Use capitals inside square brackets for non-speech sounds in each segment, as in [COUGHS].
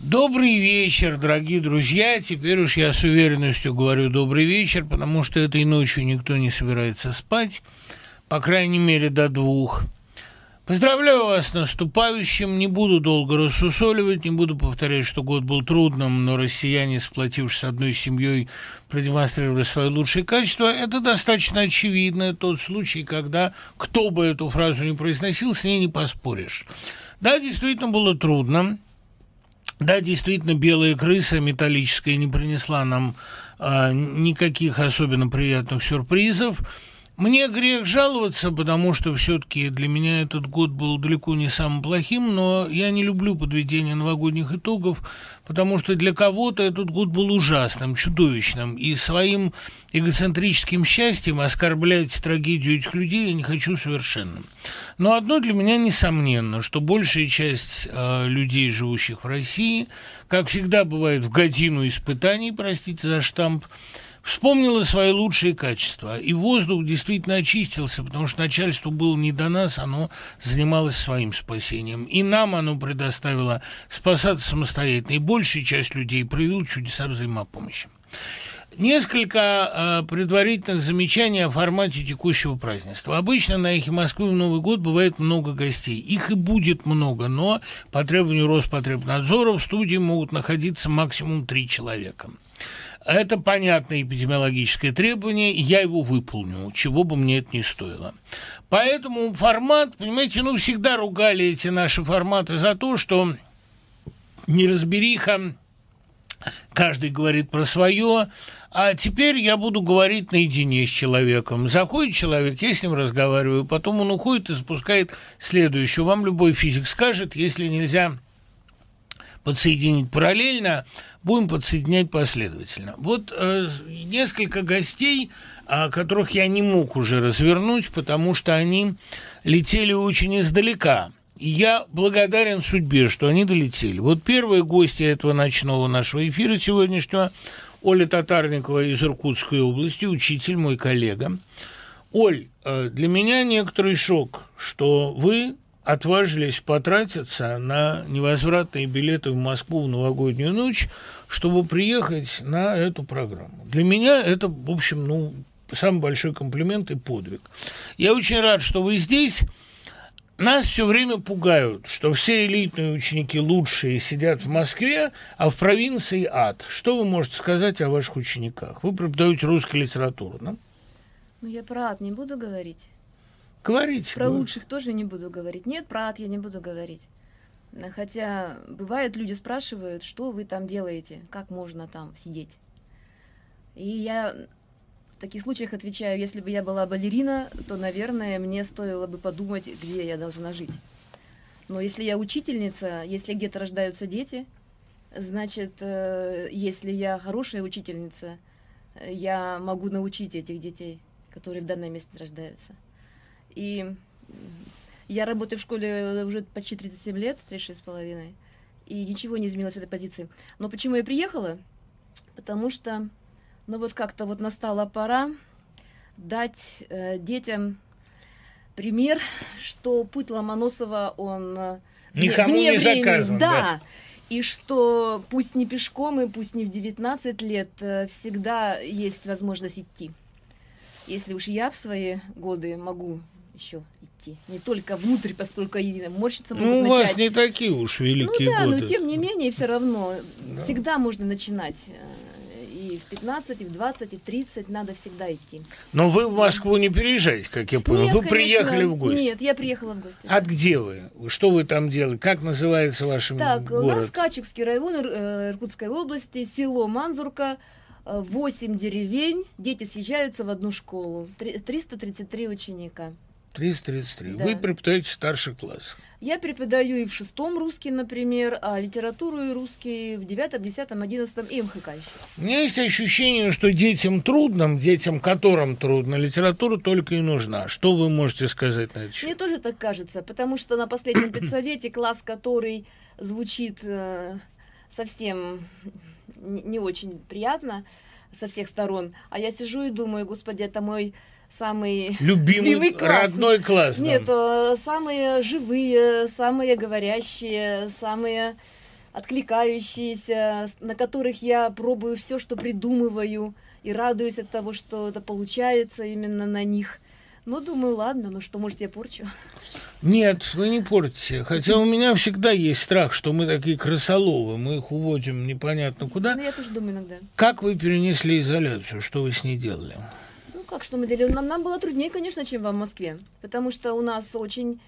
Добрый вечер, дорогие друзья. Теперь уж я с уверенностью говорю добрый вечер, потому что этой ночью никто не собирается спать, по крайней мере, до двух. Поздравляю вас с наступающим. Не буду долго рассусоливать, не буду повторять, что год был трудным, но россияне, сплотившись одной семьей, продемонстрировали свои лучшие качества. Это достаточно очевидно. Тот случай, когда кто бы эту фразу не произносил, с ней не поспоришь. Да, действительно было трудно. Да, действительно, белая крыса металлическая не принесла нам э, никаких особенно приятных сюрпризов. Мне грех жаловаться, потому что все-таки для меня этот год был далеко не самым плохим, но я не люблю подведение новогодних итогов, потому что для кого-то этот год был ужасным, чудовищным, и своим эгоцентрическим счастьем оскорблять трагедию этих людей я не хочу совершенно. Но одно для меня несомненно, что большая часть э, людей, живущих в России, как всегда бывает в годину испытаний, простите за штамп, вспомнила свои лучшие качества. И воздух действительно очистился, потому что начальство было не до нас, оно занималось своим спасением. И нам оно предоставило спасаться самостоятельно. И большая часть людей проявила чудеса взаимопомощи. Несколько э, предварительных замечаний о формате текущего празднества. Обычно на «Эхе Москвы» в Новый год бывает много гостей. Их и будет много, но по требованию Роспотребнадзора в студии могут находиться максимум три человека. Это понятное эпидемиологическое требование, я его выполню, чего бы мне это ни стоило. Поэтому формат, понимаете, ну, всегда ругали эти наши форматы за то, что неразбериха, каждый говорит про свое, а теперь я буду говорить наедине с человеком. Заходит человек, я с ним разговариваю, потом он уходит и запускает следующую. Вам любой физик скажет, если нельзя подсоединить параллельно, будем подсоединять последовательно. Вот э, несколько гостей, э, которых я не мог уже развернуть, потому что они летели очень издалека. И я благодарен судьбе, что они долетели. Вот первые гости этого ночного нашего эфира сегодняшнего Оля Татарникова из Иркутской области, учитель, мой коллега. Оль, э, для меня некоторый шок, что вы отважились потратиться на невозвратные билеты в Москву в новогоднюю ночь, чтобы приехать на эту программу. Для меня это, в общем, ну, самый большой комплимент и подвиг. Я очень рад, что вы здесь. Нас все время пугают, что все элитные ученики лучшие сидят в Москве, а в провинции ад. Что вы можете сказать о ваших учениках? Вы преподаете русскую литературу, да? Ну, я про ад не буду говорить. Говорите. Про говорите. лучших тоже не буду говорить. Нет, про ад я не буду говорить. Хотя бывает, люди спрашивают, что вы там делаете, как можно там сидеть. И я в таких случаях отвечаю, если бы я была балерина, то, наверное, мне стоило бы подумать, где я должна жить. Но если я учительница, если где-то рождаются дети, значит, э, если я хорошая учительница, я могу научить этих детей, которые в данном месте рождаются. И я работаю в школе уже почти 37 лет, 36 с половиной, и ничего не изменилось в этой позиции. Но почему я приехала? Потому что, ну вот как-то вот настала пора дать э, детям пример, что путь Ломоносова, он э, Никому вне не времени, заказан, да, да. И что пусть не пешком и пусть не в 19 лет, э, всегда есть возможность идти. Если уж я в свои годы могу еще идти. Не только внутрь, поскольку едино морщиться могут Ну, у начать. вас не такие уж великие Ну да, годы. но тем не менее, все равно, да. всегда можно начинать. И в 15, и в 20, и в 30 надо всегда идти. Но вы в Москву не переезжаете, как я понял. Нет, вы конечно, приехали в гости. Нет, я приехала в гости. А где вы? Что вы там делаете? Как называется ваш так, город? Так, у нас Качевский район э, Иркутской области, село Манзурка, 8 э, деревень, дети съезжаются в одну школу, 333 ученика. 333. Да. Вы преподаете старший класс. Я преподаю и в шестом русский, например, а литературу и русский в девятом, десятом, одиннадцатом и МХК еще. У меня есть ощущение, что детям трудным, детям, которым трудно, литература только и нужна. Что вы можете сказать на это? Мне тоже так кажется, потому что на последнем [COUGHS] педсовете класс, который звучит э, совсем не очень приятно со всех сторон, а я сижу и думаю, господи, это мой самый любимый, любимый класс. родной класс. Нет, э, самые живые, самые говорящие, самые откликающиеся, на которых я пробую все, что придумываю, и радуюсь от того, что это получается именно на них. Ну, думаю, ладно, ну что, может, я порчу? Нет, вы не портите. Хотя у меня всегда есть страх, что мы такие крысоловы, мы их уводим непонятно куда. Ну, я тоже думаю иногда. Как вы перенесли изоляцию? Что вы с ней делали? Как что мы делали? Нам, нам было труднее, конечно, чем вам в Москве, потому что у нас очень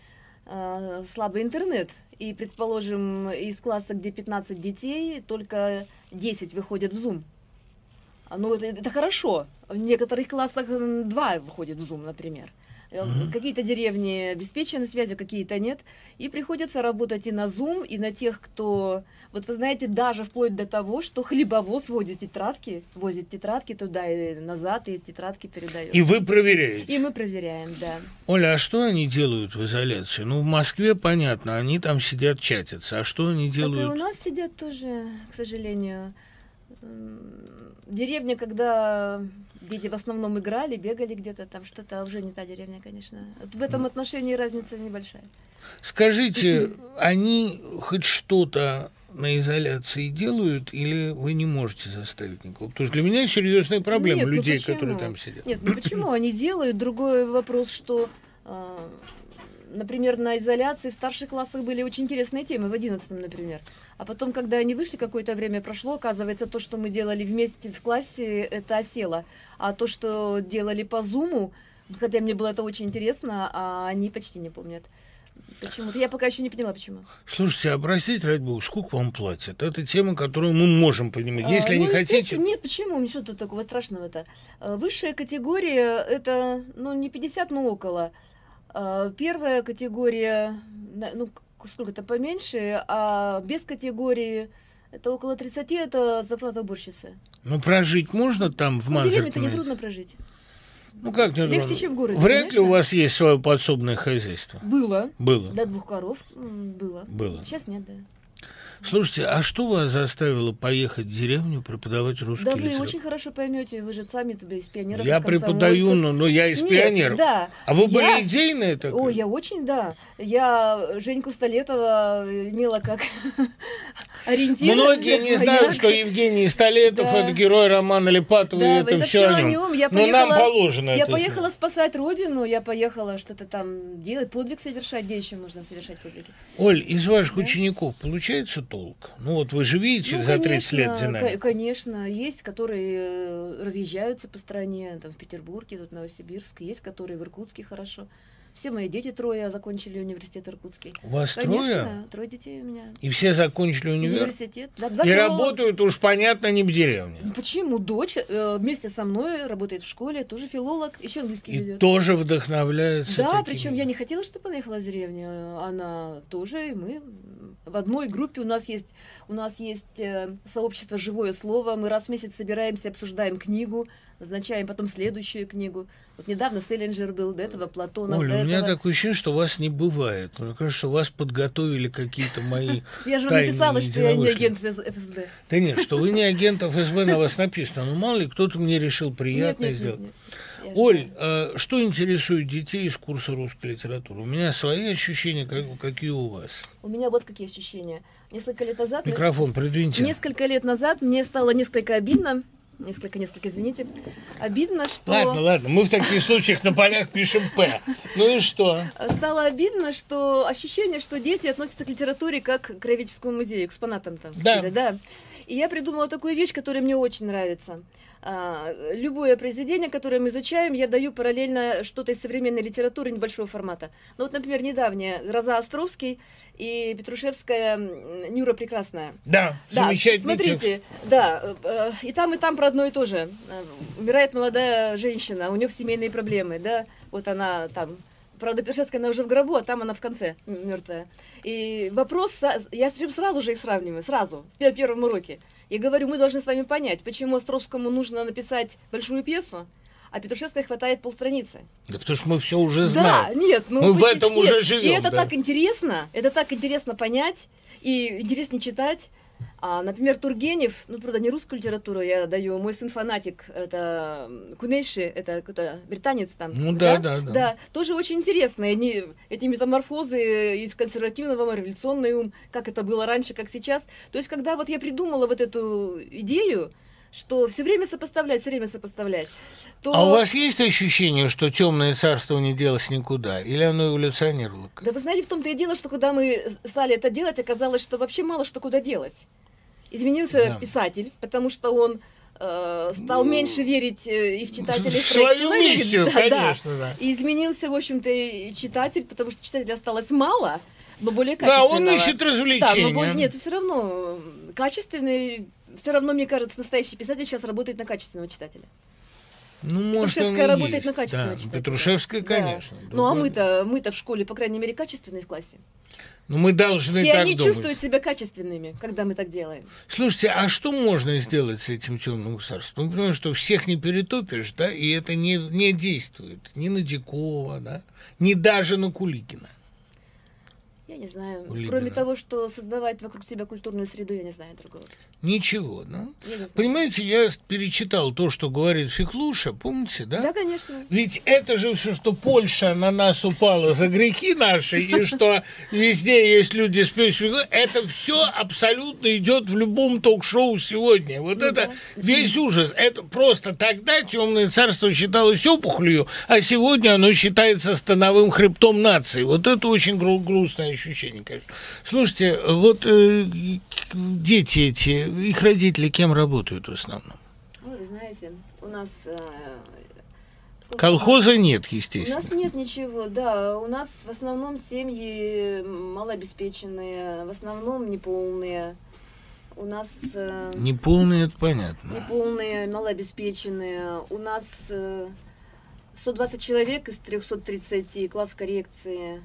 э, слабый интернет. И, предположим, из класса, где 15 детей, только 10 выходят в Zoom. А, ну, это, это хорошо. В некоторых классах два выходят в Zoom, например. Mm-hmm. Какие-то деревни обеспечены связью, какие-то нет. И приходится работать и на Zoom, и на тех, кто... Вот вы знаете, даже вплоть до того, что хлебовоз возит тетрадки, возит тетрадки туда и назад, и тетрадки передает. И вы проверяете? И мы проверяем, да. Оля, а что они делают в изоляции? Ну, в Москве, понятно, они там сидят, чатятся. А что они делают? Так и у нас сидят тоже, к сожалению. Деревня, когда дети в основном играли, бегали где-то там, что-то, а уже не та деревня, конечно. В этом отношении разница небольшая. Скажите, они хоть что-то на изоляции делают, или вы не можете заставить никого? Потому что для меня серьезная проблема Нет, ну людей, ну которые там сидят. Нет, ну почему они делают? Другой вопрос, что а, например, на изоляции в старших классах были очень интересные темы, в одиннадцатом, например. А потом, когда они вышли, какое-то время прошло, оказывается, то, что мы делали вместе в классе, это осело. А то, что делали по зуму, хотя мне было это очень интересно, а они почти не помнят. Почему-то я пока еще не поняла, почему. Слушайте, а простите, ради бога, сколько вам платят? Это тема, которую мы можем понимать. Если а, ну, не хотите... Нет, почему? Что тут такого страшного-то? А, высшая категория – это, ну, не 50, но около. А, первая категория, ну, сколько-то поменьше, а без категории это около 30, это зарплата уборщицы. Ну, прожить можно там в В деревне это нетрудно прожить. Ну, как не Легче, чем в городе, Вряд конечно. ли у вас есть свое подсобное хозяйство. Было. Было. До двух коров было. Было. Сейчас нет, да. Слушайте, а что вас заставило поехать в деревню преподавать русский Да вы очень хорошо поймете, вы же сами туда из пионеров. Я из преподаю, но, но я из Нет, пионеров. Да. А вы были Я- идейные такой? О, я очень, да. Я Женьку Столетова имела как [LAUGHS] ориентир. Многие не знают, [LAUGHS] что Евгений Столетов Да. это герой романа Липатова, и это, это все о нем. Я Но нам положено Я это поехала знать. спасать родину, я поехала что-то там делать, подвиг совершать. Где еще можно совершать подвиги? Оль, из ваших Да. учеников получается толк? Ну вот вы же видите Ну, за 30 лет конечно, динамику. ко- Конечно, есть, которые э, разъезжаются по стране, там в Петербурге, тут в Новосибирске, есть, которые в Иркутске хорошо. Все мои дети трое закончили университет Иркутский. У вас Конечно, трое? трое детей у меня. И все закончили универ? Университет. Да, два И филолога. работают уж понятно не в деревне. Почему? Дочь э, вместе со мной работает в школе, тоже филолог, еще английский И ведет. тоже вдохновляется. Да, причем я не хотела, чтобы она ехала в деревню. Она тоже, и мы в одной группе у нас есть у нас есть э, сообщество Живое слово. Мы раз в месяц собираемся, обсуждаем книгу, назначаем потом следующую книгу. Вот недавно Селлинджер был, до этого Платонов, Оля, до у меня этого- такое ощущение, что вас не бывает. Мне кажется, что вас подготовили какие-то мои... [LAUGHS] Я же вам написала, что я не агент ФС- ФСБ. Да нет, что вы не агент ФСБ, на вас написано. Ну, мало ли, кто-то мне решил Нет, приятно нет, нет, сделать. Оль, э, что интересует детей из курса русской литературы? У меня свои ощущения, как, какие у вас. У меня вот какие ощущения. Несколько лет назад... Микрофон придвиньте. Несколько лет назад мне стало несколько обидно, несколько, несколько, извините, обидно, что... Ладно, ладно, мы в таких случаях на полях пишем «П». Ну и что? Стало обидно, что ощущение, что дети относятся к литературе как к краеведческому музею, экспонатам там. Да. да. И я придумала такую вещь, которая мне очень нравится. А, любое произведение, которое мы изучаем, я даю параллельно что-то из современной литературы небольшого формата. Ну вот, например, недавняя «Гроза Островский» и Петрушевская «Нюра прекрасная». Да, Да, замечательный текст. смотрите, да, э, э, и там, и там про одно и то же. Э, Умирает молодая женщина, у нее семейные проблемы, да, вот она там, правда, Пешевская, она уже в гробу, а там она в конце мертвая. И вопрос, я сразу же их сравниваю, сразу, в пе- первом уроке. И говорю, мы должны с вами понять, почему Островскому нужно написать большую пьесу, а Петрушевской хватает полстраницы. Да потому что мы все уже Да, знаем. нет, ну Мы в этом нет, уже И живем, это да. так интересно, это так интересно понять и интереснее читать. А, например, Тургенев, ну, правда, не русскую литературу я даю, мой сын фанатик, это Кунейши, это какой-то британец там. Ну да, да, да. Да, тоже очень интересно, они, эти метаморфозы из консервативного в революционный ум, как это было раньше, как сейчас. То есть, когда вот я придумала вот эту идею, что все время сопоставлять, все время сопоставлять. То... А у вас есть ощущение, что темное царство не делось никуда? Или оно эволюционировало? Да вы знаете, в том-то и дело, что когда мы стали это делать, оказалось, что вообще мало что куда делать. Изменился да. писатель, потому что он э, стал ну, меньше верить э, и в читателей, в свою миссию, [LAUGHS] да, конечно, да. да. И изменился, в общем-то, и читатель, потому что читателей осталось мало, но более качественного. Да, он ищет развлечения. Да, но более, нет, все равно качественный, все равно, мне кажется, настоящий писатель сейчас работает на качественного читателя. Ну, может, Петрушевская работает есть. на качественного да, читателя. Петрушевская, конечно. Да. Ну, а мы-то, мы-то в школе, по крайней мере, качественные в классе. Ну, мы должны и так они думать. чувствуют себя качественными, когда мы так делаем. Слушайте, а что можно сделать с этим темным царством? Ну, понимаешь, что всех не перетопишь, да, и это не, не действует ни на Дикова, да, ни даже на Куликина. Я не знаю. Либера. Кроме того, что создавать вокруг себя культурную среду, я не знаю другого. Ничего, да? Я не знаю. Понимаете, я перечитал то, что говорит Феклуша, помните, да? Да, конечно. Ведь это же все, что Польша на нас упала за грехи наши, и что везде есть люди с песнями, это все абсолютно идет в любом ток-шоу сегодня. Вот Ну это весь ужас. Это просто тогда темное царство считалось опухолью, а сегодня оно считается становым хребтом нации. Вот это очень гру- грустное ощущение, конечно. Слушайте, вот э, дети эти, их родители кем работают в основном? Ой, вы знаете, у нас... э, Колхоза нет, У естественно. нас нет ничего, да. У нас в основном семьи малообеспеченные, в основном неполные. У нас э, Неполный, это понятно. неполные, малообеспеченные. У нас э, 120 человек из 330 класс коррекции.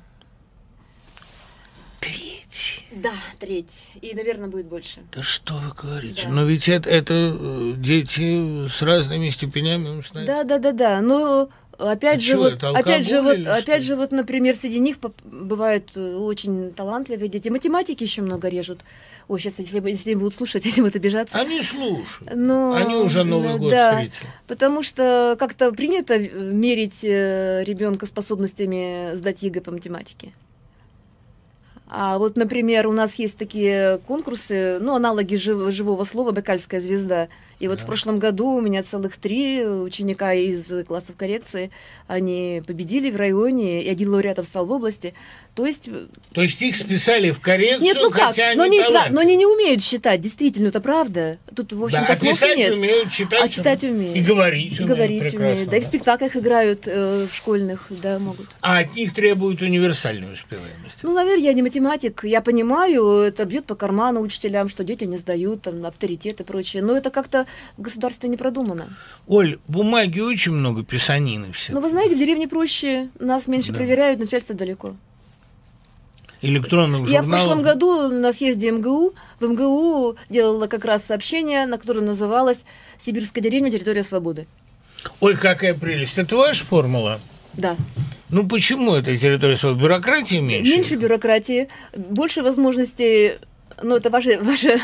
Треть. Да, треть. И, наверное, будет больше. Да что вы говорите? Да. Но ведь это, это дети с разными степенями умственности. Да, да, да, да. Но опять А же, вот, это, опять же, вот, опять же, вот, например, среди них бывают э, очень талантливые дети. Математики еще много режут. Ой, сейчас, если, если будут слушать, [LAUGHS] они будут обижаться. Они слушают. Но, Они уже Новый э, год да, встретили. Потому что как-то принято э, мерить ребенка способностями сдать ЕГЭ по математике. А вот, например, у нас есть такие конкурсы, ну, аналоги жив- живого слова «Бакальская звезда». И вот Да. в прошлом году у меня целых три ученика из классов коррекции, они победили в районе, и один лауреатом стал в области. То есть... э, То есть их списали в коррекцию, Нет, ну как, хотя но, они не, да, но они не умеют считать, действительно, это правда. Тут, в Да, общем-то, а слов писать нет. умеют, читать, А читать умеют. И говорить И умеют говорить умеют. Да, и в да. спектаклях играют э, в школьных, да, могут. А от них требуют универсальной успеваемости. Ну, наверное, я не математик. Я понимаю, это бьет по карману учителям, что дети не сдают, там, авторитет и прочее. Но это как-то в государстве не продумано. Оль, бумаги очень много, писанины все. Но вы знаете, в деревне проще, нас меньше Да. проверяют, начальство далеко. Электронных Я в журналов. прошлом году на съезде МГУ, в МГУ делала как раз сообщение, на которое называлось «Сибирская деревня. Территория свободы». Ой, какая прелесть. Это ваша формула? Да. Ну почему это территория свободы? Бюрократии меньше? Меньше бюрократии, больше возможностей, ну, это ваша, [LAUGHS] ваша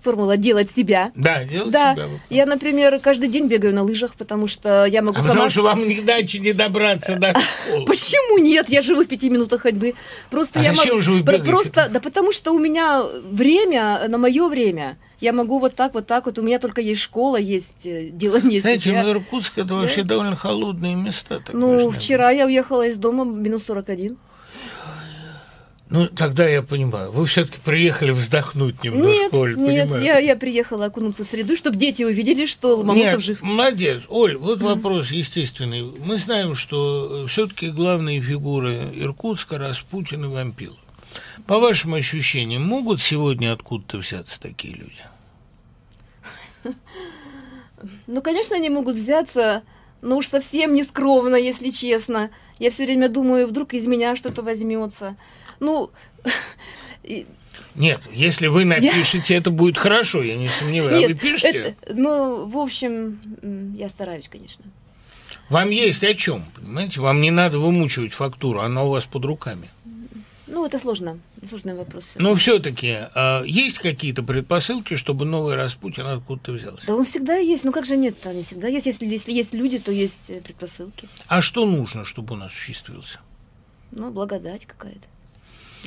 формула «делать себя». Да, делать Да, себя. я, например, каждый день бегаю на лыжах, потому что я могу А сама... потому что вам иначе не добраться до [LAUGHS] школы. Почему нет? Я живу в пяти минутах ходьбы. Просто А я зачем могу... же вы бегаете? Просто, да потому что у меня время на мое время. Я могу вот так, вот так вот. У меня только есть школа, есть э, делание Знаете, себя. ну, Иркутск это вообще довольно холодные места. Ну, вчера я уехала из дома минус 41. Ну, тогда я понимаю. Вы все-таки приехали вздохнуть немножко, Нет, Оль, нет, понимаю. я, я приехала окунуться в среду, чтобы дети увидели, что Ломоносов Нет, жив. молодец. Оль, вот вопрос естественный. Мы знаем, что все-таки главные фигуры Иркутска – Распутин и Вампил. По вашим ощущениям, могут сегодня откуда-то взяться такие люди? [LAUGHS] Ну, конечно, они могут взяться, но уж совсем не скромно, если честно. Я все время думаю, вдруг из меня что-то возьмется. Ну, Нет, если вы напишете, это будет хорошо, я не сомневаюсь. а вы нет, пишете? это- ну, в общем, я стараюсь, конечно. Вам есть о чем, понимаете? Вам не надо вымучивать фактуру, она у вас под руками. Ну, это сложно, сложный вопрос. Но все-таки а, есть какие-то предпосылки, чтобы новый Распутин откуда-то взялся? Да он всегда есть. Ну как же нет? Они всегда есть. Если, если есть люди, то есть э, предпосылки. А что нужно, чтобы он осуществился? Ну, благодать какая-то.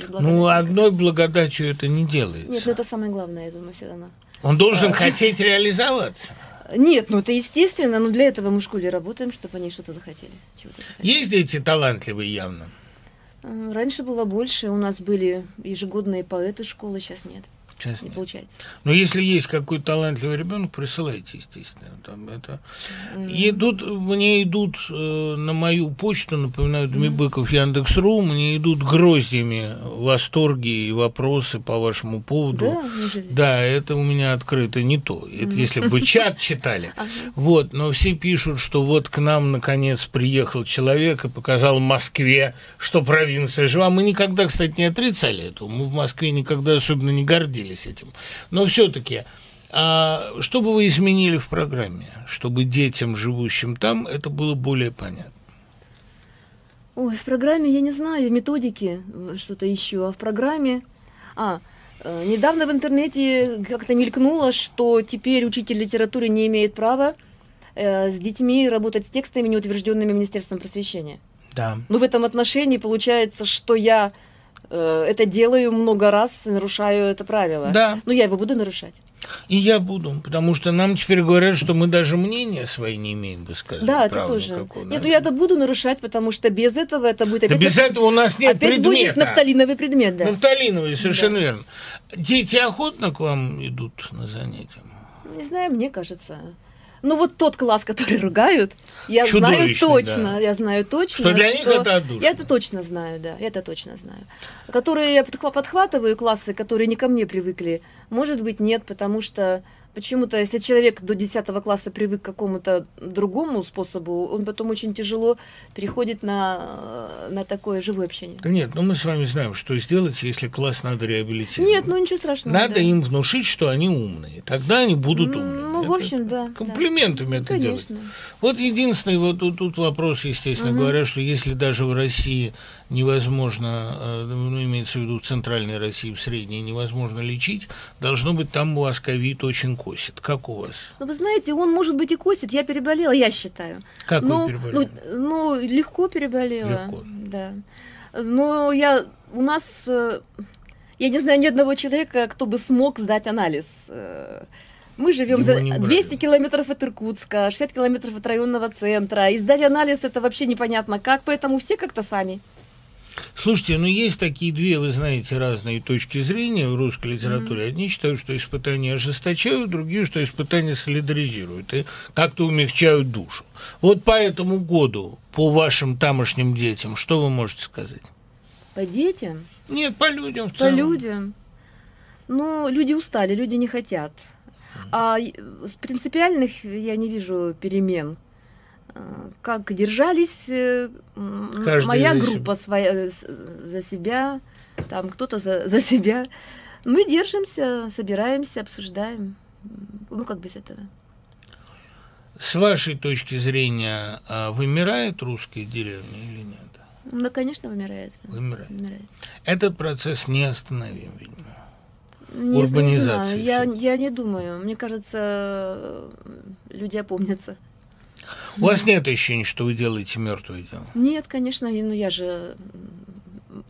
Ну, одной благодатью это не делается. Нет, ну это самое главное, я думаю, все равно. Он должен хотеть реализоваться. Нет, ну это естественно, но для этого мы в школе работаем, чтобы они что-то захотели. захотели. Есть дети талантливые явно? Раньше было больше, у нас были ежегодные поэты школы, сейчас нет. Сейчас не получается. Но если есть какой-то талантливый ребенок, присылайте, естественно. Там это... mm Идут, мне идут э, на мою почту, напоминаю, Дмитрий mm Яндекс.ру, мне идут гроздями восторги и вопросы по вашему поводу. Да, да это у меня открыто не то. Это mm если бы чат читали. [LAUGHS] Вот, но все пишут, что вот к нам наконец приехал человек и показал Москве, что провинция жива. Мы никогда, кстати, не отрицали этого. Мы в Москве никогда особенно не гордились с этим. Но все-таки, а что бы вы изменили в программе, чтобы детям, живущим там, это было более понятно? Ой, в программе, я не знаю, методики, э, что-то еще, а в программе... А, э, недавно в интернете как-то мелькнуло, что теперь учитель литературы не имеет права э, с детьми работать с текстами, не утвержденными Министерством просвещения. Да. Но в этом отношении получается, что я это делаю много раз, нарушаю это правило. Да. Но я его буду нарушать. И я буду, потому что нам теперь говорят, что мы даже мнения свои не имеем высказывать. Да, это тоже. Никакого, Нет, ну я это буду нарушать, потому что без этого это будет опять... Да без этого у нас нет опять предмета. будет нафталиновый предмет, да. Нафталиновый, совершенно да. верно. Дети охотно к вам идут на занятия? Не знаю, мне кажется. Ну вот тот класс, который ругают, я знаю точно, да. я знаю точно. Что для них это отдушно. Я это точно знаю, да, я это точно знаю. Которые я подхватываю классы, которые не ко мне привыкли, может быть, нет, потому что Почему-то, если человек до 10 класса привык к какому-то другому способу, он потом очень тяжело переходит на, на такое живое общение. Да нет, ну мы с вами знаем, что сделать, если класс надо реабилитировать. Нет, ну ничего страшного. Надо да. им внушить, что они умные. Тогда они будут ну, умными. Ну, в общем, да. Комплиментами да. это Конечно. делать. Вот единственный вот тут, тут вопрос, естественно угу. говоря, что если даже в России невозможно, э, ну, имеется в виду в центральной России, в средней, невозможно лечить, должно быть там у вас ковид очень косит. Как у вас? Ну, вы знаете, он, может быть, и косит. Я переболела, я считаю. Как ну, вы переболели? Ну, ну, легко переболела. Легко. Да. Но я, у нас, э, я не знаю ни одного человека, кто бы смог сдать анализ э, мы живем за 200 километров от Иркутска, 60 километров от районного центра. И сдать анализ это вообще непонятно как, поэтому все как-то сами. Слушайте, ну есть такие две, вы знаете, разные точки зрения в русской литературе. Mm-hmm. Одни считают, что испытания ожесточают, другие, что испытания солидаризируют и как-то умягчают душу. Вот по этому году, по вашим тамошним детям, что вы можете сказать? По детям? Нет, по людям в целом. По людям. Ну, люди устали, люди не хотят. А принципиальных я не вижу перемен. Как держались э, Каждый моя группа себя. своя э, за себя, там кто-то за, за себя. Мы держимся, собираемся, обсуждаем. Ну, как без этого. С вашей точки зрения, а вымирает русская деревня или нет? Ну, конечно, вымирает. Вымирает. вымирает. Этот процесс неостановим, видимо. Не, урбанизации. Не знаю. Я, я не думаю. Мне кажется, люди опомнятся. У вас нет ощущения, что вы делаете мертвое дело? Нет, конечно, ну я же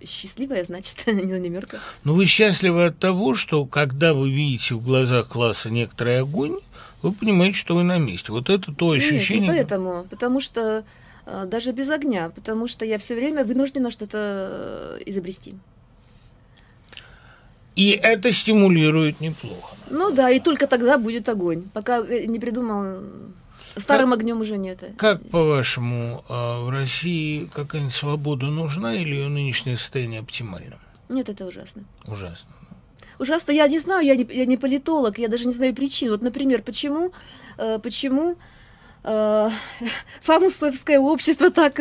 счастливая, значит, [LAUGHS] не мертвая. Но вы счастливы от того, что когда вы видите в глазах класса некоторый огонь, вы понимаете, что вы на месте. Вот это то ощущение. Нет, не поэтому, потому что э, даже без огня, потому что я все время вынуждена что-то э, изобрести. И это стимулирует неплохо. Ну да, и только тогда будет огонь. Пока э, не придумал Старым как, огнем уже нет. Как, по-вашему, а, в России какая-нибудь свобода нужна или ее нынешнее состояние оптимально? Нет, это ужасно. Ужасно. Ужасно, я не знаю, я не, я не политолог, я даже не знаю причин. Вот, например, почему, э, почему э, [LAUGHS] фамусовское общество так,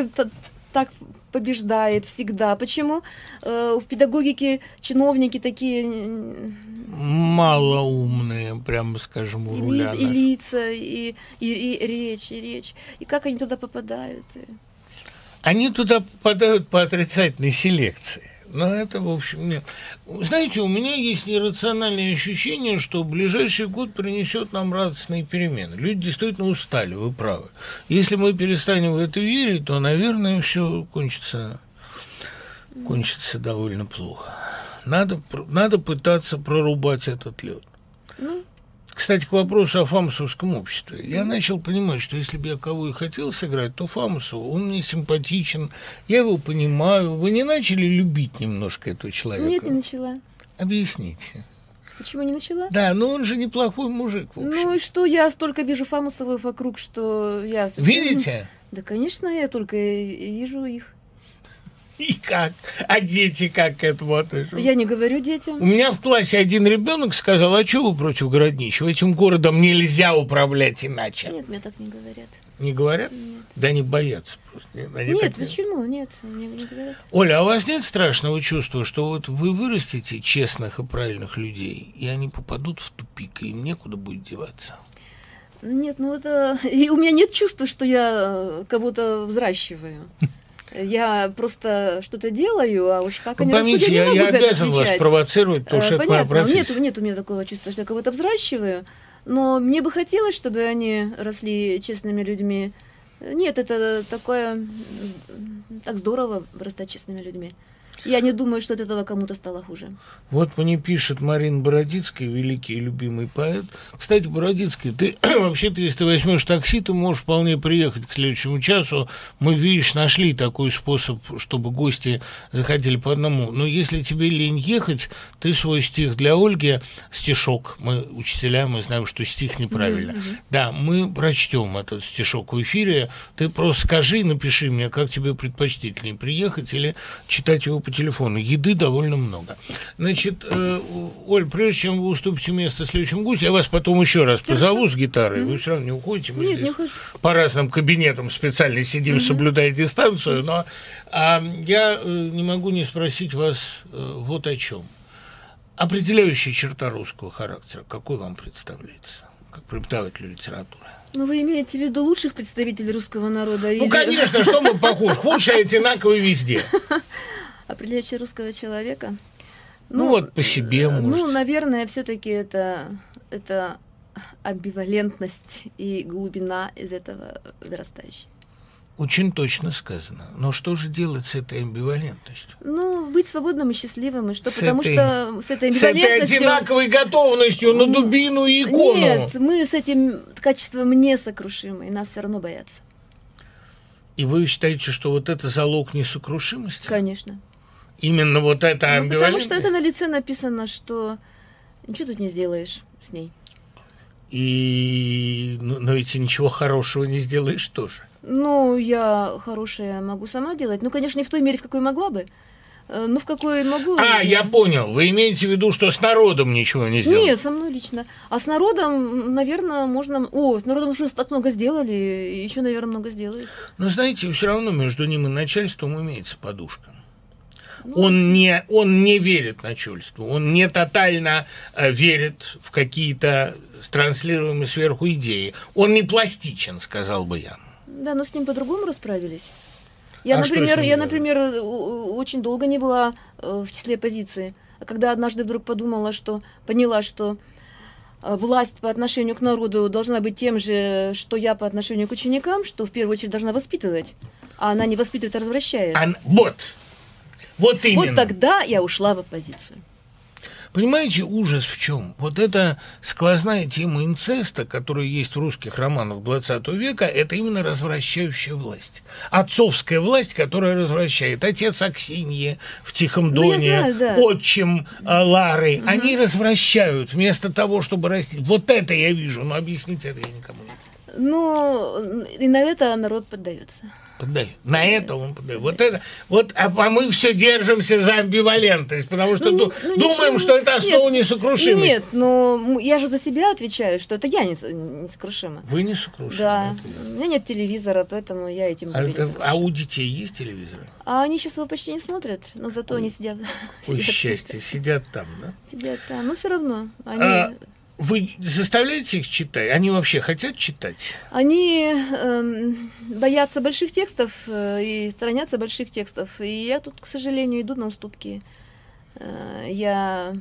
так побеждает всегда. Почему э, в педагогике чиновники такие... Малоумные, прямо скажем, у руля. И, и лица, и, и, и речь, и речь. И как они туда попадают? Они туда попадают по отрицательной селекции. Но это, в общем, нет. Знаете, у меня есть нерациональное ощущение, что ближайший год принесет нам радостные перемены. Люди действительно устали, вы правы. Если мы перестанем в это верить, то, наверное, все кончится, кончится довольно плохо. Надо, надо пытаться прорубать этот лед. Ну, кстати, к вопросу о фамусовском обществе. Я начал понимать, что если бы я кого и хотел сыграть, то Фамусова, он мне симпатичен, я его понимаю. Вы не начали любить немножко этого человека? Нет, не начала. Объясните. Почему не начала? Да, но он же неплохой мужик, в общем. Ну и что, я столько вижу Фамусовых вокруг, что я... Совсем... Видите? Да, конечно, я только вижу их. И как? А дети как к этому относятся? Я не говорю детям. У меня в классе один ребенок сказал, а что вы против городничего? Этим городом нельзя управлять иначе. Нет, мне так не говорят. Не говорят? Нет. Да они боятся просто. Они нет, почему? Нет, не, не говорят. Оля, а у вас нет страшного чувства, что вот вы вырастите честных и правильных людей, и они попадут в тупик, и им некуда будет деваться? Нет, ну это... И у меня нет чувства, что я кого-то взращиваю. [LAUGHS] Я просто что-то делаю, а уж как они Поймите, растут, я, я, я обязан вас провоцировать, потому что Понятно, это моя нет, нет у меня такого чувства, что я кого-то взращиваю, но мне бы хотелось, чтобы они росли честными людьми. Нет, это такое... Так здорово вырастать честными людьми. Я не думаю, что от этого кому-то стало хуже. Вот мне пишет Марин Бородицкий, великий и любимый поэт. Кстати, Бородицкий, ты [CLEARS THROAT] вообще-то, если ты возьмешь такси, ты можешь вполне приехать к следующему часу. Мы, видишь, нашли такой способ, чтобы гости заходили по одному. Но если тебе лень ехать, ты свой стих для Ольги, стишок, мы учителя, мы знаем, что стих неправильно. Mm-hmm. Да, мы прочтем этот стишок в эфире. Ты просто скажи, напиши мне, как тебе предпочтительнее, приехать или читать его по телефону. Еды довольно много. Значит, э, Оль, прежде чем вы уступите место следующему гостю, я вас потом еще раз позову с гитарой. Mm-hmm. Вы все равно не уходите. Мы Нет, здесь не ухожу. по разным кабинетам специально сидим, mm-hmm. соблюдая дистанцию. Но а, я э, не могу не спросить вас э, вот о чем. Определяющая черта русского характера, какой вам представляется, как преподавателю литературы? Ну, вы имеете в виду лучших представителей русского народа? Ну, или... конечно, что мы похожи? Худшие одинаковые везде. [LAUGHS] определяющее русского человека. Ну, ну вот по себе, может. Ну, наверное, все-таки это, это амбивалентность и глубина из этого вырастающая. Очень точно сказано. Но что же делать с этой амбивалентностью? Ну, быть свободным и счастливым, и что, с потому этой, что с этой амбивалентностью... С этой одинаковой готовностью на дубину и икону. Нет, мы с этим качеством несокрушимы, и нас все равно боятся. И вы считаете, что вот это залог несокрушимости? Конечно. Именно вот это ну? Потому что это на лице написано, что ничего тут не сделаешь с ней. И... Ну, но ведь ничего хорошего не сделаешь тоже. Ну, я хорошее могу сама делать. Ну, конечно, не в той мере, в какой могла бы. Ну, в какой могу. А, я понял. Вы имеете в виду, что с народом ничего не сделали? Нет, со мной лично. А с народом, наверное, можно... О, с народом уже так много сделали, еще, наверное, много сделают. Но, знаете, все равно между ним и начальством имеется подушка. Ну, он не, он не верит начальству, он не тотально э, верит в какие-то транслируемые сверху идеи. Он не пластичен, сказал бы я. Да, но с ним по-другому расправились. Я, а например, я, например, очень долго не была э, в числе оппозиции. А когда однажды вдруг подумала, что поняла, что э, власть по отношению к народу должна быть тем же, что я по отношению к ученикам, что в первую очередь должна воспитывать, а она не воспитывает, а развращает. Вот, вот именно. Вот тогда я ушла в оппозицию. Понимаете, ужас в чем? Вот эта сквозная тема инцеста, которая есть в русских романах 20 века, это именно развращающая власть. Отцовская власть, которая развращает. Отец Аксиньи в Тихом ну, доне, знаю, да. отчим а, Лары, угу. они развращают вместо того, чтобы растить. Вот это я вижу, но объяснить это я никому не могу. Ну, и на это народ поддается поддает. На это он поддает. Вот это, вот, а, а мы все держимся за амбивалентность, потому что ну, ну, думаем, ничего, что это основа нет, несокрушимости. Нет, но я же за себя отвечаю, что это я несокрушима. Вы несокрушимы. Да. У меня нет телевизора, поэтому я этим а, это, а у детей есть телевизоры? А они сейчас его почти не смотрят, но зато Ой. они сидят. [LAUGHS] Ой, счастье, сидят там, да? Сидят там, но все равно. Они... А, Вы заставляете их читать? Они вообще хотят читать? Они эм, боятся больших текстов э, и сторонятся больших текстов. И я тут, к сожалению, иду на уступки. Э, я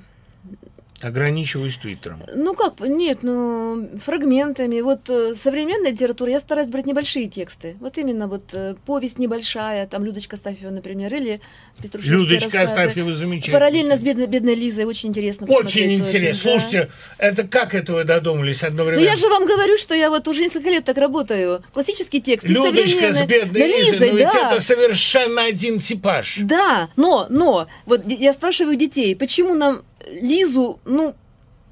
Ограничиваюсь Твиттером. Ну как, нет, ну фрагментами. Вот э, современная литература, я стараюсь брать небольшие тексты. Вот именно вот э, повесть небольшая, там Людочка Астафьева, например, или Петрушевские Людочка. Астафьева замечательно. Параллельно с бедной, бедной Лизой, очень интересно Очень интересно. Слушайте, да. это как это вы додумались одновременно? Ну я же вам говорю, что я вот уже несколько лет так работаю. Классический текст. Людочка с бедной Лизой, Лизой но да. ведь это совершенно один типаж. Да, но, но, вот я спрашиваю детей, почему нам Лизу, ну,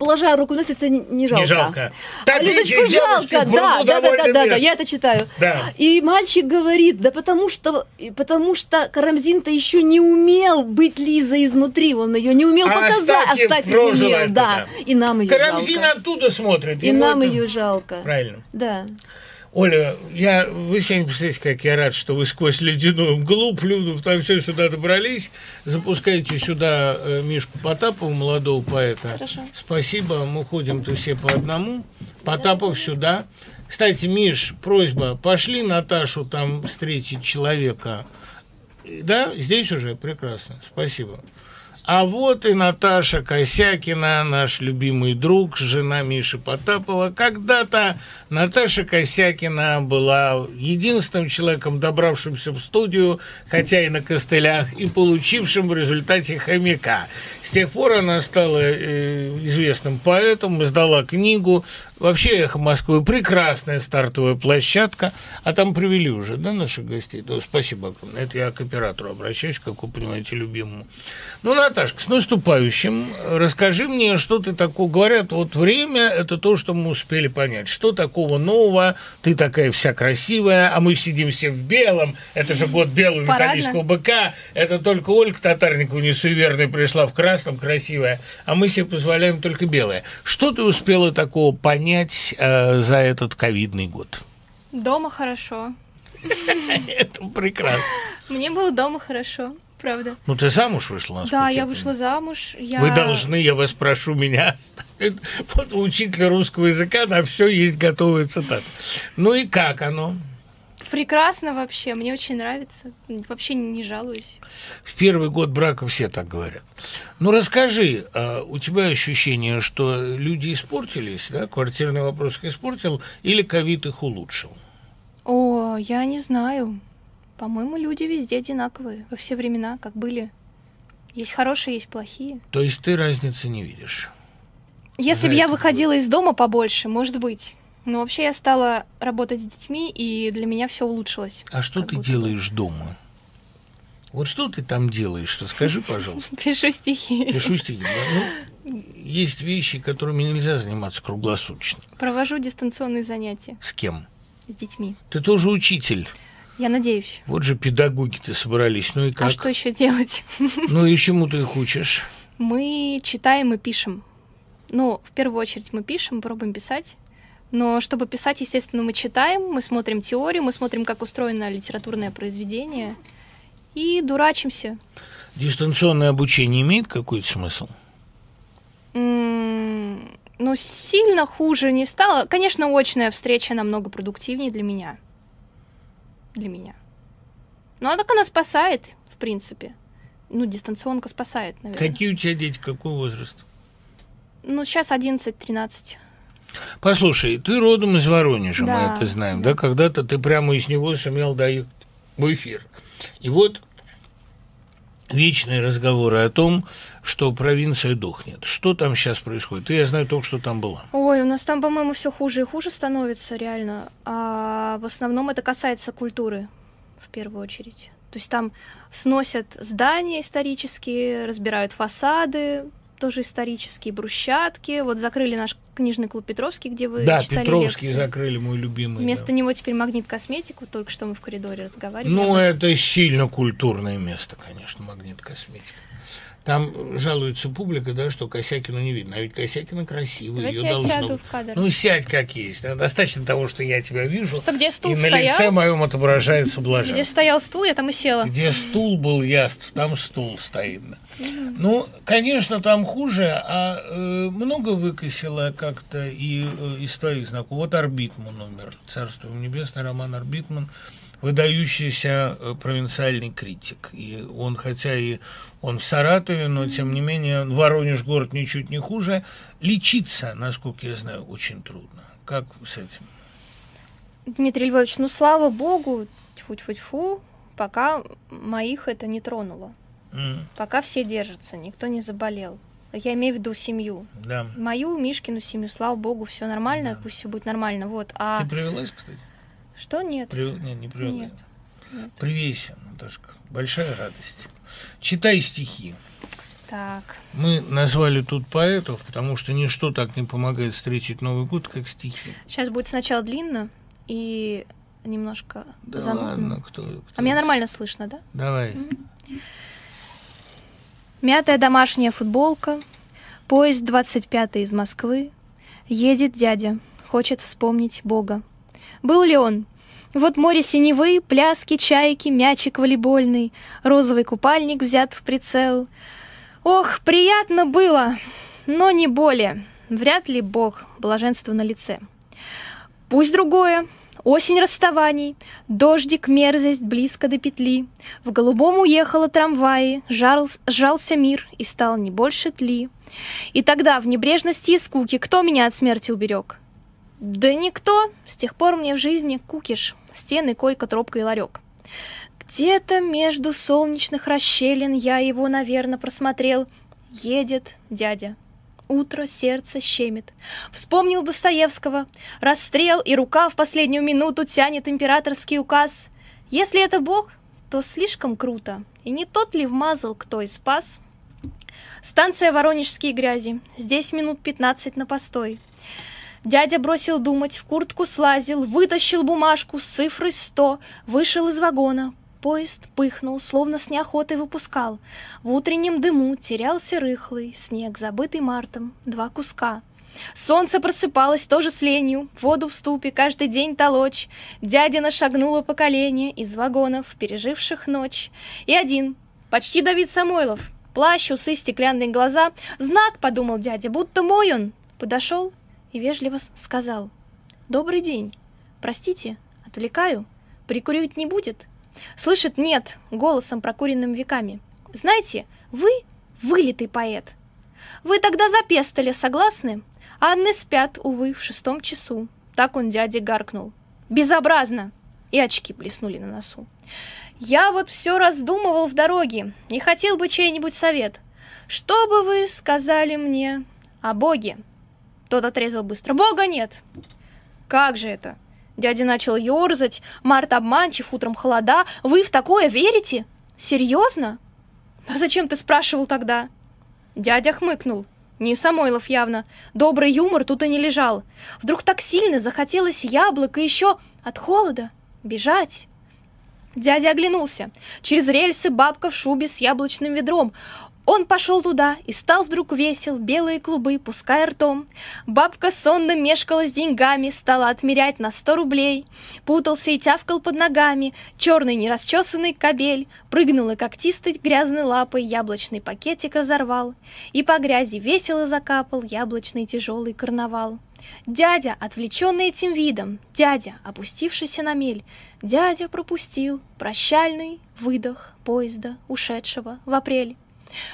положа руку на сердце, не жалко. Не жалко. Так, а Людочку жалко, да, да, да, да, да, да, я это читаю. Да. И мальчик говорит, да потому что, потому что Карамзин-то еще не умел быть Лизой изнутри, он ее не умел а показать, Астафьев, Астафьев умел, это, да. И нам ее Карамзин жалко. оттуда смотрит. И нам это... ее жалко. Правильно. Да. Оля, я, вы себе не представляете, как я рад, что вы сквозь ледяную мглу, плюнув там все сюда добрались. Запускайте сюда э, Мишку Потапова, молодого поэта. Хорошо. Спасибо, мы ходим-то все по одному. Потапов сюда. Кстати, Миш, просьба, пошли Наташу там встретить человека. Да, здесь уже? Прекрасно, спасибо. А вот и Наташа Косякина, наш любимый друг, жена Миши Потапова. Когда-то Наташа Косякина была единственным человеком, добравшимся в студию, хотя и на костылях, и получившим в результате хомяка. С тех пор она стала э, известным поэтом, издала книгу Вообще «Эхо Москвы» – прекрасная стартовая площадка. А там привели уже, да, наших гостей? Да, спасибо огромное. Это я к оператору обращаюсь, как вы понимаете, любимому. Ну, Наташка, с наступающим. Расскажи мне, что ты такое... Говорят, вот время – это то, что мы успели понять. Что такого нового? Ты такая вся красивая, а мы сидим все в белом. Это же год белого металлического быка. Это только Ольга Татарникова несуеверная пришла в красном, красивая. А мы себе позволяем только белое. Что ты успела такого понять понять э, за этот ковидный год? Дома хорошо. Это прекрасно. Мне было дома хорошо, правда. Ну, ты замуж вышла, Да, я вышла замуж. Я... Вы должны, я вас прошу, меня Вот у учителя русского языка на все есть готовая цитата. Ну и как оно? Прекрасно вообще, мне очень нравится. Вообще не жалуюсь. В первый год брака все так говорят. Ну расскажи, а у тебя ощущение, что люди испортились, да, квартирный вопрос их испортил, или ковид их улучшил? О, я не знаю. По-моему, люди везде одинаковые, во все времена, как были. Есть хорошие, есть плохие. То есть ты разницы не видишь? Если бы я выходила из дома побольше, может быть. Ну, вообще я стала работать с детьми, и для меня все улучшилось. А что ты делаешь дома? Вот что ты там делаешь? Расскажи, [LAUGHS] пожалуйста. Пишу стихи. Пишу стихи. Ну, есть вещи, которыми нельзя заниматься круглосуточно. Провожу дистанционные занятия. С кем? С детьми. Ты тоже учитель. Я надеюсь. Вот же педагоги-то собрались. Ну и а как? А что еще делать? [LAUGHS] Ну и чему ты их учишь? Мы читаем и пишем. Ну, в первую очередь мы пишем, пробуем писать. Но чтобы писать, естественно, мы читаем, мы смотрим теорию, мы смотрим, как устроено литературное произведение и дурачимся. Дистанционное обучение имеет какой-то смысл? Mm, ну, сильно хуже не стало. Конечно, очная встреча намного продуктивнее для меня. Для меня. Ну, а так она спасает, в принципе. Ну, дистанционка спасает, наверное. Какие у тебя дети, какой возраст? Ну, сейчас 11-13. Послушай, ты родом из Воронежа, да, мы это знаем, да? да? Когда-то ты прямо из него сумел доехать в эфир. И вот вечные разговоры о том, что провинция дохнет. Что там сейчас происходит? я знаю только, что там была. Ой, у нас там, по-моему, все хуже и хуже становится, реально. А в основном это касается культуры, в первую очередь. То есть там сносят здания исторические, разбирают фасады, тоже исторические брусчатки. Вот закрыли наш книжный клуб Петровский, где вы да, читали Петровский лекции. закрыли, мой любимый. Вместо да. него теперь магнит косметику, только что мы в коридоре разговаривали. Ну, это сильно культурное место, конечно, магнит косметика. Там жалуется публика, да, что Косякину не видно. А ведь Косякина красивая. Давайте ее я должно сяду в кадр. Ну, сядь как есть. Достаточно того, что я тебя вижу. Просто где стул и на стоял? лице моем отображается блаженство. Где стоял стул, я там и села. Где стул был яств, там стул стоит. да. Ну, конечно, там хуже, а э, много выкосило как-то и э, из твоих знакомых. Вот Арбитман умер, царство небесное, Роман Арбитман, выдающийся э, провинциальный критик. И он, хотя и он в Саратове, но тем не менее Воронеж город ничуть не хуже. Лечиться, насколько я знаю, очень трудно. Как с этим? Дмитрий Львович, ну слава богу, тьфу-тьфу-тьфу, пока моих это не тронуло. М, Пока все держатся, никто не заболел. Я имею в виду семью. Да. Мою, Мишкину семью, слава богу, все нормально, Да. пусть все будет нормально. Вот. А Ты привелась, кстати? Что нет? Привел... Нет, не привела. Нет. Нет. Привейся, Наташка. Большая радость. Читай стихи. Так. Мы назвали тут поэтов, потому что ничто так не помогает встретить Новый год, как стихи. Сейчас будет сначала длинно и немножко Да занудно. ладно, кто, кто- А меня нормально слышно, да? Давай. Мятая домашняя футболка, поезд 25 из Москвы. Едет дядя, хочет вспомнить Бога. Был ли он? Вот море синевы, пляски, чайки, мячик волейбольный, розовый купальник взят в прицел. Ох, приятно было, но не более. Вряд ли Бог, блаженство на лице. Пусть другое, Осень расставаний, дождик, мерзость близко до петли. В голубом уехала трамваи, жал, сжался мир и стал не больше тли. И тогда в небрежности и скуке кто меня от смерти уберег? Да никто. С тех пор мне в жизни кукиш, стены, койка, тропка и ларек. Где-то между солнечных расщелин я его, наверное, просмотрел. Едет дядя. Утро, сердце щемит. Вспомнил Достоевского. Расстрел и рука в последнюю минуту тянет императорский указ. Если это Бог, то слишком круто. И не тот ли вмазал, кто и спас? Станция Воронежские грязи. Здесь минут 15 на постой. Дядя бросил думать, в куртку слазил, вытащил бумажку с цифрой 100, вышел из вагона. Поезд пыхнул, словно с неохотой выпускал. В утреннем дыму терялся рыхлый снег, забытый мартом, два куска. Солнце просыпалось тоже с ленью, воду в ступе каждый день толочь. Дядя шагнуло поколение из вагонов, переживших ночь. И один, почти Давид Самойлов, плащ, усы, стеклянные глаза. Знак, подумал дядя, будто мой он. Подошел и вежливо сказал. «Добрый день. Простите, отвлекаю. Прикурить не будет?» Слышит «нет» голосом, прокуренным веками. «Знаете, вы вылитый поэт. Вы тогда запестали, согласны? А Анны спят, увы, в шестом часу». Так он дяде гаркнул. «Безобразно!» И очки блеснули на носу. «Я вот все раздумывал в дороге и хотел бы чей-нибудь совет. Что бы вы сказали мне о Боге?» Тот отрезал быстро. «Бога нет!» «Как же это?» Дядя начал ерзать. Март обманчив, утром холода. Вы в такое верите? Серьезно? А зачем ты спрашивал тогда? Дядя хмыкнул. Не Самойлов явно. Добрый юмор тут и не лежал. Вдруг так сильно захотелось яблок и еще от холода бежать. Дядя оглянулся. Через рельсы бабка в шубе с яблочным ведром. Он пошел туда и стал вдруг весел, белые клубы, пуская ртом. Бабка сонно мешкала с деньгами, стала отмерять на сто рублей. Путался и тявкал под ногами, черный нерасчесанный кобель. Прыгнул и когтистой грязной лапой яблочный пакетик разорвал. И по грязи весело закапал яблочный тяжелый карнавал. Дядя, отвлеченный этим видом, дядя, опустившийся на мель, дядя пропустил прощальный выдох поезда, ушедшего в апрель.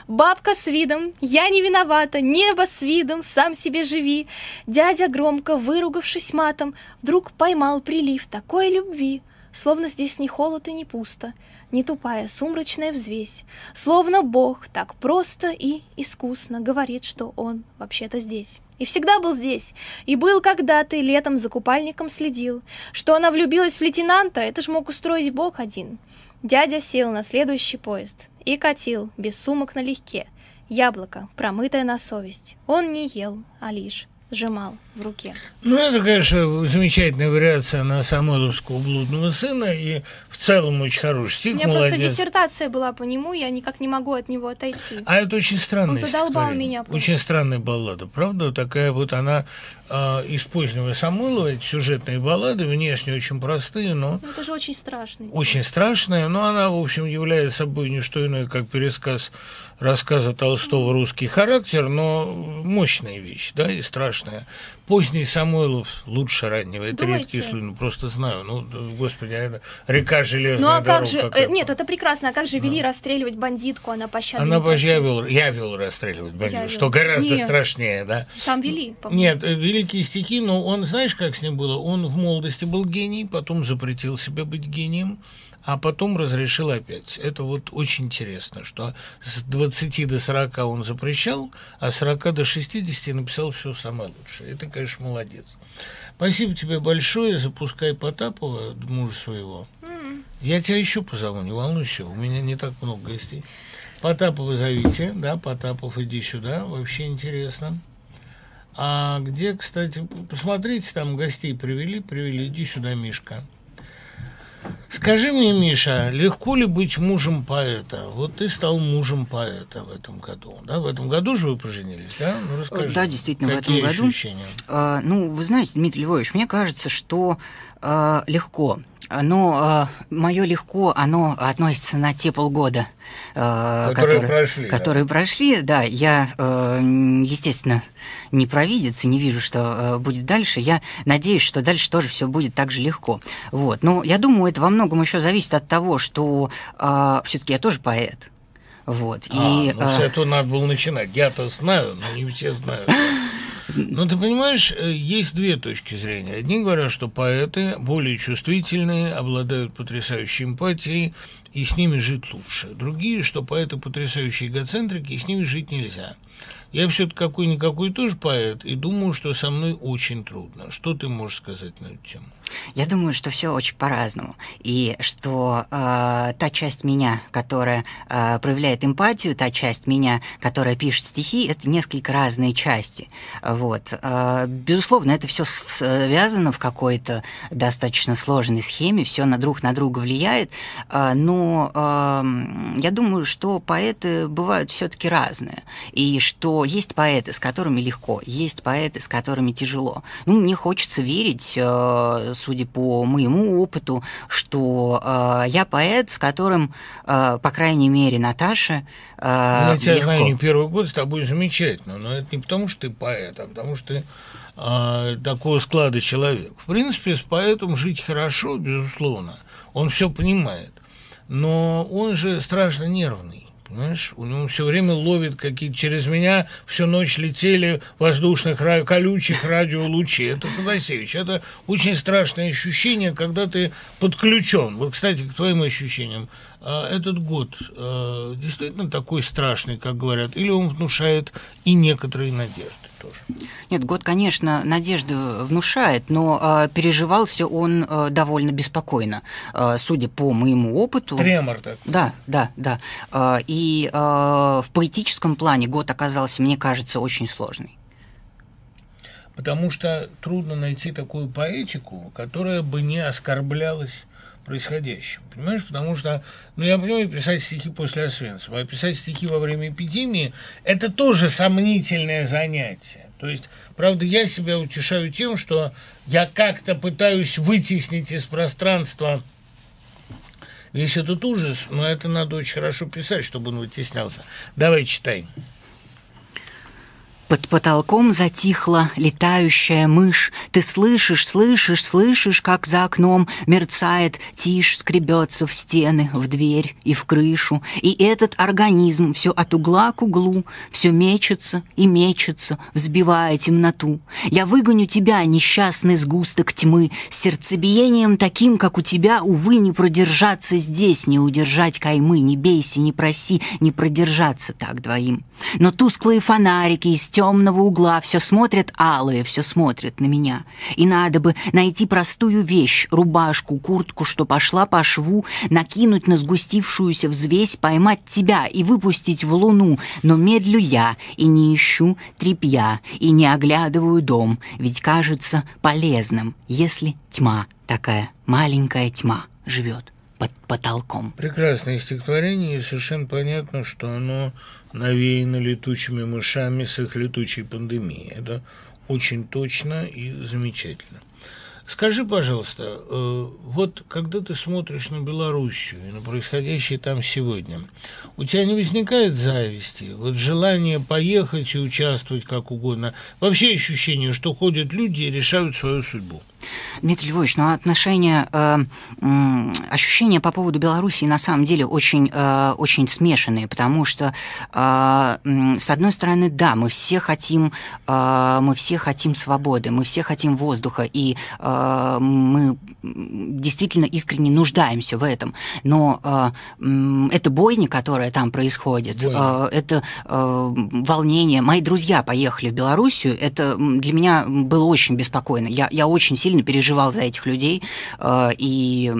Бабка с видом, я не виновата, небо с видом, сам себе живи. Дядя, громко выругавшись матом, вдруг поймал прилив такой любви, словно здесь ни холод и не пусто, не тупая сумрачная взвесь, словно Бог так просто и искусно говорит, что Он вообще-то здесь. И всегда был здесь, и был когда-то, и летом за купальником следил. Что она влюбилась в лейтенанта, это ж мог устроить Бог один. Дядя сел на следующий поезд и катил, без сумок налегке. Яблоко, промытое на совесть. Он не ел, а лишь сжимал в руке. Ну, это, конечно, замечательная вариация на Самойловского блудного сына, и в целом очень хороший стих, У меня молодец. просто диссертация была по нему, я никак не могу от него отойти. А это очень странное Он задолбал меня просто. Очень странная баллада, правда? Такая вот она из позднего Самойлова, эти сюжетные баллады, внешне очень простые, но Ну, это же очень страшный. очень страшная, но она, в общем, является собой не что иное, как пересказ рассказа Толстого «Русский характер», но мощная вещь, да, и страшная. Поздний Самойлов лучше раннего. Это Думаете? редкие случаи, ну, просто знаю. Ну, господи, а это река железная Ну а как дорога же... какая. э, Нет, это прекрасно. А как же вели расстреливать бандитку, она пощады Она позже я вел, я вел расстреливать бандитов, вел. что гораздо Нет. страшнее, да. Там вели, по-моему. Нет, э, великие стихи, но он, знаешь, как с ним было? Он в молодости был гений, потом запретил себе быть гением, а потом разрешил опять. Это вот очень интересно, что с 20 до 40 он запрещал, а с 40 до 60 написал все самое лучшее. Это, конечно, молодец. Спасибо тебе большое. Запускай Потапова, мужа своего. Я тебя еще позову, не волнуйся, у меня не так много гостей. Потапова зовите, да, Потапов, иди сюда, вообще интересно. А где, кстати, посмотрите, там гостей привели, привели, иди сюда, Мишка. Скажи мне, Миша, легко ли быть мужем поэта? Вот ты стал мужем поэта в этом году, да? В этом году же вы поженились, да? Ну, расскажи. Да, действительно, в Какие этом году. ощущения? А, ну, вы знаете, Дмитрий Львович, мне кажется, что а, легко. Но мое легко, оно относится на те полгода, а, Которые прошли, да. которые прошли. Да, я, э, естественно, не провидец и не вижу, что э, будет дальше. Я надеюсь, что дальше тоже все будет так же легко. Вот. Но я думаю, это во многом еще зависит от того, что все-таки я тоже поэт. Вот. А, и, ну, с э, этого надо было начинать. Я-то знаю, но не все знают. Ну, ты понимаешь, э, есть две точки зрения. Одни говорят, что поэты более чувствительные, обладают потрясающей эмпатией, и с ними жить лучше. Другие, что поэты потрясающие эгоцентрики, и с ними жить нельзя. Я все-таки какой-никакой тоже поэт, и думаю, что со мной очень трудно. Что ты можешь сказать на эту тему? Я думаю, что все очень по-разному. И что э, та часть меня, которая э, проявляет эмпатию, та часть меня, которая пишет стихи, это несколько разные части. Вот. Э, безусловно, это все связано в какой-то достаточно сложной схеме, все на друг на друга влияет. Э, но э, я думаю, что поэты бывают все-таки разные. И что есть поэты, с которыми легко, есть поэты, с которыми тяжело. Ну, мне хочется верить, э, судя по моему опыту, что э, я поэт, с которым, э, по крайней мере, Наташа э, Я тебя легко. знаю не первый год, с тобой замечательно, но это не потому, что ты поэт, а потому что ты а, такого склада человек. В принципе, с поэтом жить хорошо, безусловно, он все понимает, но он же страшно нервный. Понимаешь, у него все время ловит какие-то через меня всю ночь летели воздушных колючих радиолучей. Это Фанасевич. Это очень страшное ощущение, когда ты подключен. Вот, кстати, к твоим ощущениям. а, Этот год а, действительно такой страшный, как говорят, или он внушает и некоторые надежды тоже. Нет, год, конечно, надежды внушает, но э, переживался он э, довольно беспокойно, э, судя по моему опыту. Тремор такой. Да, да, да. Э, И э, в поэтическом плане год оказался, мне кажется, очень сложный. Потому что трудно найти такую поэтику, которая бы не оскорблялась происходящим. Понимаешь? Потому что, ну, я понимаю, писать стихи после Освенцима, а писать стихи во время эпидемии – это тоже сомнительное занятие. То есть, правда, я себя утешаю тем, что я как-то пытаюсь вытеснить из пространства весь этот ужас, но это надо очень хорошо писать, чтобы он вытеснялся. Давай читай. Под потолком затихла летающая мышь. Ты слышишь, слышишь, слышишь, как за окном мерцает тишь, скребется в стены, в дверь и в крышу. И этот организм все от угла к углу, все мечется и мечется, взбивая темноту. Я выгоню тебя, несчастный сгусток тьмы, с сердцебиением таким, как у тебя, увы, не продержаться здесь, не удержать каймы, не бейся, не проси, не продержаться так двоим. Но тусклые фонарики из темного угла все смотрят алые, все смотрят на меня. И надо бы найти простую вещь, рубашку, куртку, что пошла по шву, накинуть на сгустившуюся взвесь, поймать тебя и выпустить в луну. Но медлю я и не ищу трепья, и не оглядываю дом, ведь кажется полезным, если тьма такая, маленькая тьма живет под потолком. Прекрасное стихотворение, и совершенно понятно, что оно навеяно летучими мышами с их летучей пандемией. Это очень точно и замечательно. Скажи, пожалуйста, э, вот когда ты смотришь на Белоруссию и на происходящее там сегодня, у тебя не возникает зависти, вот желание поехать и участвовать как угодно, вообще ощущение, что ходят люди и решают свою судьбу? Дмитрий Львович, но отношения, э, э, ощущения по поводу Беларуси на самом деле очень, э, очень смешанные, потому что, э, с одной стороны, да, мы все хотим, э, мы все хотим свободы, мы все хотим воздуха, и э, мы действительно искренне нуждаемся в этом, но э, э, это бойня, которая там происходит, э, это э, волнение. Мои друзья поехали в Белоруссию, это для меня было очень беспокойно. Я, я очень сильно переживал за этих людей, э, и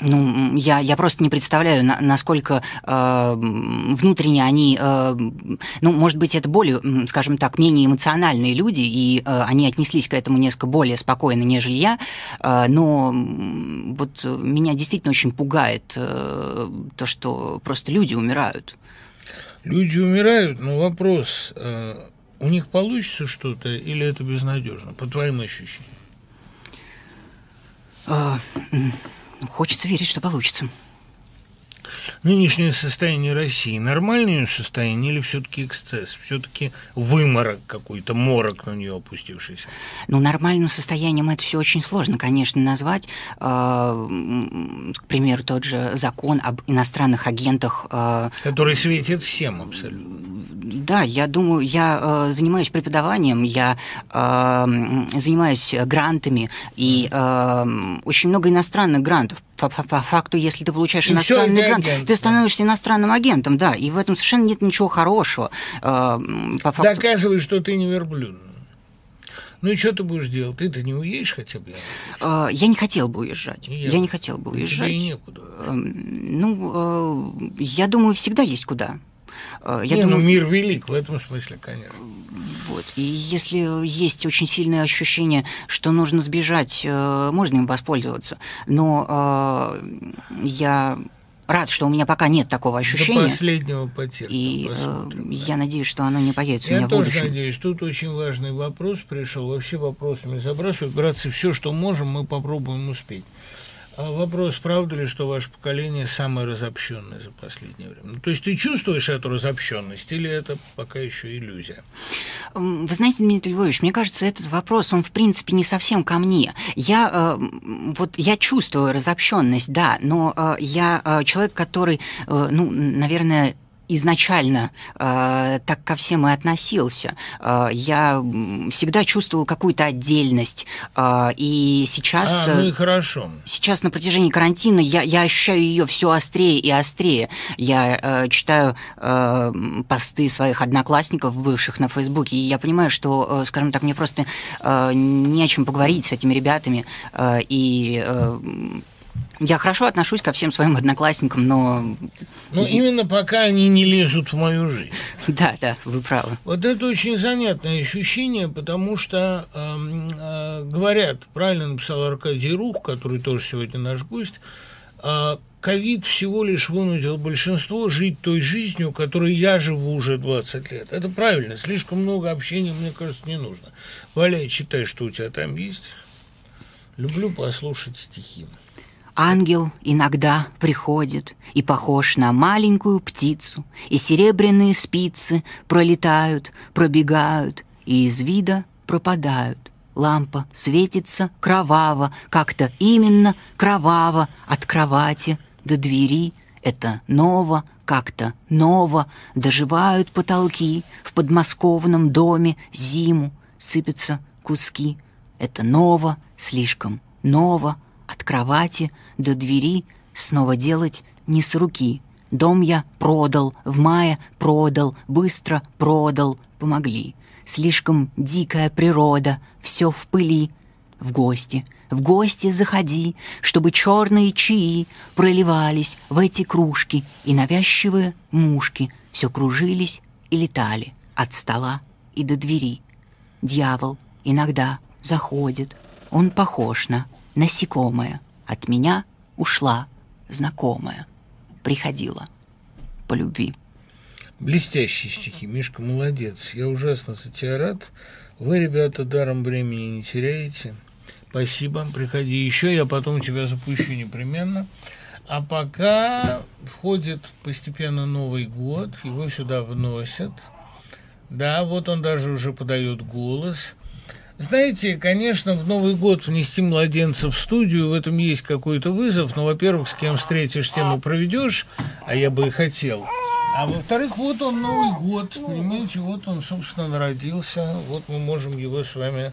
ну, я, я просто не представляю, на, насколько э, внутренне они, э, ну, может быть, это более, скажем так, менее эмоциональные люди, и э, они отнеслись к этому несколько более спокойно, нежели я, э, но вот меня действительно очень пугает э, то, что просто люди умирают. Люди умирают, но вопрос, э, у них получится что-то или это безнадежно, по твоим ощущениям? А, хочется верить, что получится. Нынешнее состояние России нормальное состояние или все-таки эксцесс? Все-таки выморок какой-то, морок на нее опустившийся? Ну, нормальным состоянием это все очень сложно, конечно, назвать. А, к примеру, тот же закон об иностранных агентах. А, Который светит всем абсолютно. Да, я думаю, я э, занимаюсь преподаванием, я занимаюсь грантами, и очень много иностранных грантов по, по, по факту, если ты получаешь и иностранный грант, агент, ты становишься да. иностранным агентом, да, и в этом совершенно нет ничего хорошего. Э, по факту... Доказывай, что ты не верблюд. Ну и что ты будешь делать? Ты-то не уедешь хотя бы? Э, я не хотел бы уезжать. Я, я не хотел бы уезжать. Тебе и некуда. Э, ну, э, я думаю, всегда есть куда. Э, я не, ну, думаю, ну мир велик в этом смысле, конечно. Вот. И если есть очень сильное ощущение, что нужно сбежать, э, можно им воспользоваться. Но э, я рад, что у меня пока нет такого ощущения. До последнего потерпим. И э, я надеюсь, что оно не появится я у меня в будущем. Я тоже надеюсь. Тут очень важный вопрос пришел. Вообще вопросами забрасывают. Братцы, все, что можем, мы попробуем успеть. А вопрос, правда ли, что ваше поколение самое разобщенное за последнее время? Ну, то есть ты чувствуешь эту разобщенность или это пока еще иллюзия? Вы знаете, Дмитрий Львович, мне кажется, этот вопрос, он в принципе не совсем ко мне. Я э, вот я чувствую разобщенность, да, но э, я э, человек, который, э, ну, наверное, изначально э, так ко всем и относился. Э, я всегда чувствовал какую-то отдельность. Э, и сейчас... А, ну и хорошо. Сейчас на протяжении карантина я, я ощущаю ее все острее и острее. Я э, читаю э, посты своих одноклассников, бывших на Фейсбуке, и я понимаю, что, э, скажем так, мне просто э, не о чем поговорить с этими ребятами. Э, и э, я хорошо отношусь ко всем своим одноклассникам, но... Ну, именно пока они не лезут в мою жизнь. [LAUGHS] Да, да, вы правы. Вот это очень занятное ощущение, потому что э, э, говорят, правильно написал Аркадий Рух, который тоже сегодня наш гость, э, ковид всего лишь вынудил большинство жить той жизнью, которой я живу уже 20 лет. Это правильно, слишком много общения, мне кажется, не нужно. Валя, читай, что у тебя там есть. Люблю послушать стихи. Ангел иногда приходит и похож на маленькую птицу, и серебряные спицы пролетают, пробегают и из вида пропадают. Лампа светится кроваво, как-то именно кроваво от кровати до двери. Это ново, как-то ново, доживают потолки в подмосковном доме зиму, сыпятся куски. Это ново, слишком ново, от кровати до двери снова делать не с руки. Дом я продал, в мае продал, быстро продал, помогли. слишком дикая природа, все в пыли. В гости, в гости заходи, чтобы черные чаи проливались в эти кружки, и навязчивые мушки все кружились и летали от стола и до двери. Дьявол иногда заходит, он похож на насекомое. От меня ушла знакомая, приходила по любви. Блестящие стихи. Мишка, молодец. Я ужасно за тебя рад. Вы, ребята, даром времени не теряете. Спасибо. Приходи еще, я потом тебя запущу непременно. А пока входит постепенно Новый год, его сюда вносят. Да, вот он даже уже подает голос. Знаете, конечно, в Новый год внести младенца в студию, в этом есть какой-то вызов. Но, во-первых, с кем встретишь, тем и проведешь, а я бы и хотел. А во-вторых, вот он Новый год, понимаете, вот он, собственно, народился. Вот мы можем его с вами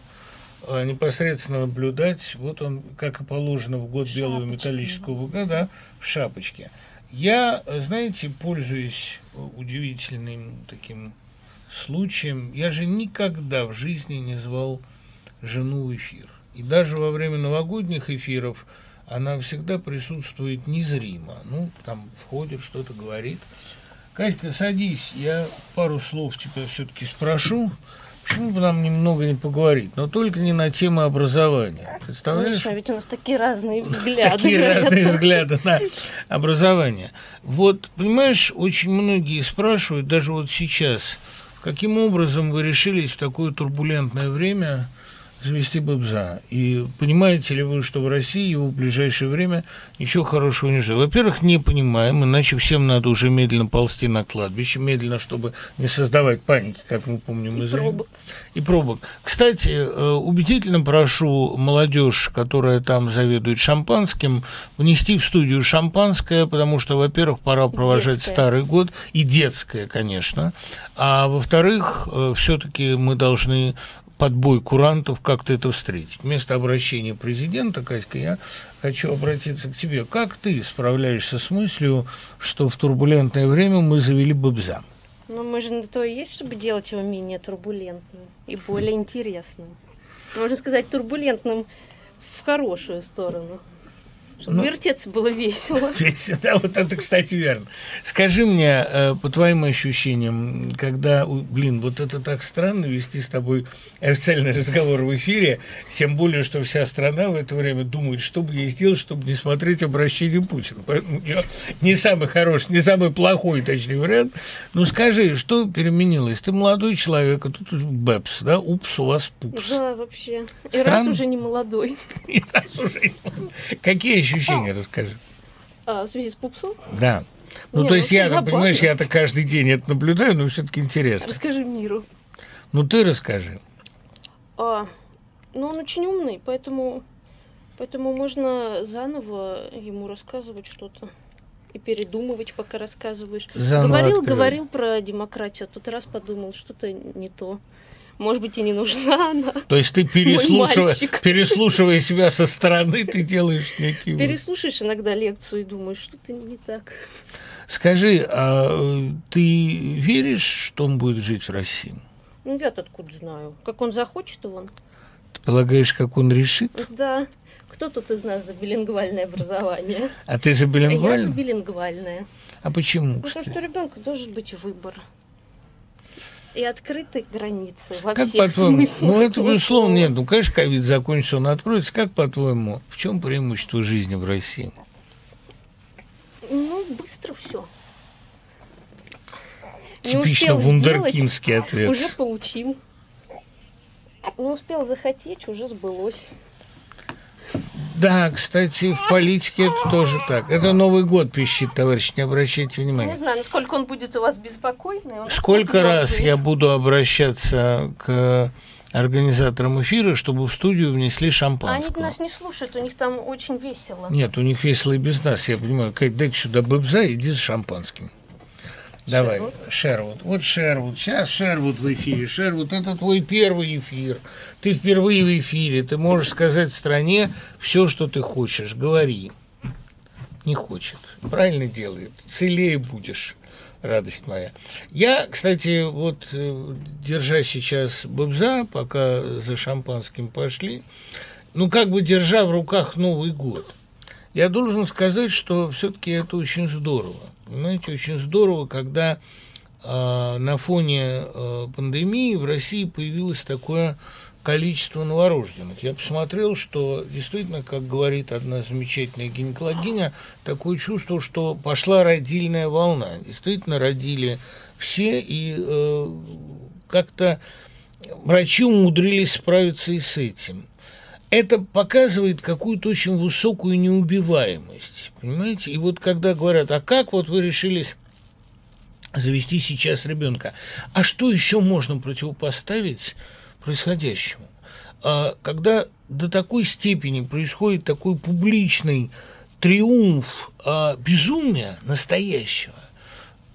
а, непосредственно наблюдать. Вот он, как и положено, в год белого металлического да, в шапочке. Я, знаете, пользуясь удивительным таким случаем, я же никогда в жизни не звал жену в эфир. И даже во время новогодних эфиров она всегда присутствует незримо. Ну, там входит, что-то говорит. Катька, садись, я пару слов тебя все-таки спрошу. Почему бы нам немного не поговорить? Но только не на тему образования. Представляешь? Конечно, ведь у нас такие разные [LAUGHS] взгляды. Такие разные взгляды на образование. Вот, понимаешь, очень многие спрашивают, даже вот сейчас, каким образом вы решились в такое турбулентное время завести Бобза. И понимаете ли вы, что в России его в ближайшее время ничего хорошего не ждет? Во-первых, не понимаем, иначе всем надо уже медленно ползти на кладбище, медленно, чтобы не создавать паники, как мы помним И из пробок. И пробок. Кстати, э, убедительно прошу молодежь, которая там заведует шампанским, внести в студию шампанское, потому что, во-первых, пора провожать Детское. старый год, и детское, конечно, а во-вторых, все-таки мы должны под бой курантов как-то это встретить. Вместо обращения президента, Катька, я хочу обратиться к тебе. Как ты справляешься с мыслью, что в турбулентное время мы завели Бобза? Но мы же на то и есть, чтобы делать его менее турбулентным и более интересным. Можно сказать, турбулентным в хорошую сторону. Чтобы Ну. вертеться было весело. [LAUGHS] Весело, Да, вот это, кстати, верно. Скажи мне, э, по твоим ощущениям, когда, блин, вот это так странно вести с тобой официальный разговор в эфире, тем более, что вся страна в это время думает, что бы ей сделать, чтобы не смотреть обращение Путина. Поэтому у неё не самый хороший, не самый плохой, точнее, вариант. Ну, скажи, что переменилось? Ты молодой человек, а тут Бэпс, да? Упс, у вас пупс. Да, вообще. И раз Странно. уже не молодой. [LAUGHS] И раз уже- Какие ощущения, расскажи. А, в связи с пупсом? Да. Ну, Не, то ну, есть я, забавно. понимаешь, я-то каждый день это наблюдаю, но все-таки интересно. Расскажи миру. Ну, ты расскажи. А, ну, он очень умный, поэтому, поэтому можно заново ему рассказывать что-то. И передумывать, пока рассказываешь. Заново говорил, открывай. говорил про демократию, а тут раз подумал, что-то не то. Может быть, и не нужна она. То есть ты, переслушивая, мальчик. переслушивая себя со стороны, ты делаешь вывод. Переслушаешь иногда лекцию и думаешь, что-то не так. Скажи, а ты веришь, что он будет жить в России? Ну, я-то откуда знаю. Как он захочет, и он. Ты полагаешь, как он решит? Да. Кто тут из нас за билингвальное образование? А ты за А я за билингвально? билингвальное. А почему? Потому кстати? что у ребенка должен быть выбор. И открыты границы во Как всех по-твоему? смыслах. Ну, это безусловно нет. Ну, конечно, ковид закончится, он откроется. Как, по-твоему, в чем преимущество жизни в России? Ну, быстро все. Типично вундеркинский ответ. уже получил. Не успел захотеть, уже сбылось. Да, кстати, в политике это тоже так. Это Новый год пищит, товарищ, не обращайте Не внимания. знаю, насколько он будет у вас беспокойный. он Сколько раз я буду обращаться к организаторам эфира, чтобы в студию внесли Они шампанского? нас не слушают, у них там очень весело. Нет, у них весело и без нас, я понимаю. Кать, дай сюда бэбза, иди с шампанским. Давай, Шервуд. Вот Шервуд. Сейчас Шервуд в эфире. Шервуд, это твой первый эфир. Ты впервые в эфире. Ты можешь сказать стране все, что ты хочешь. Говори. Не хочет. Правильно делает. Целее будешь. радость моя. Я, кстати, вот э, держа сейчас бобза, пока за шампанским пошли, ну, как бы держа в руках Новый год, я должен сказать, что все-таки это очень здорово. Понимаете, очень здорово, когда э, на фоне э, пандемии в России появилось такое количество новорожденных. Я посмотрел, что действительно, как говорит одна замечательная гинекологиня, такое чувство, что пошла родильная волна. Действительно, родили все, и э, как-то врачи умудрились справиться и с этим. Это показывает какую-то очень высокую неубиваемость, понимаете? И вот когда говорят, а как вот вы решились завести сейчас ребенка, а что еще можно противопоставить происходящему. А когда до такой степени происходит такой публичный триумф а, безумия настоящего,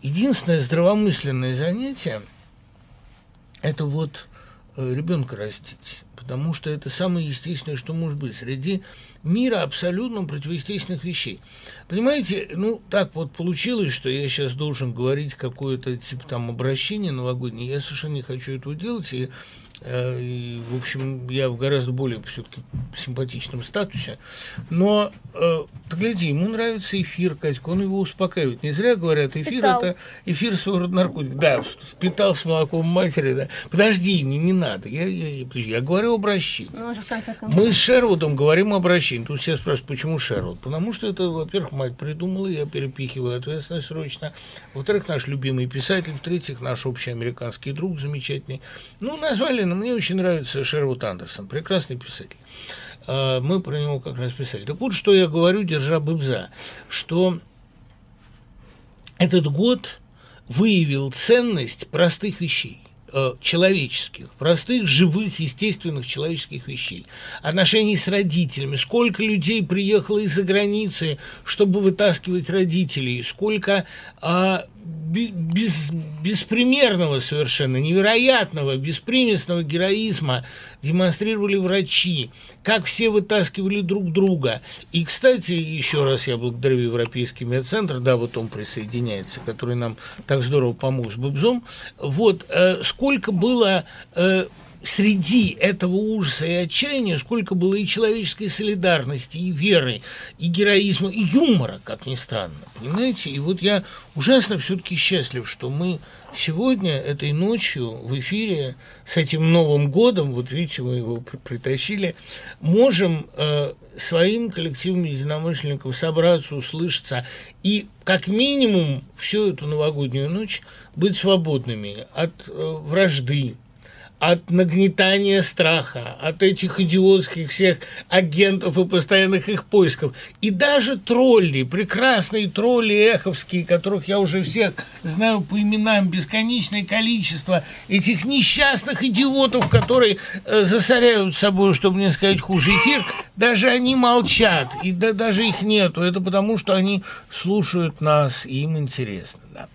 единственное здравомысленное занятие – это вот э, ребенка растить, потому что это самое естественное, что может быть среди мира абсолютно противоестественных вещей. Понимаете, ну так вот получилось, что я сейчас должен говорить какое-то типа там обращение новогоднее. Я совершенно не хочу этого делать, и и, в общем, я в гораздо более все-таки симпатичном статусе. Но, э, гляди, ему нравится эфир, Катька, он его успокаивает. Не зря говорят, эфир впитал. это эфир своего рода наркотик. Да, впитал с молоком матери, да. Подожди, не, не надо. Я, я, подожди, я говорю обращение. Ну, Мы с Шервудом говорим обращение. Тут все спрашивают, почему Шервуд? Потому что это, во-первых, мать придумала, я перепихиваю ответственность срочно. Во-вторых, наш любимый писатель. В-третьих, наш общий американский друг замечательный. Ну, назвали но мне очень нравится Шервуд Андерсон, прекрасный писатель. А, мы про него как раз писали. Так вот, что я говорю, держа быбза, что этот год выявил ценность простых вещей э, человеческих, простых, живых, естественных человеческих вещей. Отношений с родителями. Сколько людей приехало из-за границы, чтобы вытаскивать родителей. Сколько а, без, беспримерного совершенно, невероятного, беспримесного героизма демонстрировали врачи, как все вытаскивали друг друга. И, кстати, еще раз я благодарю Европейский медцентр, да, вот он присоединяется, который нам так здорово помог с Бубзом. Вот, э, сколько было э, среди этого ужаса и отчаяния сколько было и человеческой солидарности, и веры, и героизма, и юмора, как ни странно, понимаете? И вот я ужасно все-таки счастлив, что мы сегодня, этой ночью в эфире с этим Новым годом, вот видите, мы его притащили, можем э, своим коллективным единомышленникам собраться, услышаться и как минимум всю эту новогоднюю ночь быть свободными от э, вражды, от нагнетания страха, от этих идиотских всех агентов и постоянных их поисков. И даже тролли, прекрасные тролли эховские, которых я уже всех знаю по именам, бесконечное количество этих несчастных идиотов, которые э, засоряют собой, чтобы не сказать хуже эфир, даже они молчат, и да, даже их нету. Это потому, что они слушают нас, и им интересно. Да.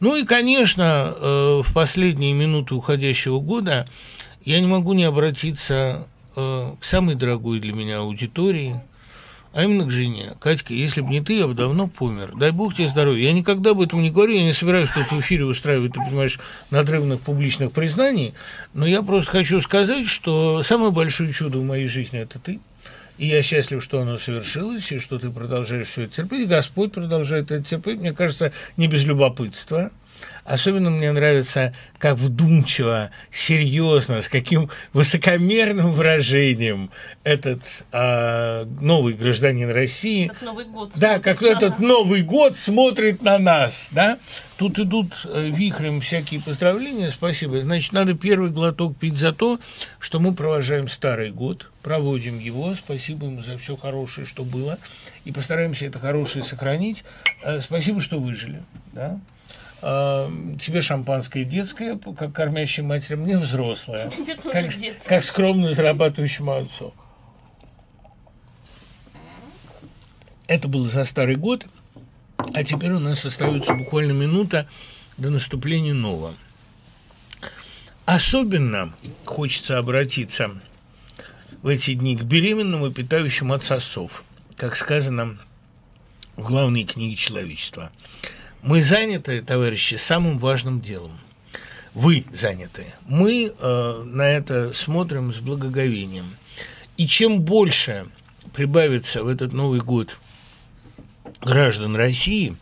Ну и, конечно, э, в последние минуты уходящего года я не могу не обратиться э, к самой дорогой для меня аудитории, а именно к жене. Катька, если бы не ты, я бы давно помер. Дай бог тебе здоровья. Я никогда об этом не говорю, я не собираюсь тут в эфире устраивать, ты понимаешь, надрывных публичных признаний, но я просто хочу сказать, что самое большое чудо в моей жизни – это ты. И я счастлив, что оно совершилось, и что ты продолжаешь все это терпеть. Господь продолжает это терпеть, мне кажется, не без любопытства. Особенно мне нравится, как вдумчиво, серьезно, с каким высокомерным выражением этот э, новый гражданин России, как Новый год да, как этот Новый год смотрит на нас, да. Тут идут э, вихрем всякие поздравления, спасибо. Значит, надо первый глоток пить за то, что мы провожаем старый год, проводим его, спасибо ему за все хорошее, что было, и постараемся это хорошее сохранить. Э, спасибо, что выжили, да. А, тебе шампанское детское, как кормящей матери, мне взрослое, [LAUGHS] как, как скромно зарабатывающему отцу. Это было за старый год, а теперь у нас остается буквально минута до наступления нового. Особенно хочется обратиться в эти дни к беременным и питающим от сосов, как сказано в главной книге человечества – Мы заняты, товарищи, самым важным делом. Вы заняты. Мы э, на это смотрим с благоговением. И чем больше прибавится в этот Новый год граждан России,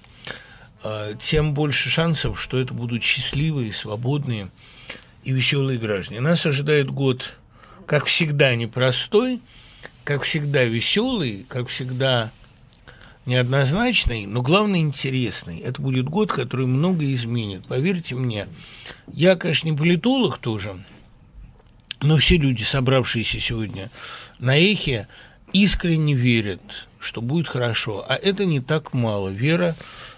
э, тем больше шансов, что это будут счастливые, свободные и веселые граждане. Нас ожидает год, как всегда, непростой, как всегда веселый, как всегда неоднозначный, но главное интересный. Это будет год, который много изменит. Поверьте мне, я, конечно, не политолог тоже, но все люди, собравшиеся сегодня на эхе, искренне верят, что будет хорошо. А это не так мало. Вера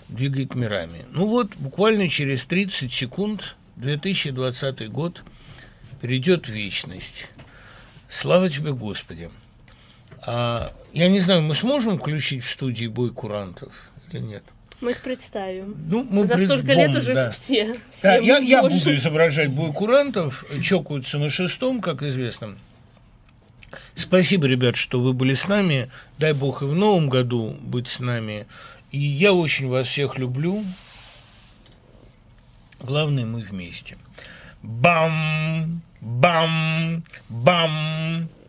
двигает мирами. Ну вот, буквально через 30 секунд 2020 год перейдет вечность. Слава тебе, Господи! А, я не знаю, мы сможем включить в студии бой курантов или нет? Мы их представим. Ну, мы За пред- столько лет уже да. все. все Да, я, я буду изображать бой курантов, чокаются на шестом, как известно. Спасибо, ребят, что вы были с нами. Дай бог и в новом году быть с нами. И я очень вас всех люблю. Главное, мы вместе. Бам, бам, бам,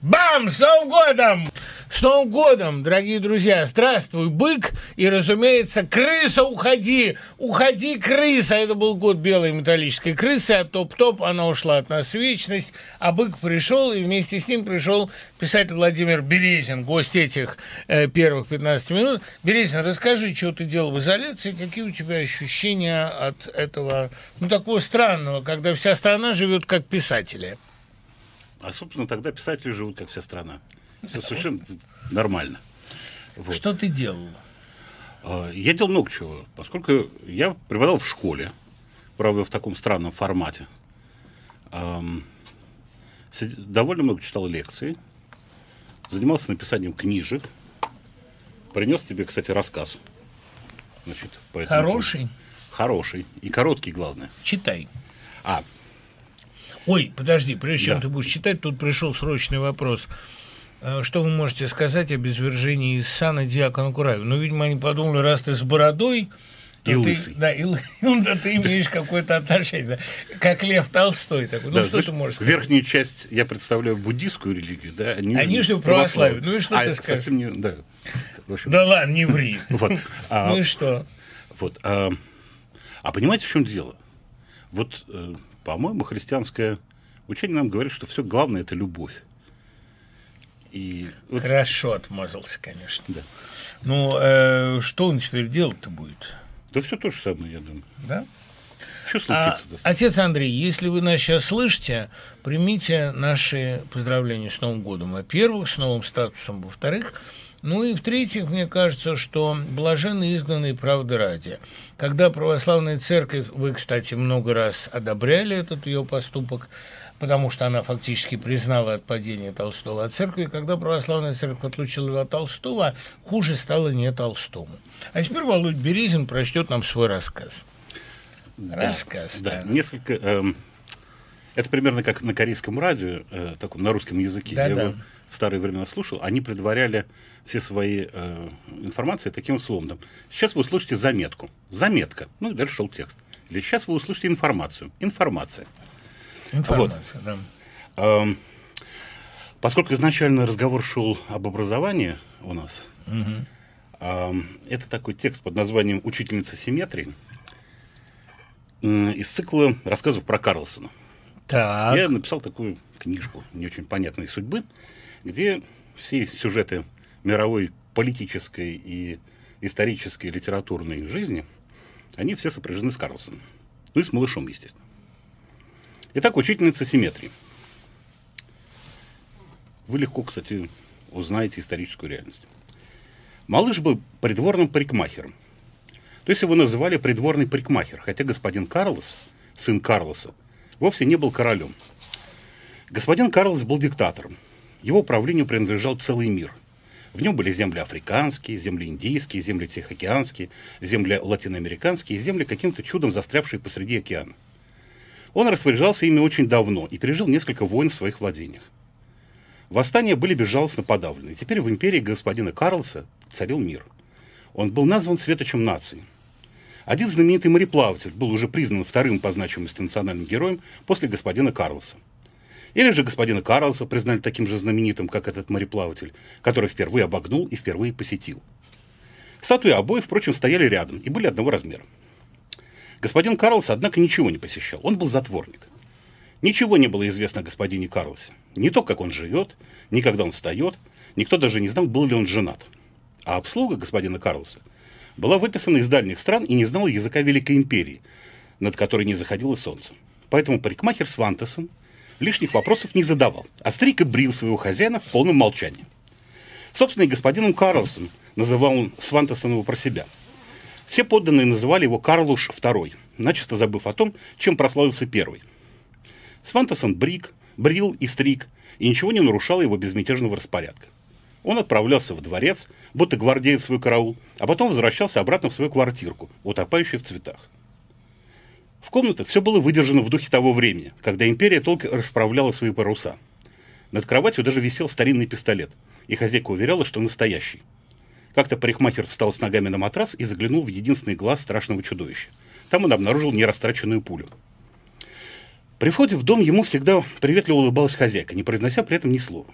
Бам! С Новым годом! С Новым годом, дорогие друзья! Здравствуй, бык! И, разумеется, крыса, уходи! Уходи, крыса! Это был год белой металлической крысы, а топ-топ, она ушла от нас в вечность, а бык пришел, и вместе с ним пришел писатель Владимир Березин, гость этих э, первых 15 минут. Березин, расскажи, что ты делал в изоляции, какие у тебя ощущения от этого, ну, такого странного, когда вся страна живет как писатели? А, собственно, тогда писатели живут, как вся страна. Все совершенно нормально. Вот. Что ты делал? А, Я делал много чего, поскольку я преподавал в школе, правда, в таком странном формате. Довольно много читал лекции, занимался написанием книжек. Принес тебе, кстати, рассказ. Значит, по этому Хороший? Хороший. И короткий, главное. Читай. А, Ой, подожди, прежде чем Да. ты будешь читать, тут пришел срочный вопрос. Э, Что вы можете сказать о безвержении из сана диакона Кураева? Ну, видимо, они подумали, раз ты с бородой, И ты, лысый. Да, и, [LAUGHS] ну, да, ты имеешь какое-то отношение. да. Как Лев Толстой такой. Ну, да, что знаешь, ты можешь сказать? Верхнюю часть я представляю буддийскую религию, да, а нижнюю А нижнюю православие. Ну и что а ты скажешь? совсем не, да. В общем, Да ладно, не ври. [LAUGHS] Вот. А, Ну и что? Вот. А, а понимаете, в чем дело? Вот, э, по-моему, христианское учение нам говорит, что все главное это любовь. И вот, Хорошо отмазался, конечно. да. Ну, э, что он теперь делать-то будет? Да все то же самое, я думаю. Да? Что А, случится? отец Андрей, если вы нас сейчас слышите, примите наши поздравления с Новым годом. Во-первых, с новым статусом. Во-вторых, ну и в-третьих, мне кажется, что блаженны изгнанные правды ради. Когда православная церковь, вы, кстати, много раз одобряли этот ее поступок, потому что она фактически признала отпадение Толстого от церкви, когда православная церковь отлучила его от Толстого, хуже стало не Толстому. А теперь Володь Березин прочтет нам свой рассказ. Рассказ, Да, да. несколько... эм, это примерно как на корейском радио, э, таком на русском языке. Да, я да. его в старые времена слушал. Они предваряли все свои э, информации таким словом. Сейчас вы услышите заметку. Заметка. Ну и дальше шел текст. Или сейчас вы услышите информацию. Информация. Информация, да. Эм, Поскольку изначально разговор шел об образовании у нас, эм, это такой текст под названием «Учительница симметрии» м, из цикла рассказов про Карлсона. Так, Я написал такую книжку не очень понятной судьбы, где все сюжеты мировой политической и исторической литературной жизни, они все сопряжены с Карлсоном. Ну и с малышом, естественно. Итак, учительница симметрии. Вы легко, кстати, узнаете историческую реальность. Малыш был придворным парикмахером. То есть его называли придворный парикмахер, хотя господин Карлос, сын Карлоса, вовсе не был королем. Господин Карлос был диктатором. Его правлению принадлежал целый мир. В нем были земли африканские, земли индийские, земли тихоокеанские, земли латиноамериканские и земли каким-то чудом застрявшие посреди океана. Он распоряжался ими очень давно и пережил несколько войн в своих владениях. Восстания были безжалостно подавлены. Теперь в империи господина Карлса царил мир. Он был назван светочем нации. Один знаменитый мореплаватель был уже признан вторым по значимости национальным героем после господина Карлса. Или же господина Карлса признали таким же знаменитым, как этот мореплаватель, который впервые обогнул и впервые посетил. Статуи обои, впрочем, стояли рядом и были одного размера. Господин Карлс, однако, ничего не посещал. Он был затворник. Ничего не было известно о господине Карлосе. Не то, как он живет, ни когда он встает. Никто даже не знал, был ли он женат. А обслуга господина Карлоса была выписана из дальних стран и не знала языка Великой Империи, над которой не заходило солнце. Поэтому парикмахер Свантесон лишних вопросов не задавал, а стриг и брил своего хозяина в полном молчании. Собственно, и господином Карлосом называл он Свантесона про себя – все подданные называли его Карлуш II, начисто забыв о том, чем прославился первый. Свантесон брик, брил и стриг, и ничего не нарушало его безмятежного распорядка. Он отправлялся в дворец, будто гвардеец свой караул, а потом возвращался обратно в свою квартирку, утопающую в цветах. В комнатах все было выдержано в духе того времени, когда империя только расправляла свои паруса. Над кроватью даже висел старинный пистолет, и хозяйка уверяла, что настоящий – как-то парикмахер встал с ногами на матрас и заглянул в единственный глаз страшного чудовища. Там он обнаружил нерастраченную пулю. При входе в дом ему всегда приветливо улыбалась хозяйка, не произнося при этом ни слова.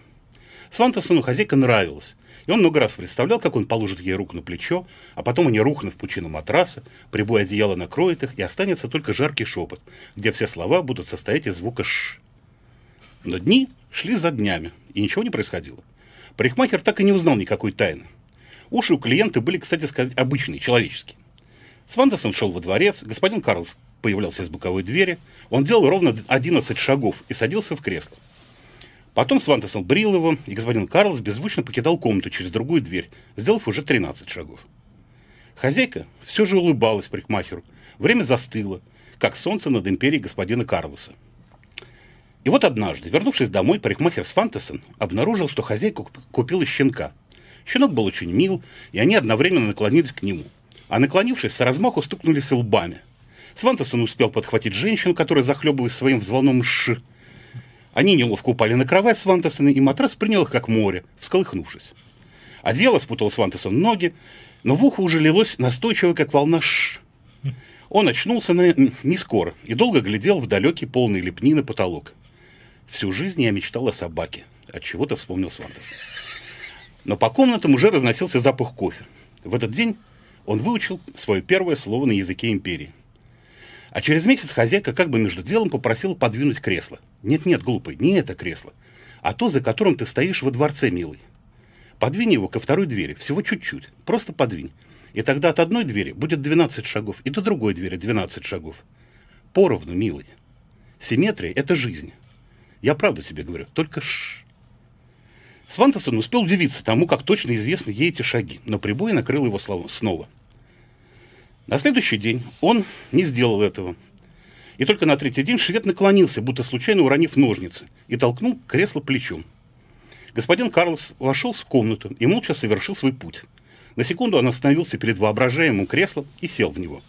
Свантосону хозяйка нравилась, и он много раз представлял, как он положит ей руку на плечо, а потом они рухнут в пучину матраса, прибой одеяло накроет их, и останется только жаркий шепот, где все слова будут состоять из звука «ш». Но дни шли за днями, и ничего не происходило. Парикмахер так и не узнал никакой тайны. Уши у клиента были, кстати сказать, обычные, человеческие. Свандерсон шел во дворец, господин Карлс появлялся из боковой двери, он делал ровно 11 шагов и садился в кресло. Потом Свантесон брил его, и господин Карлс беззвучно покидал комнату через другую дверь, сделав уже 13 шагов. Хозяйка все же улыбалась парикмахеру. Время застыло, как солнце над империей господина Карлоса. И вот однажды, вернувшись домой, парикмахер Свантесон обнаружил, что хозяйка купила щенка – Щенок был очень мил, и они одновременно наклонились к нему. А наклонившись, с размаху стукнулись лбами. Свантесон успел подхватить женщину, которая захлебывалась своим взволнованным «ш». Они неловко упали на кровать Свантесона, и матрас принял их как море, всколыхнувшись. Одеяло спутал Свантесон ноги, но в ухо уже лилось настойчиво, как волна «ш». Он очнулся на... не скоро и долго глядел в далекий полный лепнины потолок. Всю жизнь я мечтал о собаке. От чего-то вспомнил Свантесон. Но по комнатам уже разносился запах кофе. В этот день он выучил свое первое слово на языке империи. А через месяц хозяйка как бы между делом попросила подвинуть кресло. Нет-нет, глупый, не это кресло, а то, за которым ты стоишь во дворце, милый. Подвинь его ко второй двери, всего чуть-чуть, просто подвинь. И тогда от одной двери будет 12 шагов, и до другой двери 12 шагов. Поровну, милый. Симметрия – это жизнь. Я правду тебе говорю, только ш. Свантесон успел удивиться тому, как точно известны ей эти шаги, но прибой накрыл его снова. На следующий день он не сделал этого. И только на третий день швед наклонился, будто случайно уронив ножницы, и толкнул кресло плечом. Господин Карлос вошел в комнату и молча совершил свой путь. На секунду он остановился перед воображаемым креслом и сел в него.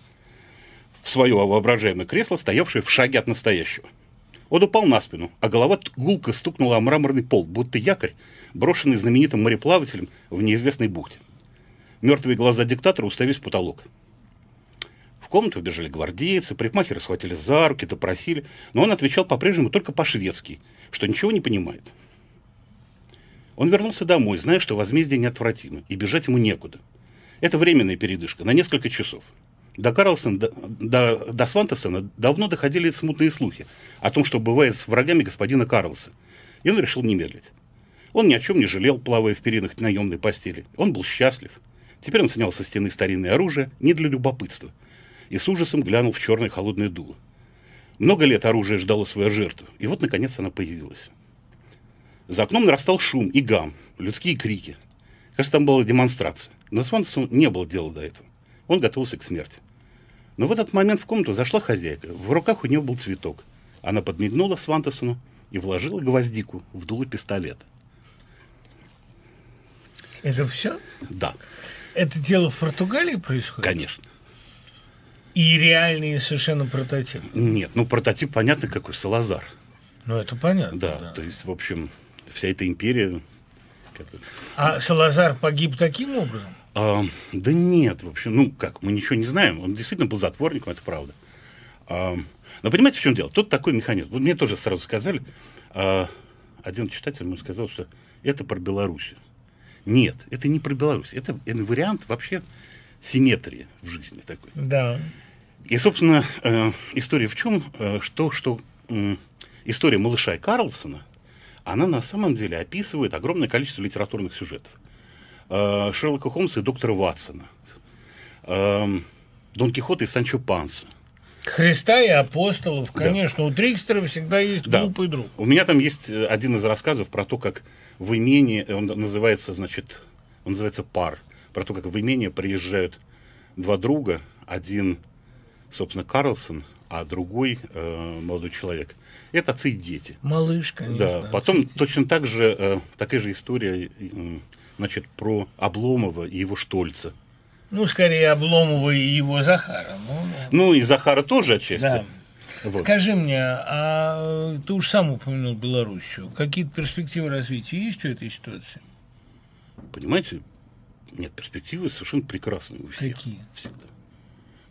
В свое воображаемое кресло, стоявшее в шаге от настоящего. Он упал на спину, а голова гулко стукнула о мраморный пол, будто якорь, брошенный знаменитым мореплавателем в неизвестной бухте. Мертвые глаза диктатора уставились в потолок. Комнату вбежали гвардейцы, парикмахеры схватили за руки, допросили, но он отвечал по-прежнему только по-шведски, что ничего не понимает. Он вернулся домой, зная, что возмездие неотвратимо, и бежать ему некуда. Это временная передышка, на несколько часов – до Карлсона, до, до, до Свантесона давно доходили смутные слухи о том, что бывает с врагами господина Карлса. И он решил не медлить. Он ни о чем не жалел, плавая в перинах наемной постели. Он был счастлив. Теперь он снял со стены старинное оружие не для любопытства и с ужасом глянул в черное холодное дуло. Много лет оружие ждало свою жертву, и вот, наконец, она появилась. За окном нарастал шум и гам, людские крики. Кажется, там была демонстрация. Но Свансону не было дела до этого. Он готовился к смерти. Но в этот момент в комнату зашла хозяйка. В руках у нее был цветок. Она подмигнула Свантесону и вложила гвоздику в дуло пистолета. Это все? Да. Это дело в Португалии происходит? Конечно. И реальные совершенно прототипы. Нет, ну прототип понятно какой, Салазар. Ну, это понятно. Да, да. то есть, в общем, вся эта империя... А Салазар погиб таким образом? А, да нет, в общем, ну как, мы ничего не знаем. Он действительно был затворником, это правда. А, но понимаете, в чем дело? Тут такой механизм. Вот мне тоже сразу сказали, а, один читатель мне сказал, что это про Белоруссию. Нет, это не про Беларусь. Это, это вариант вообще симметрии в жизни такой. Да. И, собственно, э, история в чем? Э, что, что история малыша и Карлсона, она на самом деле описывает огромное количество литературных сюжетов. Э, Шерлока Холмса и доктора Ватсона, э, Дон Кихота и Санчо Панса. Христа и апостолов, Да. конечно. У Трикстера всегда есть Да. глупый друг. У меня там есть один из рассказов про то, как в имение, он называется, значит, он называется «Пар», про то, как в имение приезжают два друга, один, собственно, Карлсон, а другой э, молодой человек. Это отцы и дети. Малыш, конечно. Да, потом точно так же, э, такая же история, э, значит, про Обломова и его Штольца. Ну, скорее, Обломова и его Захара. Ну, Ну, и Захара тоже отчасти. да. Вот. Скажи мне, а ты уж сам упомянул Белоруссию. Какие-то перспективы развития есть у этой ситуации? Понимаете, нет, перспективы совершенно прекрасные у всех. Какие? Всегда.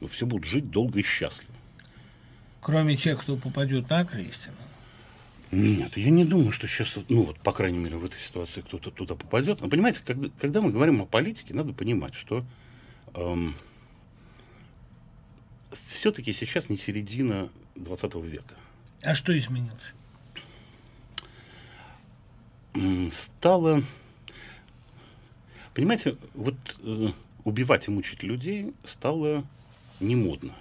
Все будут жить долго и счастливо. Кроме тех, кто попадет на крестину. Нет, я не думаю, что сейчас, ну вот, по крайней мере, в этой ситуации кто-то туда попадет. Но понимаете, когда, когда мы говорим о политике, надо понимать, что все-таки сейчас не середина 20 века. А что изменилось? Стало, понимаете, вот э, убивать и мучить людей стало не модно.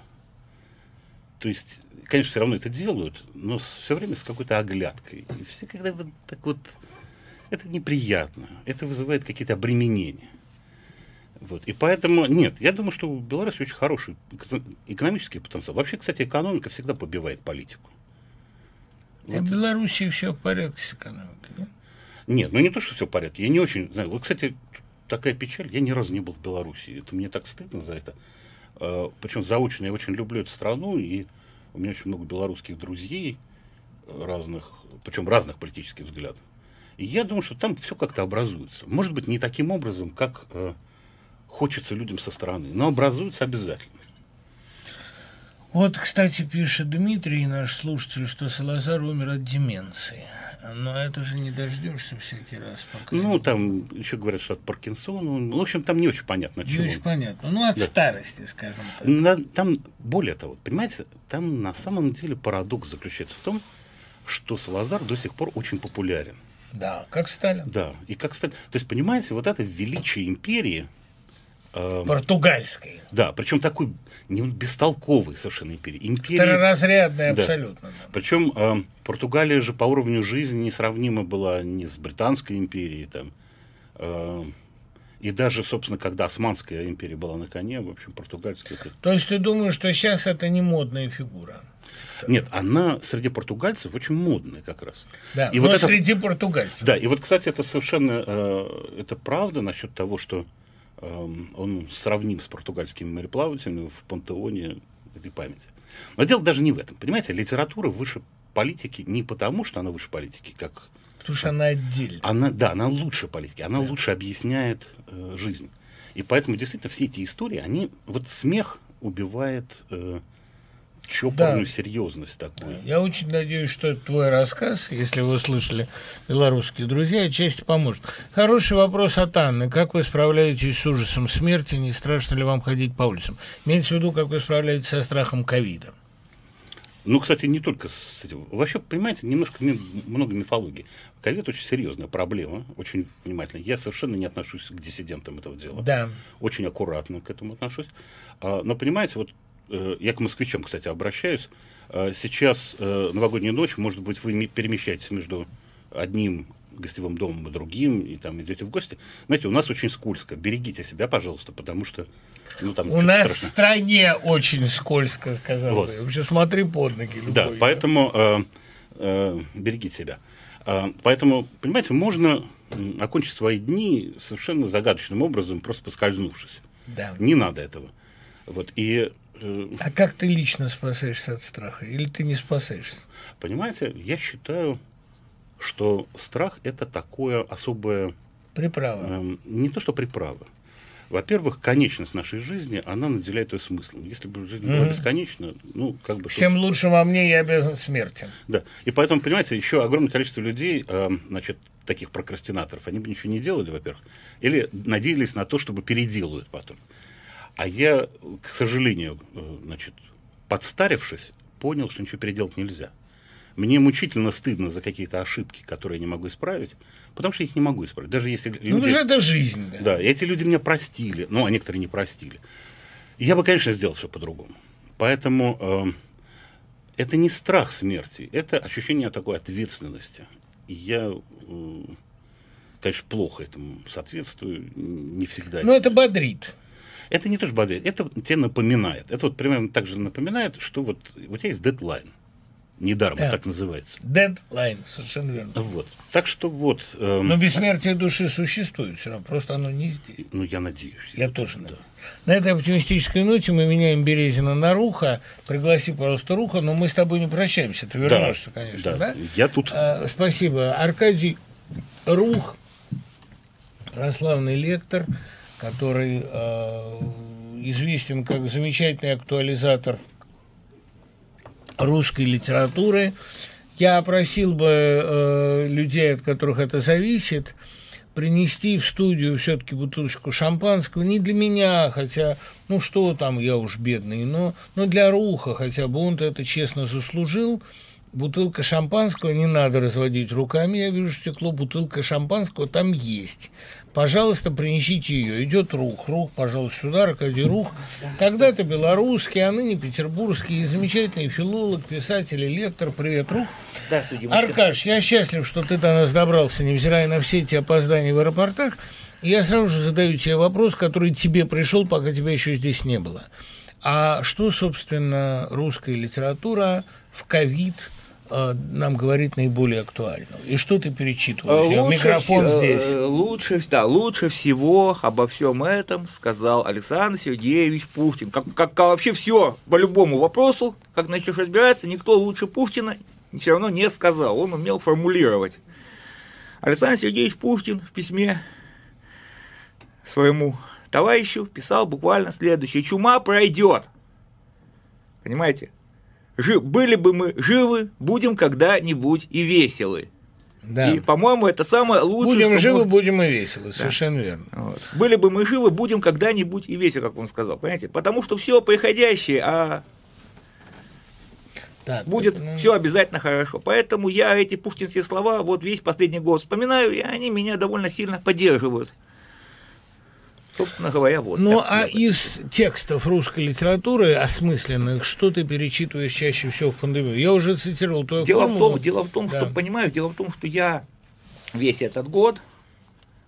То есть, конечно, все равно это делают, но все время с какой-то оглядкой. И все когда вот так вот... Это неприятно. Это вызывает какие-то обременения. Вот. И поэтому, нет, я думаю, что у Беларуси очень хороший эко- экономический потенциал. Вообще, кстати, экономика всегда побивает политику. В Белоруссии все в порядке с экономикой. нет? Нет, ну не то, что все в порядке. Я не очень знаю. Вот, кстати, такая печаль. Я ни разу не был в Беларуси. Это мне так стыдно за это. Причем заочно я очень люблю эту страну, и у меня очень много белорусских друзей э, разных, причем разных политических взглядов. И я думаю, что там все как-то образуется. Может быть, не таким образом, как э, хочется людям со стороны, но образуется обязательно. Вот, кстати, пишет Дмитрий, наш слушатель, что Салазар умер от деменции. Но это же не дождешься всякий раз. Пока Ну, там еще говорят, что от Паркинсона. Ну, В общем, там не очень понятно, от не чего. очень понятно. Ну, от Да. старости, скажем так. На- там, более того, понимаете, там на самом деле парадокс заключается в том, что Салазар до сих пор очень популярен. Да, как Сталин. Да, и как стать... То есть, понимаете, вот это величие империи, э, Португальской. да, причем такой не бестолковый совершенно империи. Империи, Второразрядная Да. абсолютно. да. причем э, Португалия же по уровню жизни несравнима была не с Британской империей, там, э, и даже, собственно, когда Османская империя была на коне, в общем, португальская... это- То есть ты думаешь, что сейчас это не модная фигура? Нет, она среди португальцев очень модная как раз. Да, И но вот это- среди португальцев. Да, и вот, кстати, это совершенно э, это правда насчет того, что он сравним с португальскими мореплавателями в пантеоне этой памяти. Но дело даже не в этом. Понимаете, литература выше политики не потому, что она выше политики, как Потому что она отдельно. она, да, она лучше политики, она лучше объясняет э, жизнь. И поэтому действительно все эти истории, они вот смех убивает э, чопорную Да. серьезность такую. Я очень надеюсь, что это твой рассказ, если вы слышали белорусские друзья, отчасти поможет. Хороший вопрос от Анны. Как вы справляетесь с ужасом смерти? Не страшно ли вам ходить по улицам? Имеется в виду, как вы справляетесь со страхом ковида. Ну, кстати, не только с этим. Вообще, понимаете, немножко много мифологии. Ковид очень серьезная проблема, очень внимательно. Я совершенно не отношусь к диссидентам этого дела. Да. Очень аккуратно к этому отношусь. А, Но, понимаете, вот я к москвичам, кстати, обращаюсь. А, Сейчас э, новогодняя ночь, может быть, вы перемещаетесь между одним гостевым домом и другим, и там идете в гости. Знаете, у нас очень скользко. Берегите себя, пожалуйста, потому что ну, там У нас в страшное. стране очень скользко, сказал Вот. бы. Вообще смотри под ноги. Да, любой. поэтому э, э, берегите себя. Э, поэтому, понимаете, можно окончить свои дни совершенно загадочным образом, просто поскользнувшись. Да. Не надо этого. Вот. И э, А как ты лично спасаешься от страха? Или ты не спасаешься? понимаете, я считаю, что страх это такое особое, Приправа. эм, не то что приправа. Во-первых, конечность нашей жизни, она наделяет ее смыслом. Если бы жизнь была Мгм. бесконечна, ну, как бы... Всем лучшим во мне я обязан смерти. Да. И поэтому, понимаете, еще огромное количество людей, э, значит, таких прокрастинаторов, они бы ничего не делали, во-первых, или надеялись на то, чтобы переделают потом. А я, к сожалению, э, значит, подстарившись, понял, что ничего переделать нельзя. Мне мучительно стыдно за какие-то ошибки, которые я не могу исправить, потому что я их не могу исправить. Даже если люди... Ну, что это жизнь. Да. Да, эти люди меня простили, ну, а некоторые не простили. Я бы, конечно, сделал все по-другому. Поэтому э, это не страх смерти, это ощущение такой ответственности. И я, э, конечно, плохо этому соответствую, не всегда. Но это бодрит. Это не то, что бодрит, это тебе напоминает. Это вот примерно так же напоминает, что вот у тебя есть дедлайн. Недаром Да. так называется. Дедлайн, совершенно верно. Вот. Так что вот, э, Но бессмертие души существует все равно, просто оно не здесь. ну, я надеюсь. Я тоже надеюсь. На этой оптимистической ноте мы меняем Березина на Руха. Пригласи, пожалуйста, Руха, но мы с тобой не прощаемся. Ты вернешься, конечно, да? Я тут А, спасибо. Аркадий Рух, прославный лектор, который э, известен как замечательный актуализатор русской литературы. Я просил бы э, людей, от которых это зависит, принести в студию все-таки бутылочку шампанского. Не для меня, хотя, ну что там, я уж бедный, но, но для Руха, хотя бы он это честно заслужил. Бутылка шампанского, не надо разводить руками, я вижу стекло, бутылка шампанского там есть. Пожалуйста, принесите ее. Идет Рух. Рух, пожалуйста, сюда, Аркадий Рух. Когда-то белорусский, а ныне петербургский, замечательный филолог, писатель и лектор. Привет, Рух. Димочка. Аркаш, я счастлив, что ты до нас добрался, невзирая на все эти опоздания в аэропортах. И я сразу же задаю тебе вопрос, который тебе пришел, пока тебя еще здесь не было. А что, собственно, русская литература в ковид нам говорит наиболее актуально? И что ты перечитываешь? Я в микрофон вс- здесь. э, лучше, вс- да, лучше всего обо всем этом сказал Александр Сергеевич Пушкин. Как, как, как вообще все по любому вопросу, как начнешь разбираться, никто лучше Пушкина все равно не сказал. Он умел формулировать. Александр Сергеевич Пушкин в письме своему товарищу писал буквально следующее. Чума пройдет. Понимаете? Были бы мы живы, будем когда-нибудь и веселы. Да. И, по-моему, это самое лучшее. Будем живы, может- будем и веселы. Совершенно верно. Вот. Были бы мы живы, будем когда-нибудь и весело, как он сказал. Понимаете? Потому что все приходящее, а Так, будет ну, все обязательно хорошо. Поэтому я эти пушкинские слова вот весь последний год вспоминаю, и они меня довольно сильно поддерживают. Собственно говоря, вот. Ну, а из текстов русской литературы осмысленных, что ты перечитываешь чаще всего в пандемию? Я уже цитировал твою Дело в формулу. том, дело в том, Да. что, понимаешь, дело в том, что я весь этот год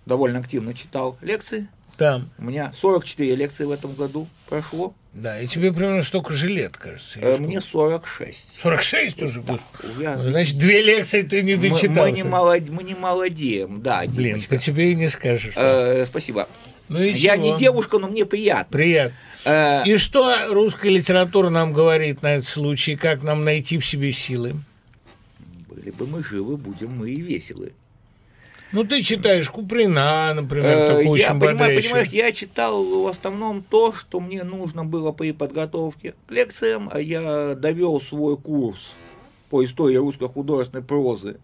довольно активно читал лекции. Да, У меня 44 лекции в этом году прошло. да, и тебе примерно столько же лет, кажется. Э? Мне 46. 46 уже будет. Я- Значит, две лекции ты не мы, дочитал. мы не молод- мы не молодеем, да, Блин, Димочка. по тебе и не скажешь. Э, спасибо. Ну и Я чего? не девушка, но мне приятно. Приятно. Э, И что русская литература нам говорит на этот случай? Как нам найти в себе силы? Были бы мы живы, будем мы и веселы. Ну, ты читаешь Куприна, например, Э, такой я очень понимаю, бодрящий. понимаешь, я читал в основном то, что мне нужно было при подготовке к лекциям, а я довел свой курс по истории русской художественной прозы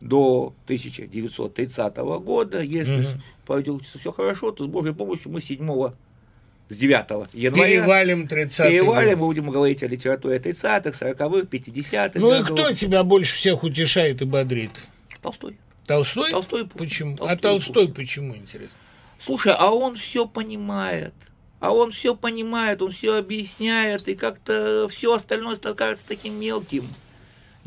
до 1930 года. Если Мгм. пойдет все хорошо, то с Божьей помощью мы 7 с 9 января Перевалим 30 перевалим, мы будем говорить о литературе 30-х, 40-х, 50-х Ну и кто тебя больше всех утешает и бодрит? Толстой. Толстой? Толстой Пушкин. Почему? Толстой а Толстой Пушкин. почему, интересно? Слушай, а он все понимает. А он все понимает, он все объясняет, и как-то все остальное кажется таким мелким.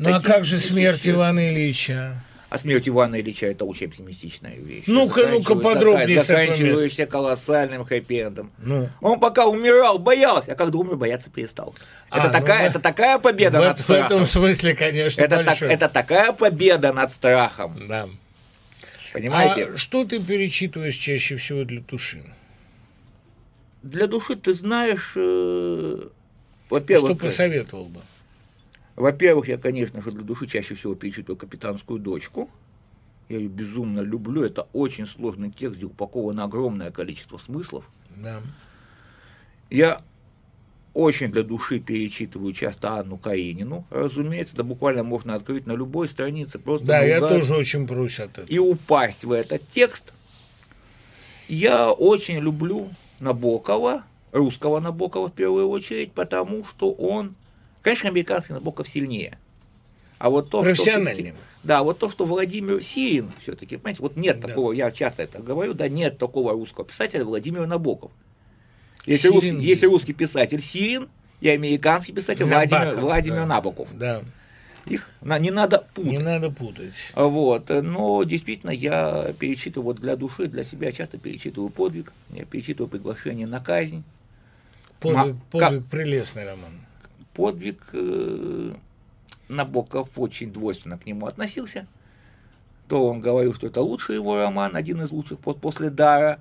Ну а как же смерть несущественным. Ивана Ильича? А смерть Ивана Ильича это очень оптимистичная вещь. Ну-ка, ну-ка, подробнее Заканчивающаяся колоссальным хэппи-эндом. Ну, Он пока умирал, боялся, а когда умер, бояться перестал. А, это, ну, такая, в- это такая победа в, над в этом страхом. смысле, конечно, Это, так- это такая победа над страхом. Да. Понимаете? А что ты перечитываешь чаще всего для души? Для души, ты знаешь, э, во-первых, Что посоветовал бы? Во-первых, я, конечно же, для души чаще всего перечитываю «Капитанскую дочку». Я ее безумно люблю. Это очень сложный текст, где упаковано огромное количество смыслов. Да. Я очень для души перечитываю часто Анну Каренину, разумеется, да буквально можно открыть на любой странице, просто Да, я тоже очень прусь от этого. и упасть в этот текст. Я очень люблю Набокова, русского Набокова в первую очередь, потому что он, конечно, американский Набоков сильнее. А вот то, что да, вот то, что Владимир Сирин все-таки, понимаете, вот нет Да. такого, я часто это говорю, да, нет такого русского писателя Владимир Набоков. Если, Сирин русский, если русский писатель Сирин и американский писатель Владимир, Набоков, Владимир да. Набоков. Да, Их на- не надо путать. не надо путать. Вот, но действительно я перечитываю вот для души, для себя часто перечитываю подвиг, я перечитываю приглашение на казнь. Подвиг, Ма- подвиг прелестный роман. Подвиг э, Набоков очень двойственно к нему относился. То он говорил, что это лучший его роман, один из лучших по- после Дара,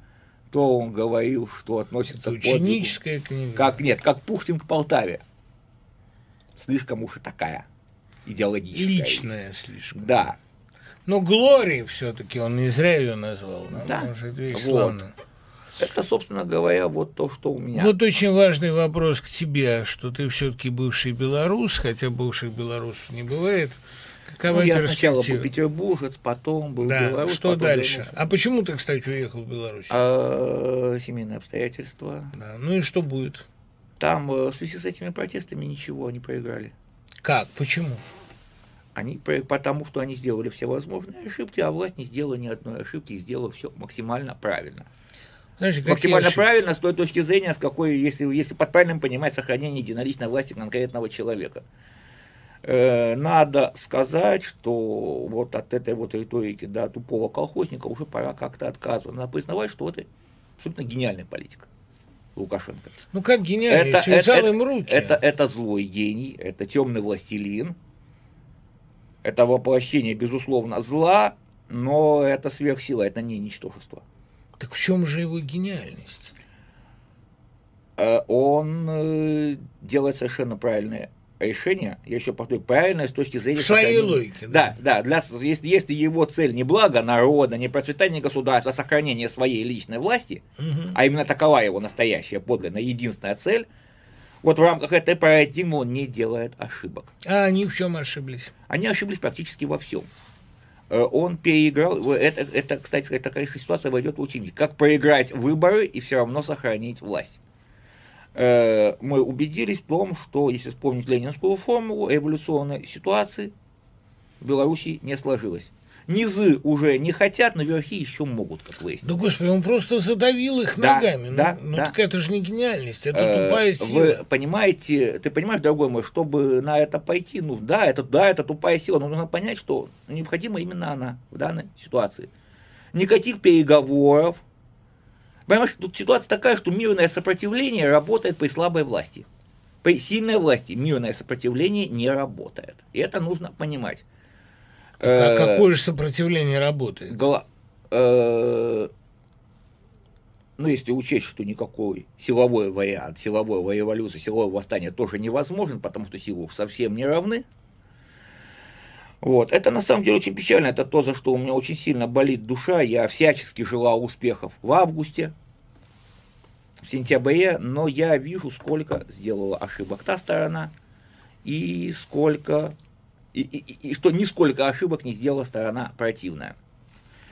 то он говорил, что относится Это к подвигу книга. как нет, как Пушкин к Полтаве. Слишком уж и такая идеологическая. Личная слишком. Да. Но Глория все-таки, он не зря ее назвал. Да. Может, вещь Вот. славная. Это, собственно говоря, вот то, что у меня. Вот очень важный вопрос к тебе, что ты все-таки бывший белорус, хотя бывших белорусов не бывает. Какова Ну, я сначала был петербуржец, потом был Да, белорус. что дальше? вернулся. А почему ты, кстати, уехал в Беларусь? А, семейные обстоятельства. Да, Ну и что будет? Там э, в связи с этими протестами ничего они проиграли. Как? Почему? Они, потому что они сделали все возможные ошибки, а власть не сделала ни одной ошибки и сделала все максимально правильно. Знаешь, максимально ошибки? правильно с той точки зрения, с какой, если, если под правильным понимать сохранение единоличной власти конкретного человека. Э, Надо сказать, что вот от этой вот риторики да, тупого колхозника уже пора как-то отказываться. Надо признавать, что это абсолютно гениальная политика Лукашенко. Ну как гениально, связал им руки. Это, это злой гений, это темный властелин, это воплощение, безусловно, зла, но это сверхсила, это не ничтожество. Так в чем же его гениальность? Э, Он э, делает совершенно правильное решение, я еще повторю, правильное с точки зрения... В своей сохранения- логике, да. Да, да, для, если, если его цель не благо народа, не процветание государства, а сохранение своей личной власти, Мгм. а именно такова его настоящая, подлинная, единственная цель, вот в рамках этой парадигмы он не делает ошибок. А они в чем ошиблись? Они ошиблись практически во всем. Э, Он переиграл, это, это, кстати такая же ситуация войдет в учебник. Как проиграть выборы и все равно сохранить власть. Э, Мы убедились в том, что, если вспомнить ленинскую формулу, эволюционной ситуации в Беларуси не сложилось. Низы уже не хотят, но верхи еще могут, как Да, выяснилось. господи, он просто задавил их Да, ногами. да, ну, ну да. так это же не гениальность, это Э, тупая сила. Вы понимаете, ты понимаешь, дорогой мой, чтобы на это пойти, ну да, это, да, это тупая сила, но нужно понять, что необходима именно она в данной ситуации. Никаких переговоров. Понимаешь, тут ситуация такая, что мирное сопротивление работает при слабой власти. При сильной власти мирное сопротивление не работает. И это нужно понимать. А какое же сопротивление работает? Гла- э, ну, если учесть, что никакой силовой вариант, силовой революции, силовое восстание тоже невозможен, потому что силы уж совсем не равны. Вот. Это на самом деле очень печально. Это то, за что у меня очень сильно болит душа. Я всячески желал успехов в августе, в сентябре, но я вижу, сколько сделала ошибок та сторона, и сколько и, и- и- что нисколько ошибок не сделала сторона противная.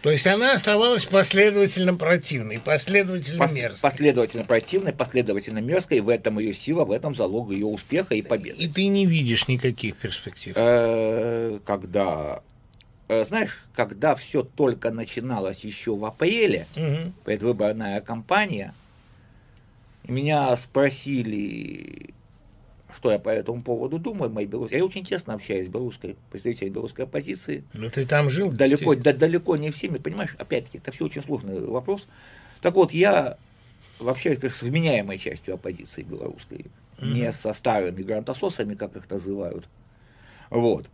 То есть она оставалась последовательно противной, последовательно Пос- мерзкой. последовательно противной, последовательно мерзкой, в этом ее сила, в этом залог ее успеха и победы. И ты не видишь никаких перспектив. Э, Когда, э, знаешь, когда все только начиналось еще в апреле, Мгм. предвыборная кампания, меня спросили, что я по этому поводу думаю, мои белорус... я очень тесно общаюсь с белорусской, представителями белорусской оппозиции, Ну ты там жил. далеко, да, далеко не всеми, понимаешь, опять-таки, это все очень сложный вопрос. Так вот, я вообще как с вменяемой частью оппозиции белорусской, не со старыми грантососами, как их называют. Вот.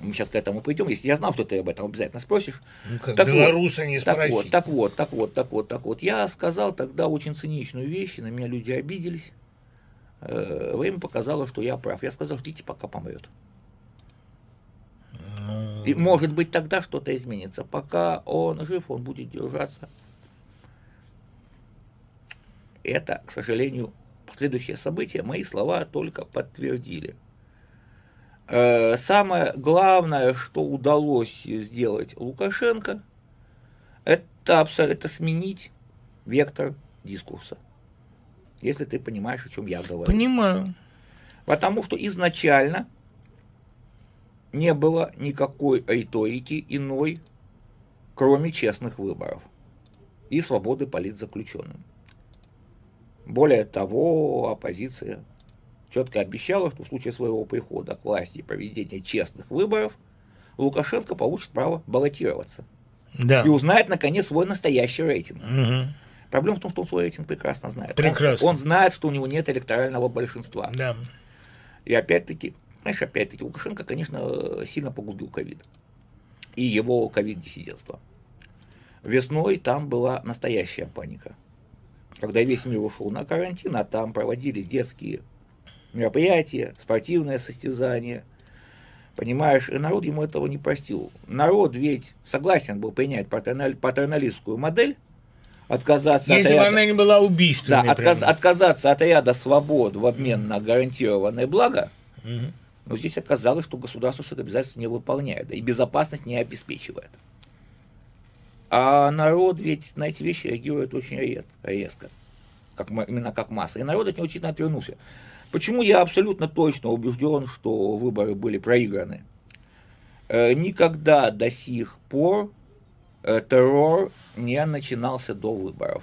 Мы сейчас к этому придем. Если я знал, что ты об этом обязательно спросишь. Ну как Так вот, белоруса не Так спросить. вот, так вот, так вот, так вот, так вот. Я сказал тогда очень циничную вещь, и на меня люди обиделись. Э, время показало, что я прав. Я сказал, ждите, пока помрет. Ну, И может быть тогда что-то изменится. Пока он жив, он будет держаться. Это, к сожалению, последующие события мои слова только подтвердили. Э, Самое главное, что удалось сделать Лукашенко, это, это сменить вектор дискурса. Если ты понимаешь, о чем я говорю. Понимаю. Потому что изначально не было никакой риторики иной, кроме честных выборов и свободы политзаключенным. Более того, оппозиция четко обещала, что в случае своего прихода к власти и проведения честных выборов Лукашенко получит право баллотироваться Да. и узнает, наконец, свой настоящий рейтинг. Мгм. Проблема в том, что он свой рейтинг прекрасно знает. Он- Прекрасно. Он, знает, что у него нет электорального большинства. Да. И опять-таки, знаешь, опять-таки, Лукашенко, конечно, сильно погубил ковид. И его ковид-диссидентство. Весной там была настоящая паника. Когда весь мир ушел на карантин, а там проводились детские мероприятия, спортивные состязания. Понимаешь, и народ ему этого не простил. Народ ведь согласен был принять патернали- патерналистскую модель, отказаться Если от бы ряда- она не была да, убийственной. отказ- прямо. отказаться от ряда свобод в обмен на гарантированное благо, Мгм. но здесь оказалось, что государство своих обязательств не выполняет, да, и безопасность не обеспечивает. А народ ведь на эти вещи реагирует очень рез- резко, как, именно как масса. И народ от него сильно отвернулся. Почему я абсолютно точно убежден, что выборы были проиграны? Э, Никогда до сих пор террор не начинался до выборов.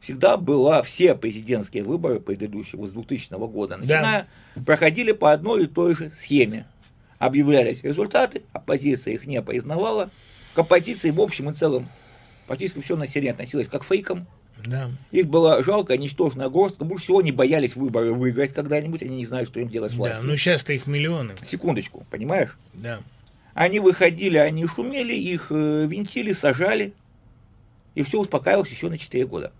Всегда была, все президентские выборы предыдущего, с 2000 года, начиная, проходили по одной и той же схеме. Объявлялись результаты, оппозиция их не признавала. К оппозиции в общем и целом практически все население относилось как к фейкам. Да. Их было жалко, ничтожная горстка. Больше всего они боялись выборы выиграть когда-нибудь, они не знают, что им делать с Да. властью. Ну сейчас-то их миллионы. Секундочку, понимаешь? Да. Они выходили, они шумели, их э, винтили, сажали, и все успокаивалось еще на 4 года.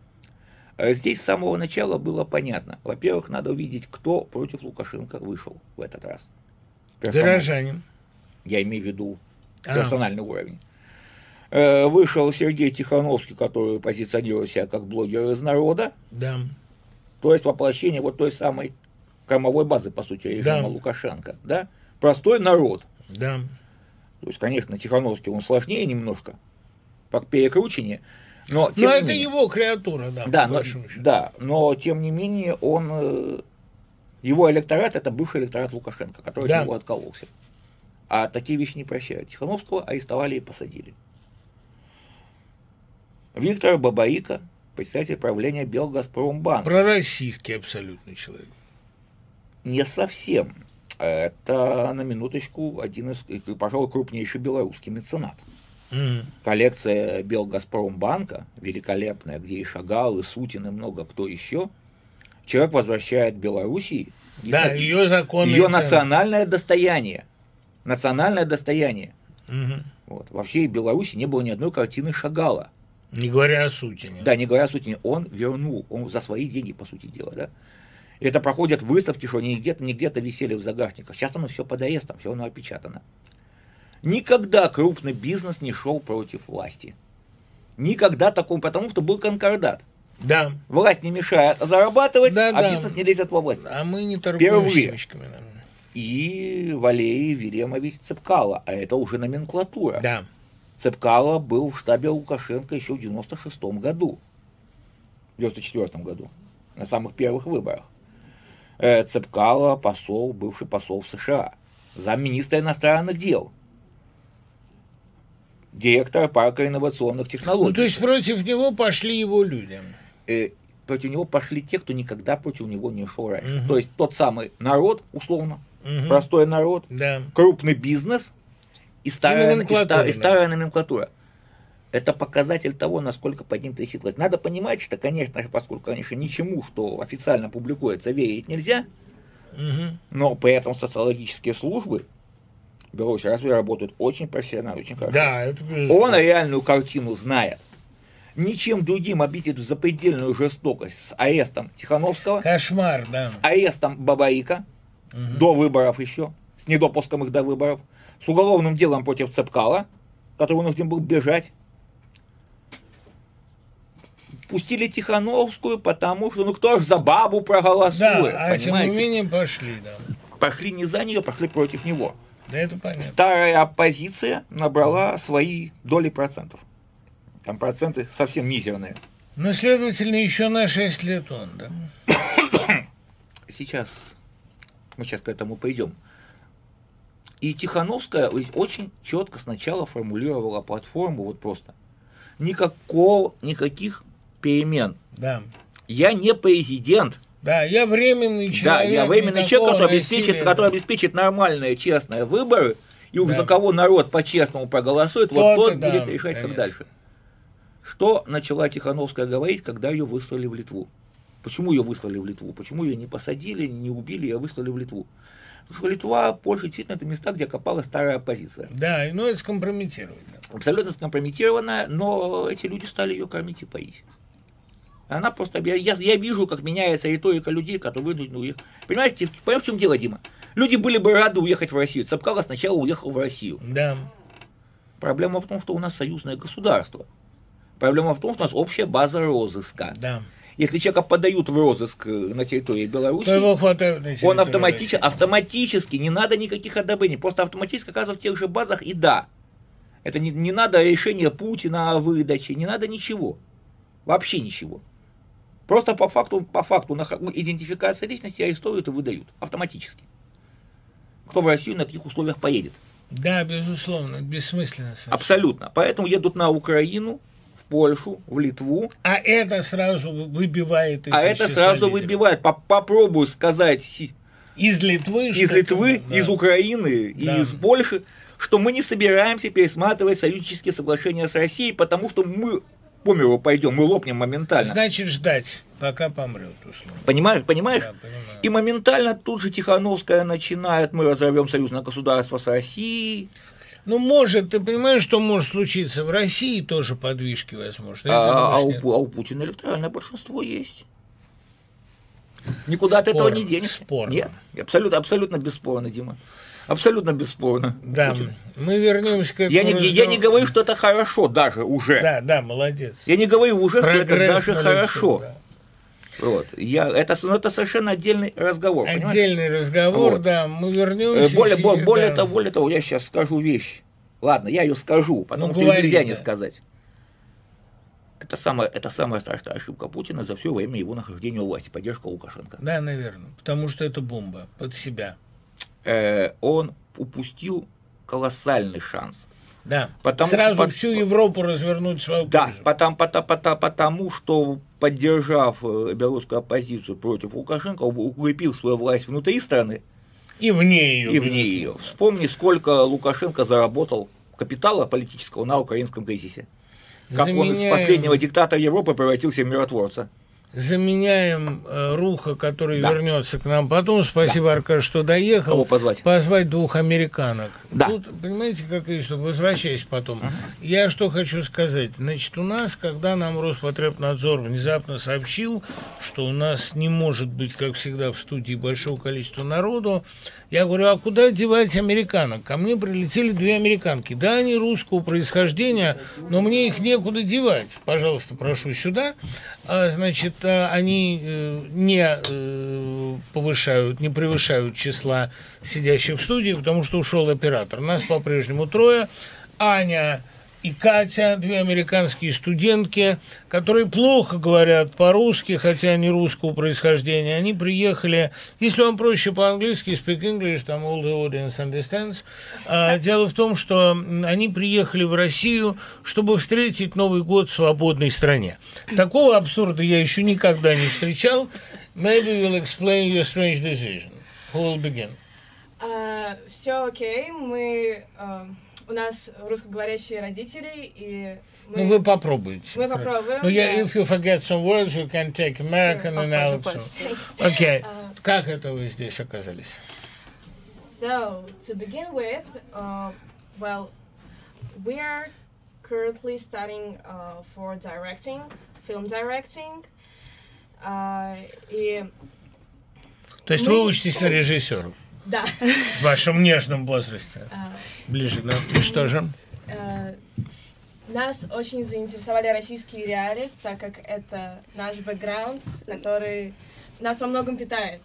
Э, Здесь с самого начала было понятно. Во-первых, надо увидеть, кто против Лукашенко вышел в этот раз. Персонально. Горожане. Я имею в виду А. персональный уровень. Э, Вышел Сергей Тихановский, который позиционирует себя как блогер из народа, Да. то есть воплощение вот той самой кормовой базы, по сути, режима Да. Лукашенко. Да? Простой народ. Да. То есть, конечно, Тихановский он сложнее немножко, как перекручение, но тем Но не это менее- его креатура, да. да, по но, счету. да, но тем не менее он э, его электорат это бывший электорат Лукашенко, который Да. от него откололся. А такие вещи не прощают. Тихановского арестовали и посадили. Виктор Бабаика, председатель правления Белгазпромбанка. Пророссийский абсолютно человек. Не совсем. Это, на минуточку, один из, пожалуй, крупнейший белорусский меценат. Мгм. коллекция Белгазпромбанка, великолепная, где и Шагал, и Сутин, и много кто еще, человек возвращает Белоруссии Да, ее законные ее национальное достояние. Национальное достояние. Мгм. Вот. Во всей Беларуси не было ни одной картины Шагала. Не говоря о Сутине. Да, не говоря о Сутине, он вернул, он за свои деньги, по сути дела, да. Это проходят выставки, что они где-то, не где-то висели в загашниках. Сейчас оно все под арестом, все оно опечатано. Никогда крупный бизнес не шел против власти. Никогда таком, потому что был конкордат. Да. Власть не мешает зарабатывать, Да, а да. бизнес не лезет во власть. А мы не торгуем Впервые. семечками. И Валерий Велемович Цепкало, а это уже номенклатура. Да. Цепкало был в штабе Лукашенко еще в 96 году. В 94 году. На самых первых выборах. Э, Цепкало посол, бывший посол в США. Замминистра иностранных дел. Директор парка инновационных технологий. Ну, то есть против него пошли его люди. э, против него пошли те, кто никогда против него не шел раньше. Мгм. То есть тот самый народ, условно, Мгм. простой народ, Да. крупный бизнес и старая, и, номенклатура, ста- и старая номенклатура. Это показатель того, насколько поднята хитрость. Надо понимать, что, конечно, поскольку, конечно, ничему, что официально публикуется, верить нельзя, Мгм. но при этом социологические службы Беларуси разве работают очень профессионально, очень хорошо. Да, это. Он реальную картину знает. ничем другим объяснить запредельную жестокость с арестом Тихановского, Кошмар, да. с арестом Бабаика до выборов еще, с недопуском их до выборов, с уголовным делом против Цепкала, который вынужден был бежать. Пустили Тихановскую, потому что ну кто ж за бабу проголосует, Да, а тем не понимаете? менее пошли, да. Пошли не за нее, пошли против него. Да это понятно. Старая оппозиция набрала свои доли процентов. Там проценты совсем мизерные. Ну, следовательно, еще на 6 лет он, да. [COUGHS] Сейчас, мы сейчас к этому пойдем. И Тихановская очень четко сначала формулировала платформу, вот просто. Никакого, никаких перемен. Да. Я не президент. Да, я временный Да, человек. я временный человек, который обеспечит, насилия. который обеспечит нормальные, честные выборы, и уж Да. за кого народ по-честному проголосует, вот То-то тот да, будет решать, как конечно. дальше. Что начала Тихановская говорить, когда ее выслали в Литву? Почему ее выслали в Литву? Почему ее не посадили, не убили, а выслали в Литву? Потому что Литва, Польша, действительно, это места, где копалась старая оппозиция. Да, ну это скомпрометировано. Абсолютно скомпрометированная, но эти люди стали ее кормить и поить. Она просто, я, я, я вижу, как меняется риторика людей, которые вынуждены уехать. Понимаете, понимаешь, в чем дело, Дима? Люди были бы рады уехать в Россию. Цапкало сначала уехал в Россию. Да. Проблема в том, что у нас союзное государство. Проблема в том, что у нас общая база розыска. Да. Если человека подают в розыск э, на территории Беларуси, он автоматически, автоматически, не надо никаких одобрений, просто автоматически оказывается в тех же базах и да. Это не, не надо решения Путина о выдаче, не надо ничего. Вообще ничего. Просто по факту, по факту нах- идентификация личности арестуют и выдают. Автоматически. Кто в Россию на таких условиях поедет? Да, безусловно, бессмысленно. совершенно. Абсолютно. Поэтому едут на Украину, в Польшу, в Литву, А это сразу выбивает а это сразу лидеров. выбивает. По- Попробуй сказать Из Литвы, из Литвы, ли? Да. из Украины Да. и из Польши, что мы не собираемся пересматривать союзнические соглашения с Россией, потому что мы миру пойдем, мы лопнем моментально. Значит, ждать, пока помрет, условно. Понимаешь, понимаешь? Да, понимаю. И моментально тут же Тихановская начинает, мы разорвем союзное государство с Россией. Ну, может, ты понимаешь, что может случиться? В России тоже подвижки возможны. А, а у, а у Путина электоральное большинство есть. Никуда от этого Спорно, не денешься. спорно. Нет, абсолютно, абсолютно бесспорно, Дима. Абсолютно бесспорно. Да, Путин. мы вернемся к этому Я не, я не говорю, что это хорошо даже уже. Да, да, молодец. Я не говорю уже, что это Прогресс даже налицо, хорошо. да. Вот. Я, это, ну, это совершенно отдельный разговор. понимаешь? Отдельный разговор, Вот. да, мы Э, вернемся. Более, сидя- бо- более, да. того, более того, я сейчас скажу вещь. Ладно, я ее скажу, потому Ну, что говори, ее нельзя не да. сказать. Это самая, это самая страшная ошибка Путина за все время его нахождения у власти, поддержка Лукашенко. Да, наверное, потому что это бомба под себя. Э, он упустил колоссальный шанс. Да, Потому сразу что всю Европу развернуть свою Да, пользу. потому, потому, потому, потому что, поддержав э, белорусскую оппозицию против Лукашенко, укрепил свою власть внутри страны И вне ее. и вне ее. Вспомни, сколько Лукашенко заработал капитала политического на украинском кризисе. Как он из Заменяем- последнего диктатора Европы превратился в миротворца. Заменяем э, Руха, который Да. вернется к нам потом. Спасибо, Аркаш, что доехал. Кого позвать? Позвать двух американок. Да. Тут, понимаете, какая история? Возвращаясь потом. Я что хочу сказать. Значит, у нас, когда нам Роспотребнадзор внезапно сообщил, что у нас не может быть, как всегда, в студии большого количества народу, я говорю, а куда девать американок? Ко мне прилетели две американки. Да, они русского происхождения, но мне их некуда девать. Пожалуйста, прошу сюда. А, значит, а, они э, не э, повышают, не превышают числа сидящих в студии, потому что ушел оператор. Нас по-прежнему трое. Аня и Катя, две американские студентки, которые плохо говорят по-русски, хотя они русского происхождения, они приехали, если вам проще по-английски, speak English, там all the audience understands. А, дело в том, что они приехали в Россию, чтобы встретить Новый год в свободной стране. Такого абсурда я еще никогда не встречал. Maybe you'll explain your strange decision. Who will begin? все окей, мы а, у нас русскоговорящие родители и мы, Ну, вы попробуйте. мы попробуем. Ну, я, да. if you forget some words, you can take American Of and course, out. of course. so. Окей. А, Как это вы здесь оказались? So, to begin with, uh, well, we are currently studying uh, for directing, film directing. А, и То есть Мы- вы учитесь на режиссера да, в вашем нежном возрасте. а, Ближе, да. И что же? э, нас очень заинтересовали российские реалии, так как это наш бэкграунд, который нас во многом питает.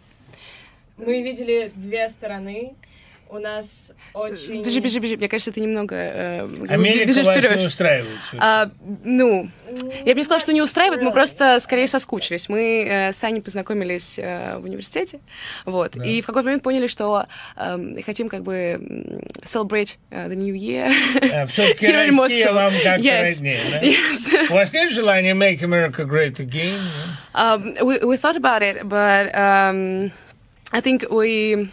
Мы видели две стороны. У нас очень... Бежи, бежи, бежи. Мне кажется, ты немного э, Америка бежишь вас вперед. не устраивает. А, ну, я бы не сказала, что не устраивает, мы Really. просто скорее соскучились. Мы э, с Аней познакомились э, в университете, вот, Да. и в какой-то момент поняли, что эм, хотим как бы celebrate э, the new year. Все-таки [LAUGHS] Here in Россия вам как-то Yes. роднее, да? Yes. У вас нет желания make America great again? Um, we, we thought about it, but um, I think we...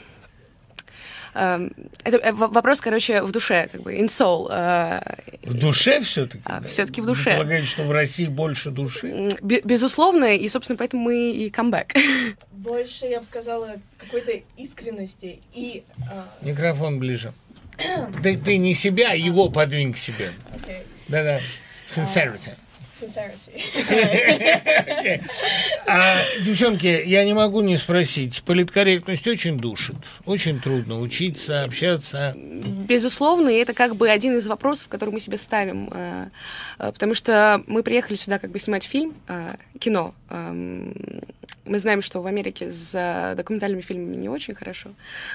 um, это э, в- вопрос, короче, в душе, как бы, in soul. э, В душе все-таки? А, всё-таки в Вы душе. полагаете, что в России больше души? бе- безусловно, и, собственно, поэтому мы и камбэк. [LAUGHS] Больше, я бы сказала, какой-то искренности и... а, Микрофон ближе. Ты, ты не себя, а его подвинь к себе. окей, Да-да. Sincerity. [LAUGHS] А, девчонки, я не могу не спросить. Политкорректность очень душит. Очень трудно учиться, общаться. Безусловно, и это как бы один из вопросов, который мы себе ставим, э, э, потому что мы приехали сюда как бы снимать фильм, э, кино. Мы знаем, что в Америке с э, документальными фильмами не очень хорошо.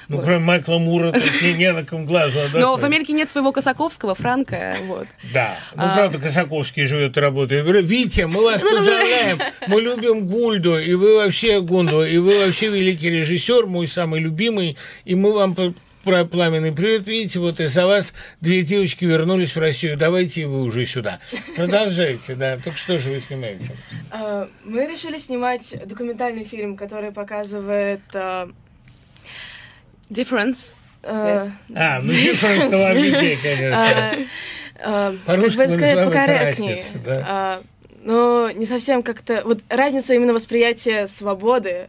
Ну, Вот. кроме Майкла Мура, не, на ком глазу отдохнуть. Но в Америке нет своего Косаковского, Франка, вот. Да. Ну, А. правда, Косаковский живет и работает. Витя, мы вас [LAUGHS] Ну, поздравляем. Мы любим Гульду, и вы вообще Гунду, и вы вообще великий режиссер, мой самый любимый, и мы вам про пламенный привет. Видите, вот из-за вас две девочки вернулись в Россию. Давайте и вы уже сюда. Продолжайте, да. Так что же вы снимаете? А, Мы решили снимать документальный фильм, который показывает... а, Difference. э, Yes. А, ну difference виднее, [LAUGHS] конечно. а, а, По-русски мы называем это разница, да. Но не совсем как-то... Вот разница именно восприятия свободы,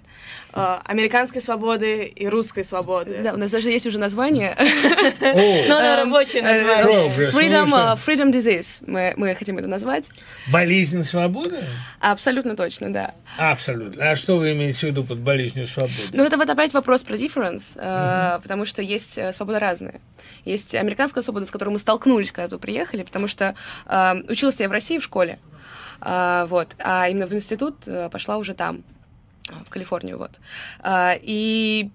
а, американской свободы и русской свободы. Да, у нас даже есть уже название. О, [LAUGHS] Но оно рабочее Э, название. Freedom, Ну, э, freedom disease. Мы, мы хотим это назвать. болезнь свободы? Абсолютно точно, да. Абсолютно. А что вы имеете в виду под болезнью свободы? Ну, это вот опять вопрос про difference, э, потому что есть э, свобода разная. Есть американская свобода, с которой мы столкнулись, когда тут приехали, потому что э, училась я в России в школе, э, вот, а именно в институт э, пошла уже там, в Калифорнию, вот. Э, и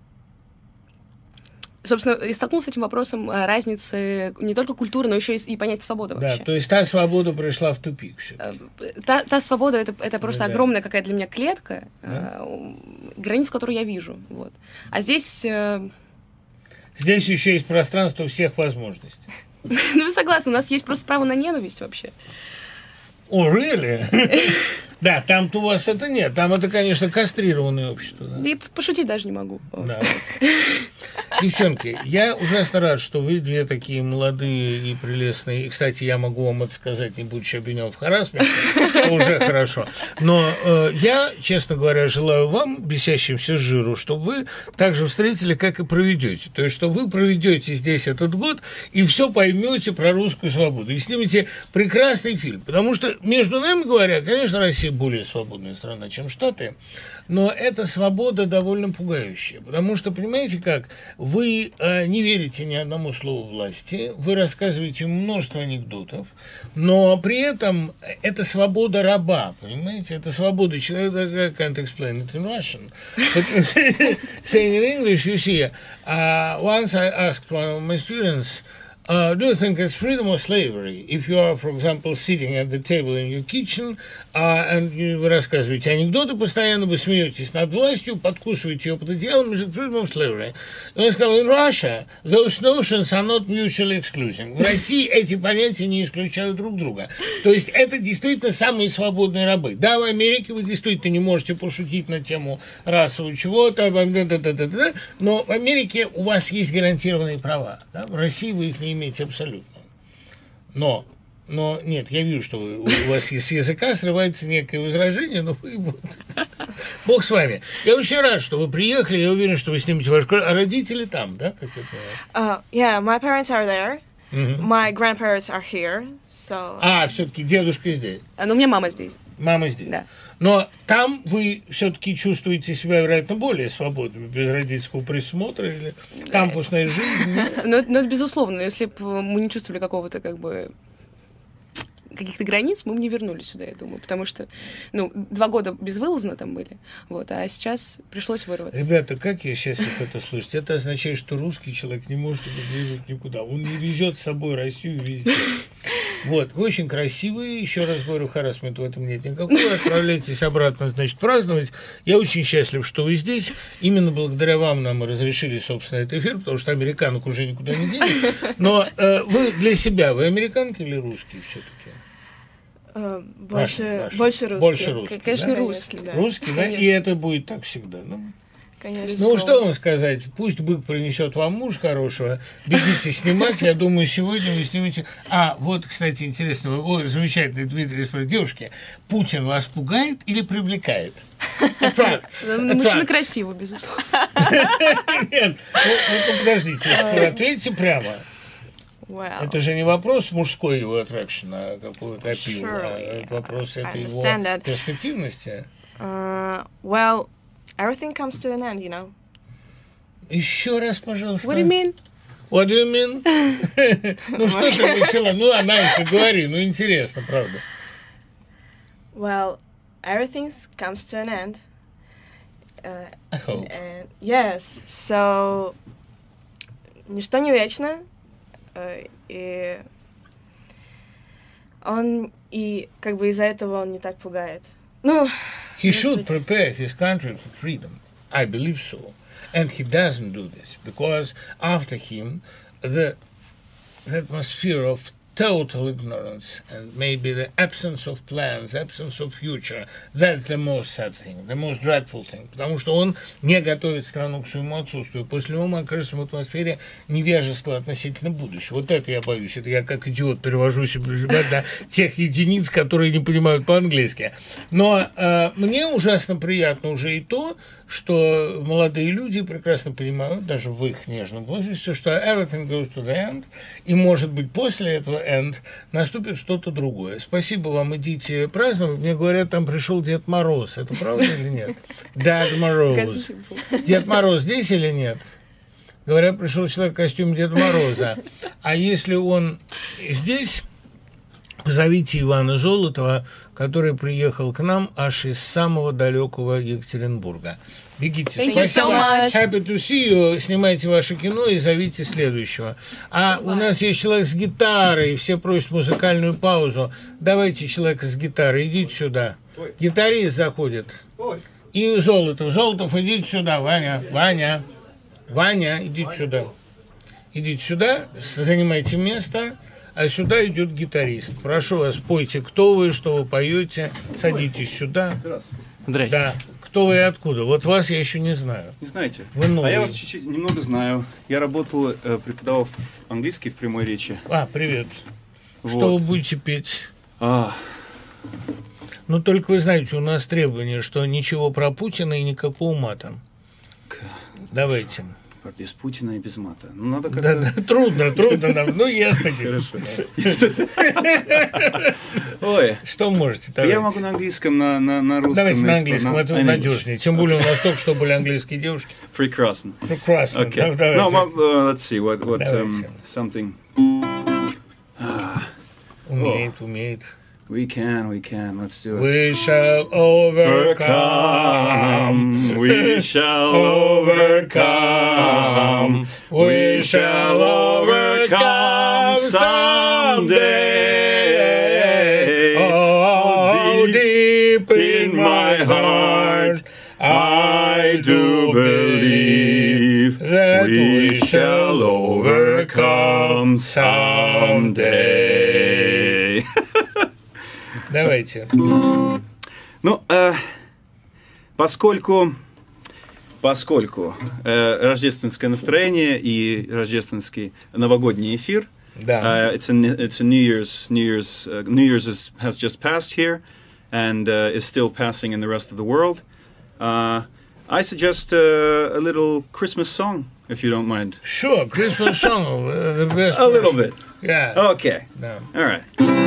Собственно, и столкнулся с этим вопросом э, разницы не только культуры, но еще и, и понятия свободы Да, вообще. то есть та свобода пришла в тупик. всё. Э, Та, та свобода это, это просто Ну да. огромная какая для меня клетка, Да. границу, которую я вижу. Вот. А здесь, Здесь еще есть пространство всех возможностей. [LAUGHS] ну, согласна, у нас есть просто право на ненависть вообще. О, really? Да, там-то у вас это нет. Там это, конечно, кастрированное общество. да. И п- пошутить даже не могу. Да. Девчонки, я ужасно рад, что вы две такие молодые и прелестные. И, кстати, я могу вам это сказать, не будучи обвинен в харасменте, что уже хорошо. Но э, я, честно говоря, желаю вам, бесящимся жиру, чтобы вы так же встретили, как и проведете. То есть, что вы проведете здесь этот год и все поймете про русскую свободу. И снимете прекрасный фильм. Потому что, между нами говоря, конечно, Россия более свободная страна, чем Штаты. Но эта свобода довольно пугающая. Потому что, понимаете как, вы э, не верите ни одному слову власти, вы рассказываете множество анекдотов, но при этом это свобода раба, понимаете? Это свобода человека, I can't explain it in Russian. [LAUGHS] Saying in English, you see, uh, once I asked one of my students, uh, do you think it's freedom or slavery? If you are, for example, sitting at the table in your kitchen, uh, and you, вы рассказываете анекдоты постоянно, вы смеетесь над властью, подкусываете ее под одеялом, is it freedom or slavery? И он сказал, in Russia, those notions are not mutually exclusive. В России эти понятия не исключают друг друга. То есть это действительно самые свободные рабы. Да, в Америке вы действительно не можете пошутить на тему расового чего-то, но в Америке у вас есть гарантированные права. Да? В России вы их не имеете абсолютно. Но, но нет, я вижу, что вы, у вас из языка срывается некое возражение, но вы вот... [LAUGHS] Бог с вами. Я очень рад, что вы приехали, я уверен, что вы снимете ваш... А родители там, да, как я понимаю? Uh, yeah, my parents are there. My grandparents are here, so А, все-таки дедушка здесь. А, Но у меня мама здесь. Мама здесь. Да. Но там вы все-таки чувствуете себя, вероятно, более свободными, без родительского присмотра или кампусной жизни. Но, но это безусловно. Если бы мы не чувствовали какого-то как бы каких-то границ, мы бы не вернулись сюда, я думаю. Потому что, ну, два года безвылазно там были. Вот, а сейчас пришлось вырваться. Ребята, как я счастлив это слышать. Это означает, что русский человек не может эмигрировать никуда. Он не везет с собой Россию везде. Вот, вы очень красивые, еще раз говорю, харасмент в этом нет никакого. Отправляйтесь обратно, значит, праздновать. Я очень счастлив, что вы здесь. Именно благодаря вам нам разрешили, собственно, этот эфир, потому что американок уже никуда не денешь. Но э, вы для себя, вы американки или русские все-таки? Э, больше, ваши. больше русский. Больше русский, Конечно, да? русский. да. Русский, да? И это будет так всегда. Ну, Конечно. Ну, что вам сказать? Пусть бык принесет вам муж хорошего. Бегите снимать. Я думаю, сегодня вы снимете... А, вот, кстати, интересно. Ой, замечательный Дмитрий спрашивает. Девушки, Путин вас пугает или привлекает? Мужчина красивый, безусловно. [LAUGHS] Нет, ну, ну, подождите, ответьте прямо. Well, Это же не вопрос мужской его attraction, а какой-то. Sure, а это вопрос I это его that. перспективности. uh, well, everything comes to an end, you know. Еще раз, пожалуйста. What do you mean? What do you mean? [LAUGHS] ну что ты начала? Ну, Ананька, говори, ну интересно, правда. Well, everything comes to an end. Uh, I hope. and yes, so ничто не вечно, и он и как бы из-за этого он не так пугает. Ну, He should Господи. prepare his country for freedom. I believe so. And he doesn't do this because after him, the, the atmosphere of total ignorance and maybe the absence of plans, absence of future, that's the most sad thing, the most dreadful thing. Потому что он не готовит страну к своему отсутствию. После него мы окажемся в атмосфере невежества относительно будущего. Вот это я боюсь. Это я как идиот перевожу себе до тех единиц, которые не понимают по-английски. Но э, мне ужасно приятно уже и то, что молодые люди прекрасно понимают, даже в их нежном возрасте, что everything goes to the end, и, может быть, после этого end наступит что-то другое. Спасибо вам, идите праздновать. Мне говорят, там пришел Дед Мороз. Это правда или нет? Дед Мороз. Дед Мороз здесь или нет? Говорят, пришел человек в костюме Деда Мороза. А если он здесь, позовите Ивана Золотова, который приехал к нам аж из самого далекого Екатеринбурга. Бегите. Thank you so Спасибо. much. Happy to see you. Снимайте ваше кино и зовите следующего. А у нас есть человек с гитарой, все просят музыкальную паузу. Давайте человека с гитарой, идите сюда. Гитарист заходит. И Золотов. Золотов, идите сюда, Ваня. Ваня. Ваня, идите сюда. Идите сюда, занимайте место, а сюда идет гитарист. Прошу вас, пойте, кто вы, что вы поете, садитесь сюда. Здрасте. Да. Кто вы и откуда? Вот вас я еще не знаю. Не знаете? Вы новый. А я вас чуть-чуть немного знаю. Я работал, э, преподавал в- английский в прямой речи. А, привет. Что Вот. вы будете петь? А, Ну, только вы знаете, у нас требование, что ничего про Путина и никакого мата. Давайте. Без Путина и без мата. Ну, надо Да, как-то... да, трудно, трудно нам. Ну, ясно. Хорошо. Ой, Что можете? я могу на английском, на, на, на русском. Давайте на английском, это на- надежнее. Тем более у нас только что были английские девушки. Прекрасно. Прекрасно. Okay. Да. No, well, uh, let's see. What, what, um, Давайте. something. Умеет, умеет. We can, we can. Let's do it. We shall overcome. [LAUGHS] We shall overcome. We shall overcome someday. Oh, deep in my heart, I do believe that we shall overcome someday. Давайте. Ну, э, поскольку, поскольку э, рождественское настроение и рождественский новогодний эфир, Да. uh, it's a it's a New Year's New Year's uh, New Year's is, has just passed here, and uh, is still passing in the rest of the world. Uh, I suggest uh, a little Christmas song, if you don't mind. Sure, Christmas song. uh, the best. A little bit. Yeah. Okay. Да. All right.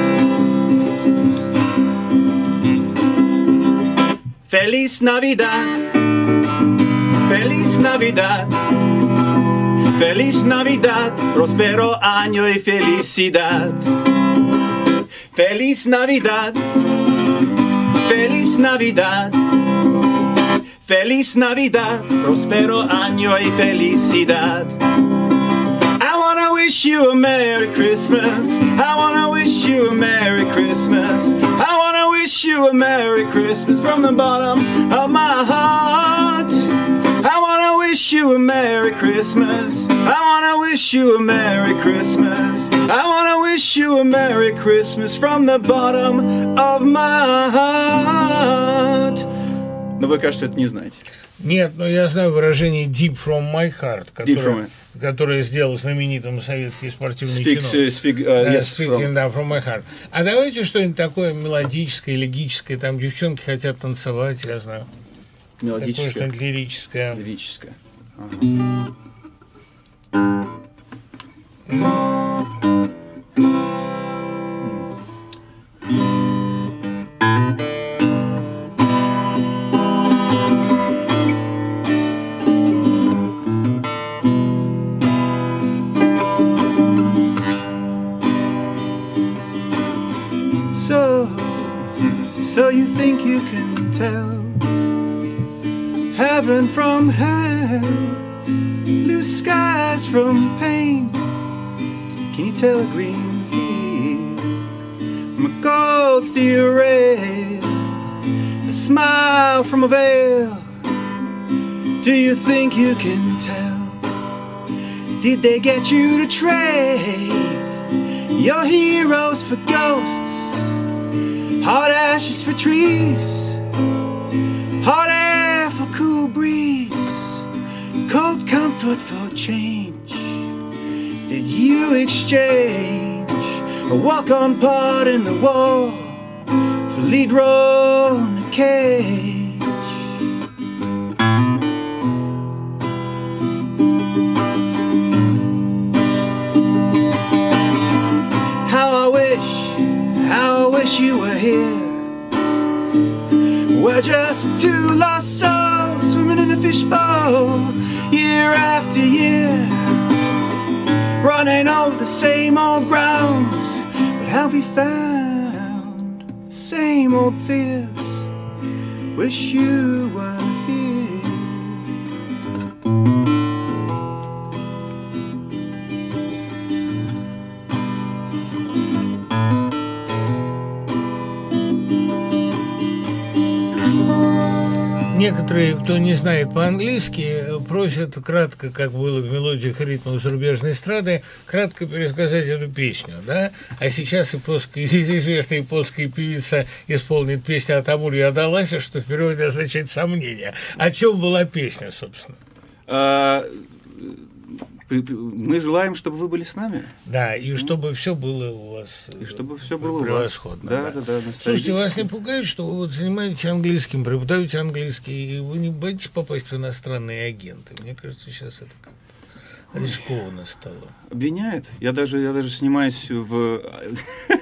Feliz Navidad. Feliz Navidad. Feliz Navidad. Prospero año y felicidad. Feliz Navidad. Feliz Navidad. Feliz Navidad. Prospero año y felicidad. I wanna wish you a Merry Christmas. I wanna wish you a Merry Christmas. I wanna wish you a Merry Christmas from the bottom of my heart. I wanna wish you a Merry Christmas. I wanna wish you a Merry Christmas. I wanna wish you a Merry Christmas from the bottom of my heart. Но вы, кажется, это не знаете. Нет, но я знаю выражение deep from my heart, которое, from которое сделал знаменитым советский спортивный Speak, чиновник. uh, speak, uh, yes, speaking, from- да, from my heart. А давайте что-нибудь такое мелодическое, лирическое. Там девчонки хотят танцевать, я знаю. Такое Мелодическое. что-нибудь лирическое. Лирическое. So, so you think you can tell heaven from hell, blue skies from pain? Can you tell a green field from a gold steel rail, a smile from a veil? Do you think you can tell? Did they get you to trade your heroes for ghosts? Hot ashes for trees, hot air for cool breeze, cold comfort for change. Did you exchange a walk on part in the war for lead role in the cage? Wish you were here. We're just two lost souls swimming in a fishbowl year after year, running over the same old grounds. But have we found the same old fears? Wish you were Некоторые, кто не знает по-английски, просят кратко, как было в мелодиях ритмов зарубежной эстрады, кратко пересказать эту песню, да? А сейчас и польская, [LAUGHS] известная японская певица исполнит песню «От Амур я отдалась», что в переводе означает «сомнение». О чем была песня, собственно? Мы желаем, чтобы вы были с нами. Да, и чтобы все было у вас И чтобы все было превосходно. Да, да, да. Слушайте, вас не пугает, что вы вот занимаетесь английским, преподаете английский, и вы не боитесь попасть в иностранные агенты? Мне кажется, сейчас это как-то рискованно стало. Обвиняет. Я даже, я даже снимаюсь в...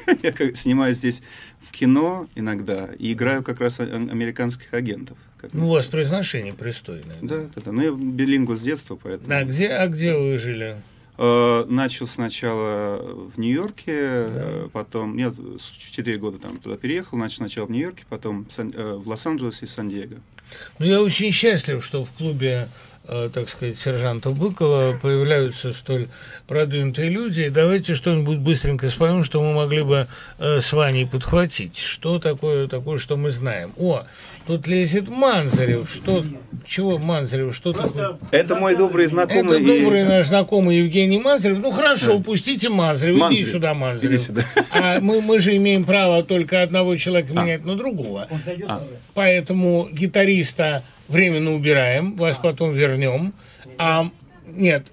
[LAUGHS] Я снимаюсь здесь в кино иногда и играю как раз американских агентов. Ну, у вас произношение пристойное. Да, да, да. Ну, я билингу с детства, поэтому... А где, а где вы жили? Э, Начал сначала в Нью-Йорке, э, потом... Нет, с 4 года там туда переехал, начал сначала в Нью-Йорке, потом в э, в Лос-Анджелесе и Сан-Диего. Ну, я очень счастлив, что в клубе, так сказать, сержанта Быкова появляются столь продвинутые люди. Давайте что-нибудь быстренько споем, что мы могли бы э, с Ваней подхватить. Что такое, такое, что мы знаем? О, тут лезет Манзарев. Что, чего Манзарев? Что такое? Это мой добрый знакомый. Это и- добрый наш знакомый Евгений Манзарев. Ну хорошо, упустите Манзарева. Иди Манзарев. сюда, Манзарев. Иди сюда. [LAUGHS] А мы, мы же имеем право только одного человека менять на другого. Поэтому гитариста временно убираем, вас потом вернем. А нет,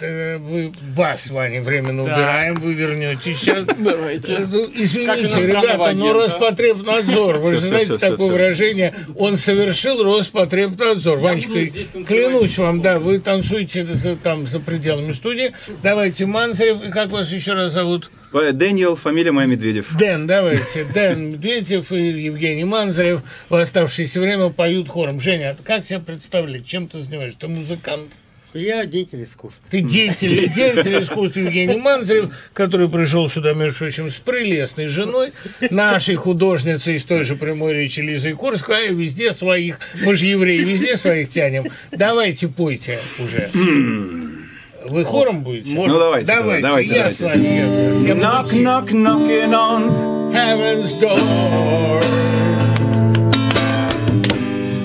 вы, вас, Ваня, временно Да. убираем, вы вернетесь сейчас. Давайте. Э, ну, Извините, ребята, но. Роспотребнадзор, вы же знаете такое выражение, он совершил Роспотребнадзор. Ванечка, клянусь вам, да, вы танцуете там за пределами студии. Давайте, Манзарев, и как вас еще раз зовут? Э, Дэниел, фамилия моя Медведев. Дэн, давайте. Дэн Медведев и Евгений Манзарев в оставшееся время поют хором. Женя, а как тебя представлять? Чем ты занимаешься? Ты музыкант? Я деятель искусства. Ты деятель, [LAUGHS] деятель искусства Евгений Манзарев, который пришел сюда, между прочим, с прелестной женой, нашей художницей из той же прямой речи Лизой Курской, а везде своих, мы же евреи, везде своих тянем. Давайте пойте уже. Вы хором будете? Ну, давайте, Давайте, давайте, я давайте. с вами. Я. Я Knock, knock, knocking on. Heaven's door.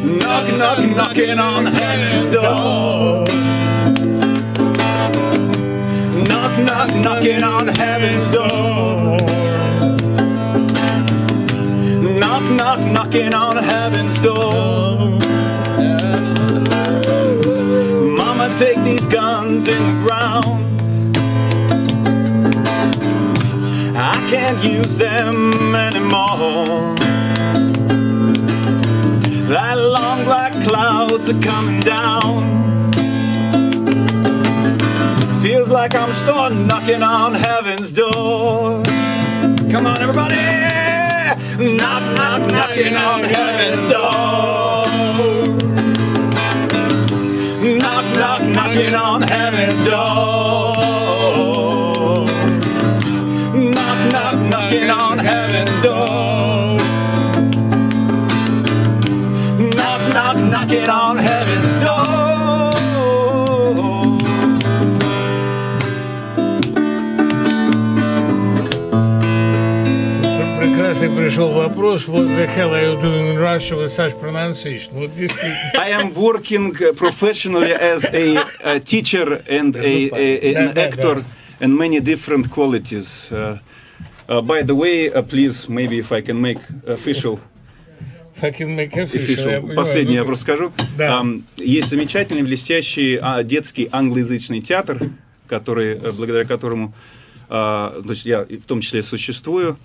Knock, knock, knocking on heaven's door. Knock, knock, knocking on heaven's door. Knock, knock, knocking on heaven's door. Mama, take these guns in the ground. I can't use them anymore. That long black clouds are coming down. Feels like I'm still knocking on heaven's door. Come on, everybody! Knock, knock, knocking on heaven's door. Knock, knock, knocking on heaven's door. Knock, knock, knocking on heaven's door. Knock, knock, knocking on пришел вопрос. What the hell are you doing in Russia with such pronunciation? Вот действительно. I am working uh, professionally as a, uh teacher and a, a- an actor and many different qualities. Uh, uh, by the way, uh, please, maybe if I can make official official. Последнее я Ну, просто скажу. Да. Ам, есть замечательный, блестящий а, детский англоязычный театр, который, э, благодаря которому а, значит, я в том числе существую.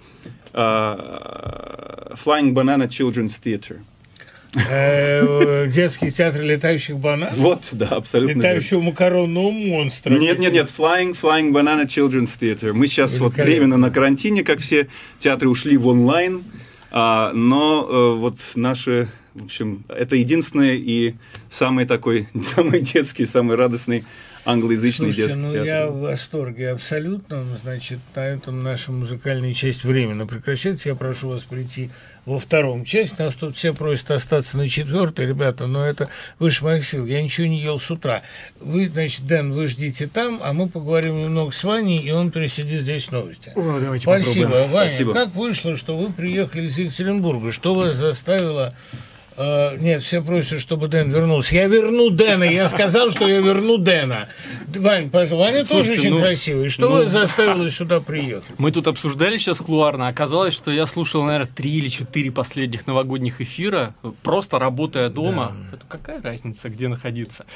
А, Flying Banana Children's Theatre. э, Детский театр летающих бананов. Вот, да, абсолютно. верно. Летающего макаронного монстра. Нет, нет, нет, Flying, Flying Banana Children's Theatre. Мы сейчас вот временно на карантине, как все театры ушли в онлайн, а, но э, вот наши, в общем, это единственный и самый такой, [LAUGHS] самый детский, самый радостный англоязычный Слушайте, детский ну театр. я в восторге абсолютно. Значит, на этом наша музыкальная часть временно прекращается. Я прошу вас прийти во втором часть. Нас тут все просят остаться на четвертой, ребята, но это выше моих сил. Я ничего не ел с утра. Вы, значит, Дэн, вы ждите там, а мы поговорим немного с Ваней, и он пересидит здесь с новости. О, давайте Спасибо, попробуем. Ваня. Спасибо. Как вышло, что вы приехали из Екатеринбурга? Что вас заставило... э, нет, все просят, чтобы Дэн вернулся. Я верну Дэна. Я сказал, что я верну Дэна. Вань, пожалуйста. Ваня тоже очень ну, красивый. Что ну, вас заставило сюда приехать? Мы тут обсуждали сейчас кулуарно. Оказалось, что я слушал, наверное, три или четыре последних новогодних эфира, просто работая дома. Это какая разница, где находиться?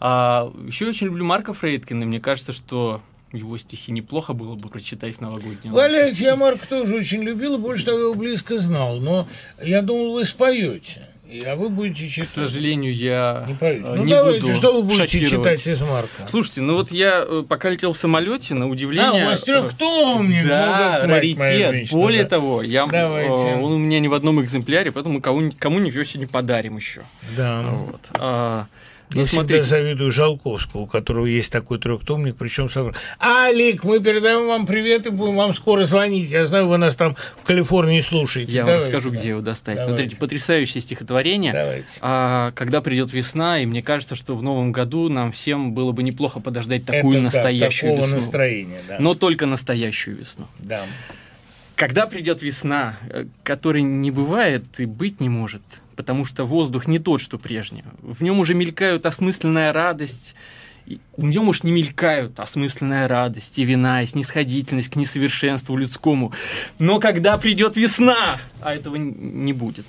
А, еще очень люблю Марка Фрейдкина. Мне кажется, что его стихи неплохо было бы прочитать в новогоднюю. Валяйте, я Марка тоже очень любил, и больше того, его близко знал. Но я думал, вы споете. И- А вы будете К читать. сожалению, я Не э, Ну не давайте, буду что вы будете читать из Марка? Слушайте, ну вот я э, пока летел в самолете, на удивление... А, у вас э, трехтомник. Да, ну, мать моя раритет. женщина, Более да. того, я, Давайте. он у меня не в одном экземпляре, поэтому кому, кому-нибудь его сегодня подарим еще. Да. Вот. А, ну, Я всегда смотрите, завидую Жалковскому, у которого есть такой трехтомник, причем сам... Алик, мы передаем вам привет и будем вам скоро звонить. Я знаю, вы нас там в Калифорнии слушаете. я вам Давайте, расскажу, да. где его достать. Давайте. Смотрите, потрясающее стихотворение. Давайте. А, когда придет весна, и мне кажется, что в новом году нам всем было бы неплохо подождать такую Это настоящую такого весну. настроения, да. Но только настоящую весну. Да. Когда придет весна, э, которой не бывает и быть не может, потому что воздух не тот, что прежний. В нем уже мелькают осмысленная радость, в нем уж не мелькают осмысленная радость и вина, и снисходительность к несовершенству людскому. Но когда придет весна, а этого не будет,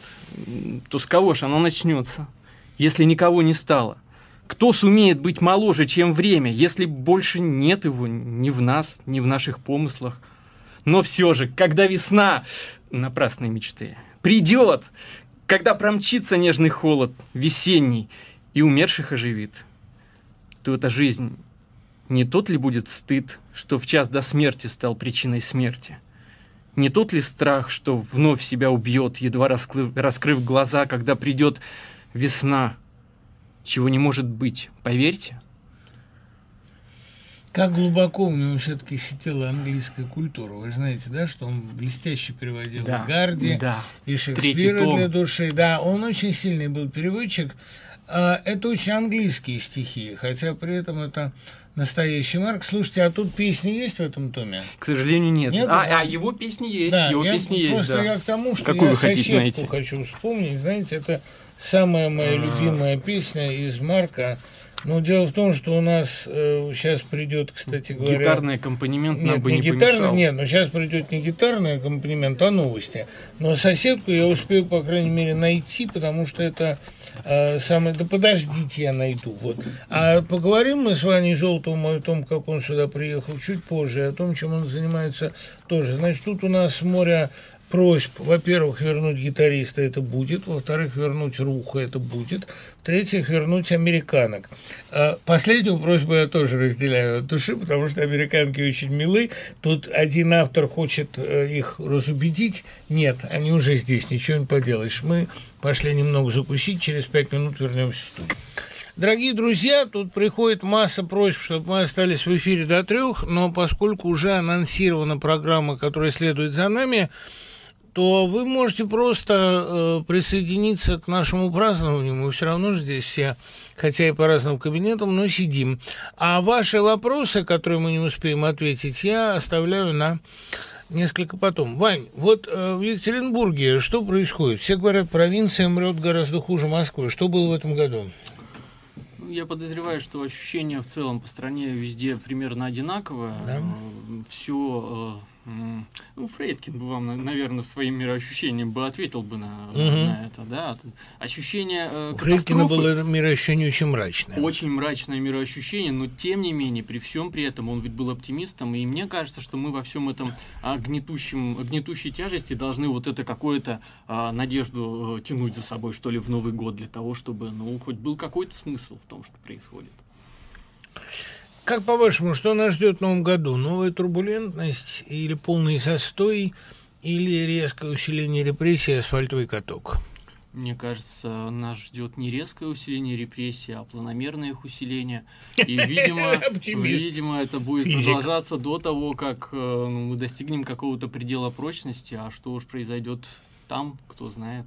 то с кого же оно начнется, если никого не стало? Кто сумеет быть моложе, чем время, если больше нет его ни в нас, ни в наших помыслах? Но все же, когда весна, напрасные мечты, придет, когда промчится нежный холод, весенний, и умерших оживит, то эта жизнь не тот ли будет стыд, что в час до смерти стал причиной смерти? Не тот ли страх, что вновь себя убьет, едва раскрыв, раскрыв глаза, когда придет весна, чего не может быть, поверьте? Как глубоко у него все-таки сидела английская культура. Вы знаете, да, что он блестяще переводил Да, Гарди, да. и Шекспира для души. Да, он очень сильный был переводчик. А, Это очень английские стихи, хотя при этом это настоящий Марк. Слушайте, а тут песни есть в этом томе? К сожалению, нет. Нет, а, а его песни есть, Да, его я песни есть, просто да. я к тому, что Какую я вы хотите найти? хочу вспомнить. Знаете, это самая моя любимая песня из Марка. Но дело в том, что у нас сейчас придет, кстати говоря... Гитарный аккомпанемент нам Нет, бы не, не гитарный, помешал. нет, но сейчас придет не гитарный аккомпанемент, а новости. Но соседку я успею, по крайней мере, найти, потому что это э, самое... Да подождите, я найду. Вот. А поговорим мы с Ваней Золотовым о том, как он сюда приехал чуть позже, о том, чем он занимается тоже. Значит, тут у нас море просьб, во-первых, вернуть гитариста это будет, во-вторых, вернуть Руха это будет, в-третьих, вернуть американок. А Последнюю просьбу я тоже разделяю от души, потому что американки очень милы. Тут один автор хочет э, их разубедить. Нет, они уже здесь, ничего не поделаешь. Мы пошли немного закусить, через пять минут вернемся в. Дорогие друзья, тут приходит масса просьб, чтобы мы остались в эфире до трех, но поскольку уже анонсирована программа, которая следует за нами, то вы можете просто э, присоединиться к нашему празднованию. Мы все равно здесь все, хотя и по разным кабинетам, но сидим. А ваши вопросы, которые мы не успеем ответить, я оставляю на несколько потом. Вань, вот э, в Екатеринбурге что происходит? Все говорят, провинция мрет гораздо хуже Москвы. Что было в этом году? Ну, Я подозреваю, что ощущение в целом по стране везде примерно одинаковое. Да. Все, ну, Фрейдкин бы вам, на- наверное, своим мироощущением бы ответил бы на, Мгм. на это, да. Ощущение э, У Фрейдкина было мироощущение очень мрачное. Очень мрачное мироощущение, но тем не менее, при всем при этом, он ведь был оптимистом, и мне кажется, что мы во всем этом а, гнетущем, гнетущей тяжести должны вот это какую-то а, надежду э, тянуть за собой, что ли, в Новый год, для того, чтобы, ну, хоть был какой-то смысл в том, что происходит. Как по-вашему, что нас ждет в новом году? Новая турбулентность или полный застой, или резкое усиление репрессий асфальтовый каток? Мне кажется, нас ждет не резкое усиление репрессий, а планомерное их усиление. И, [LAUGHS] видимо, видимо это будет Физик. продолжаться до того, как э, ну, мы достигнем какого-то предела прочности, а что уж произойдет там, кто знает.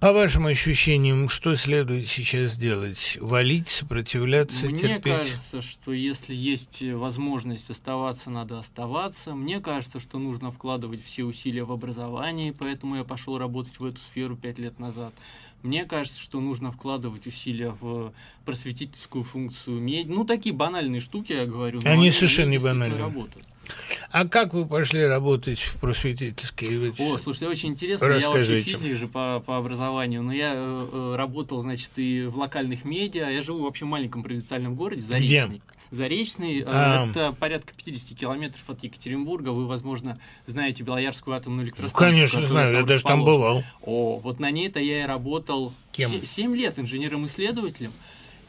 По вашим ощущениям, что следует сейчас делать? Валить, сопротивляться, Мне терпеть? кажется, что если есть возможность оставаться, надо оставаться. Мне кажется, что нужно вкладывать все усилия в образование, поэтому я пошел работать в эту сферу пять лет назад. Мне кажется, что нужно вкладывать усилия в просветительскую функцию медиа. Ну, такие банальные штуки, я говорю. но Они совершенно не банальные. работают. А как вы пошли работать в просветительские? О, слушайте, очень интересно. Я вообще физик же по, по образованию, но я э, э, работал, значит, и в локальных медиа. Я живу вообще в маленьком провинциальном городе, Заречный. Заречный, э, А. это порядка 50 километров от Екатеринбурга. Вы, возможно, знаете Белоярскую атомную Ну, электростанцию. конечно, знаю, я даже там бывал. О, вот на ней-то я и работал Кем? 7 лет инженером-исследователем.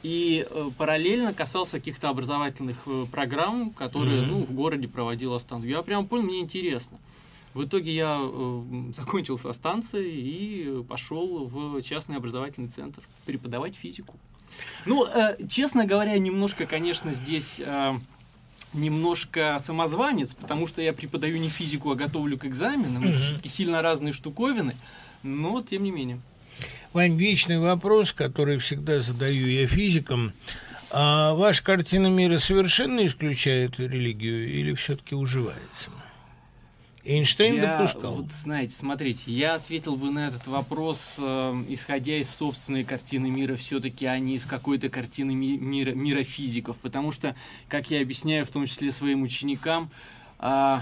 И э, параллельно касался каких-то образовательных э, программ, которые Мгм. ну, в городе проводила станция. Я прям понял, мне интересно. В итоге я э, [LAUGHS] закончил со станции и пошел в частный образовательный центр преподавать физику. Ну, честно говоря, немножко, конечно, здесь немножко самозванец, потому что я преподаю не физику, а готовлю к экзаменам. Это Мгм. все-таки сильно разные штуковины, но тем не менее. Вань, вечный вопрос, который всегда задаю я физикам. А ваша картина мира совершенно исключает религию или все-таки уживается? Эйнштейн Я, допускал. Вот знаете, смотрите, я ответил бы на этот вопрос, э, исходя из собственной картины мира, все-таки, а не из какой-то картины ми- мира, мира физиков. Потому что, как я объясняю, в том числе своим ученикам, а,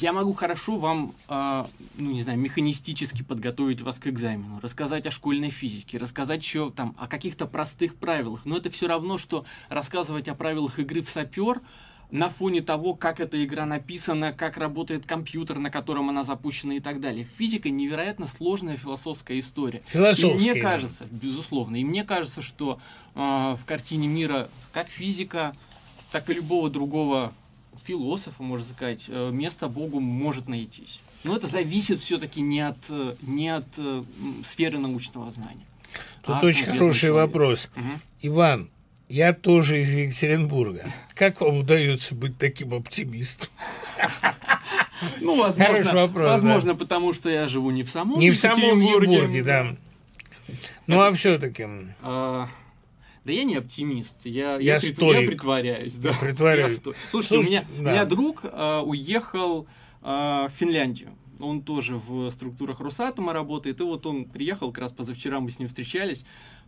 Я могу хорошо вам, э, ну не знаю, механистически подготовить вас к экзамену, рассказать о школьной физике, рассказать еще там о каких-то простых правилах. Но это все равно, что рассказывать о правилах игры в сапер на фоне того, как эта игра написана, как работает компьютер, на котором она запущена и так далее. Физика невероятно сложная философская история. Философская, И мне кажется, безусловно, и мне кажется, что э, в картине мира как физика, так и любого другого философа, можно сказать, э, место Богу может найтись. Но это зависит все-таки не от, э, не от э, сферы научного знания. Тут а очень конкретного хороший человека. вопрос. Мгм. Иван, я тоже из Екатеринбурга. Как вам удается быть таким оптимистом? [LAUGHS] Ну, возможно, Хороший вопрос, возможно потому что я живу не в самом Не в самом Екатеринбурге. Да. Ну, а все-таки да я не оптимист, я, Я я, прит- я притворяюсь. [LAUGHS] Да. притворяюсь. Я сто- Слушайте, у Слушайте, меня, да. у меня друг а, уехал а, в Финляндию. Он тоже в структурах Росатома работает. И вот он приехал, как раз позавчера мы с ним встречались,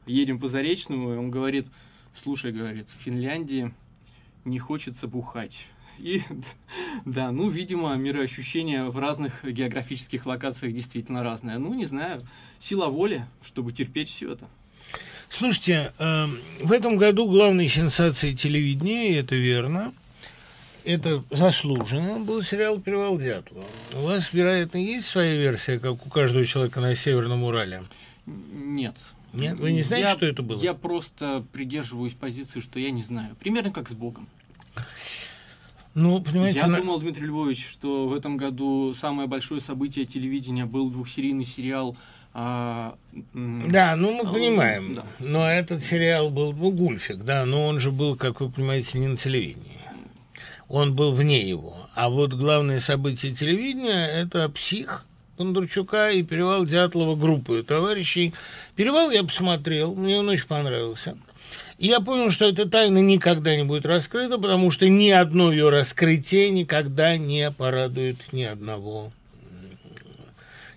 едем по Заречному, и он говорит, слушай, говорит, в Финляндии не хочется бухать. [LAUGHS] И да, ну, видимо, мироощущение в разных географических локациях действительно разное. Ну, не знаю, сила воли, чтобы терпеть все это. Слушайте, э, в этом году главной сенсацией телевидения, и это верно, это заслуженно, был сериал «Перевал Дятлова». У вас, вероятно, есть своя версия, как у каждого человека на Северном Урале? Нет. Нет? Вы не знаете, Я- что это было? Я просто придерживаюсь позиции, что я не знаю. Примерно как с Богом. Ну, понимаете, я на- думал, Дмитрий Львович, что в этом году самое большое событие телевидения был двухсерийный сериал. А, Да, ну мы а, понимаем. да. Но этот сериал был, ну, Гульфик, да, но он же был, как вы понимаете, не на телевидении. Он был вне его. А вот главное событие телевидения – это «Псих» Бондарчука и «Перевал Дятлова» группы товарищей. «Перевал» я посмотрел, мне он очень понравился. И я понял, что эта тайна никогда не будет раскрыта, потому что ни одно ее раскрытие никогда не порадует ни одного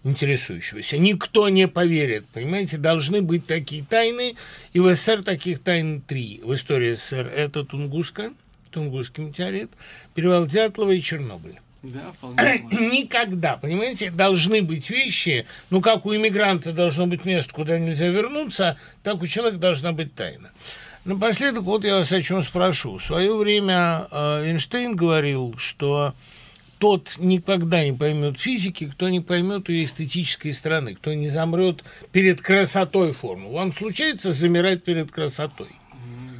интересующегося. Никто не поверит, понимаете, должны быть такие тайны, и в СССР таких тайн три. В истории СССР это Тунгуска, Тунгусский метеорит, перевал Дятлова и Чернобыль. Да, вполне. [CLEARS THROAT] Никогда, понимаете, должны быть вещи, ну, как у иммигранта должно быть место, куда нельзя вернуться, так у человека должна быть тайна. Напоследок, вот я вас о чем спрошу. В свое время э, Эйнштейн говорил, что тот никогда не поймет физики, кто не поймет ее эстетической стороны, кто не замрет перед красотой формы. Вам случается замирать перед красотой?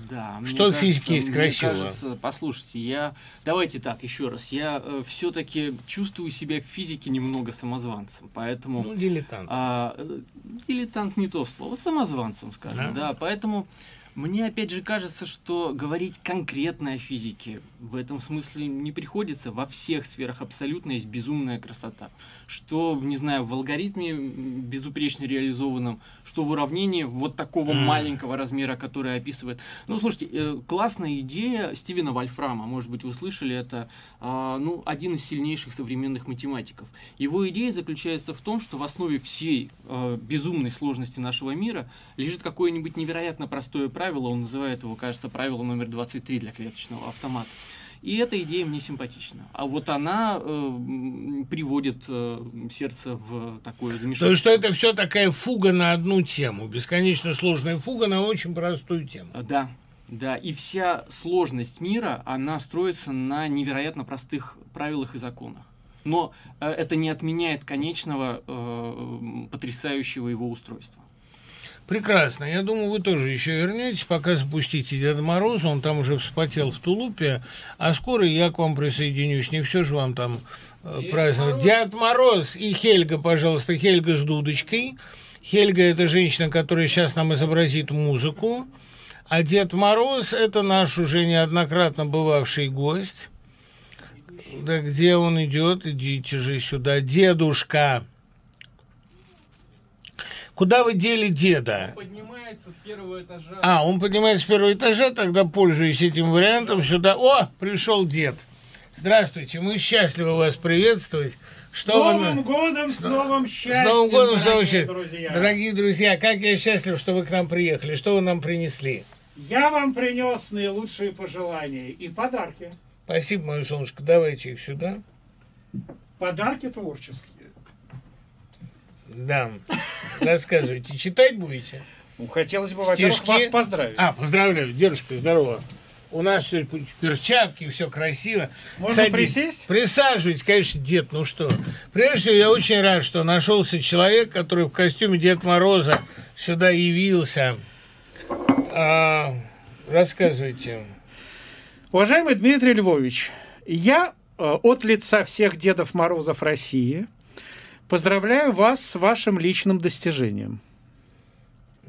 Да, Что в физике есть мне красивого? кажется, послушайте, я... Давайте так, еще раз. Я все-таки чувствую себя в физике немного самозванцем, поэтому... Ну, дилетант. А, э, дилетант не то слово, самозванцем, скажем, Да. да. Поэтому мне опять же кажется, что говорить конкретно о физике в этом смысле не приходится. Во всех сферах абсолютно есть безумная красота. Что, не знаю, в алгоритме безупречно реализованном, что в уравнении вот такого М. маленького размера, который описывает. Ну, слушайте, э, классная идея Стивена Вольфрама, может быть, вы слышали это, а, ну, один из сильнейших современных математиков. Его идея заключается в том, что в основе всей э, безумной сложности нашего мира лежит какое-нибудь невероятно простое правило, он называет его, кажется, правило номер 23 для клеточного автомата. И эта идея мне симпатична. А вот она э, приводит э, сердце в такое замешательство. То есть, что это все такая фуга на одну тему, бесконечно сложная фуга на очень простую тему. А, Да, да. И вся сложность мира, она строится на невероятно простых правилах и законах. Но э, это не отменяет конечного э, потрясающего его устройства. Прекрасно. Я думаю, вы тоже еще вернетесь, пока запустите Деда Мороза. Он там уже вспотел в тулупе. А скоро я к вам присоединюсь. Не все же вам там э, праздновать. Дед Мороз и Хельга, пожалуйста. Хельга с дудочкой. Хельга – это женщина, которая сейчас нам изобразит музыку. А Дед Мороз – это наш уже неоднократно бывавший гость. Да где он идет? Идите же сюда. Дедушка. Куда вы дели деда? Поднимается с первого этажа. А, он поднимается с первого этажа, тогда, пользуясь этим вариантом, сюда... О, пришел дед. Здравствуйте, мы счастливы вас приветствовать. Что С вы... Новым годом, с новым С счастьем, Новым годом, с новым дорогие счастьем. друзья. Дорогие друзья, как я счастлив, что вы к нам приехали. Что вы нам принесли? Я вам принес наилучшие пожелания и подарки. Спасибо, мое солнышко. Давайте их сюда. Подарки творческие. Да. Рассказывайте. Читать будете? Ну, хотелось бы, во-первых, вас поздравить. А, поздравляю, дедушка, здорово. У нас все перчатки, все красиво. Можно присесть? Присаживайтесь, конечно, дед, ну что. Прежде всего, я очень рад, что нашелся человек, который в костюме Дед Мороза сюда явился. А, рассказывайте. Уважаемый Дмитрий Львович, я э, от лица всех Дедов Морозов России поздравляю вас с вашим личным достижением.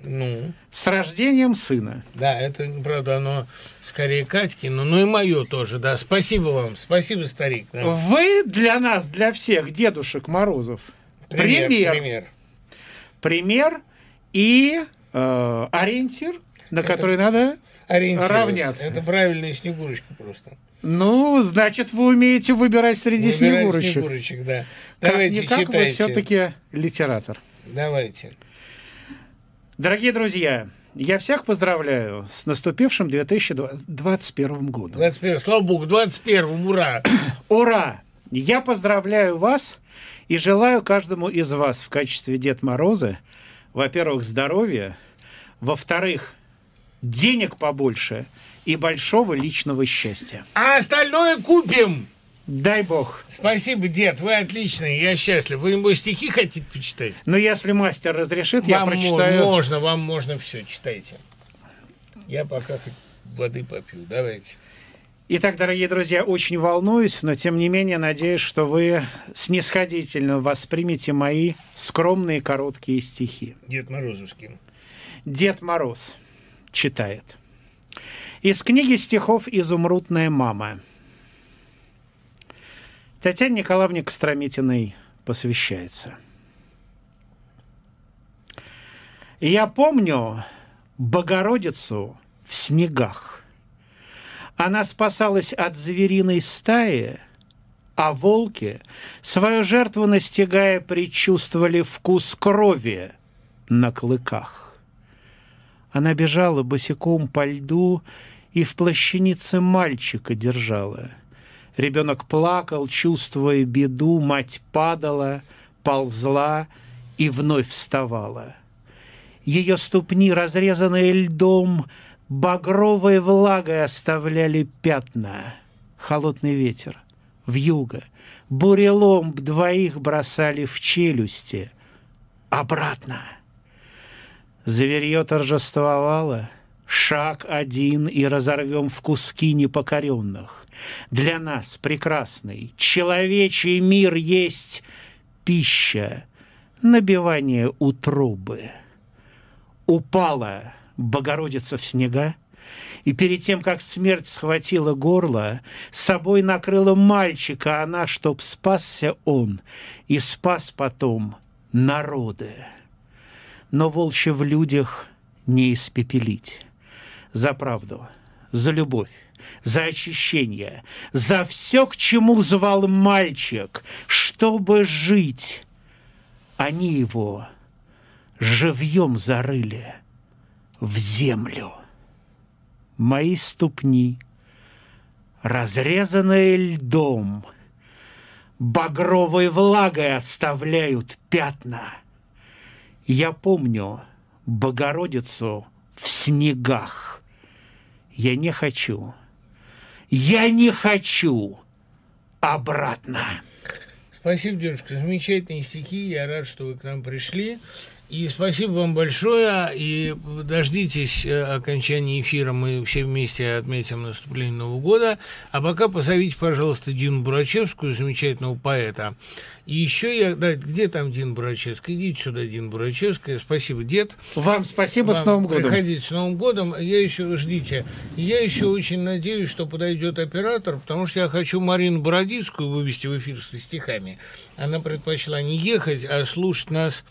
Ну, С рождением сына. да, это, правда, оно скорее Катькино, но и мое тоже, да. Спасибо вам, спасибо, старик. да. Вы для нас, для всех Дедушек Морозов, Пример, пример, пример. пример и э, ориентир, на который надо равняться. Это правильная снегурочка просто. Ну, значит, вы умеете выбирать среди Выбирать снегурочек. снегурочек, да. Как Давайте, вы читайте. все-таки литератор. Давайте. Дорогие друзья, я всех поздравляю с наступившим 2021 годом. 21, слава богу, 21, ура! [COUGHS] Ура! Я поздравляю вас и желаю каждому из вас в качестве Дед Мороза, во-первых, здоровья, во-вторых, денег побольше и большого личного счастья. А остальное купим! Дай бог. Спасибо, дед, вы отличный, я счастлив. Вы, небось, стихи хотите почитать? Но если мастер разрешит, я вам мо- прочитаю. можно, вам можно все, читайте. Я пока хоть воды попью, давайте. Итак, дорогие друзья, очень волнуюсь, но тем не менее надеюсь, что вы снисходительно воспримете мои скромные короткие стихи. Дед Морозовский. Дед Мороз читает. Из книги стихов «Изумрудная мама». Татьяне Николаевне Костромитиной посвящается. Я помню Богородицу в снегах. Она спасалась от звериной стаи, а волки, свою жертву настигая, предчувствовали вкус крови на клыках. Она бежала босиком по льду и в плащанице мальчика держала. Ребенок плакал, чувствуя беду, мать падала, ползла и вновь вставала. Ее ступни, разрезанные льдом, багровой влагой оставляли пятна. Холодный ветер, вьюга, буреломб двоих бросали в челюсти. Обратно. Зверье торжествовало. Шаг один и разорвем в куски непокоренных. Для нас прекрасный человечий мир есть пища, набивание утробы. Упала Богородица в снега, и перед тем, как смерть схватила горло, собой накрыла мальчика она, чтоб спасся он, и спас потом народы. Но волчье в людях не испепелить. За правду, за любовь, за очищение, за все, к чему звал мальчик, чтобы жить. Они его живьем зарыли в землю. Мои ступни, разрезанные льдом, багровой влагой оставляют пятна. Я помню Богородицу в снегах. Я не хочу, я не хочу обратно. Спасибо, дедушка, замечательные стихи, я рад, что вы к нам пришли. И спасибо вам большое, и дождитесь э, окончания эфира, мы все вместе отметим наступление Нового года. А пока позовите, пожалуйста, Дину Бурачевскую, замечательного поэта. И еще я... Да, где там Дина Бурачевская? Идите сюда, Дина Бурачевская. Спасибо, дед. Вам спасибо, с Вам Новым годом. Приходите с Новым годом. Я еще, ждите, я еще очень надеюсь, что подойдет оператор, потому что я хочу Марину Бородицкую вывести в эфир со стихами. Она предпочла не ехать, а слушать нас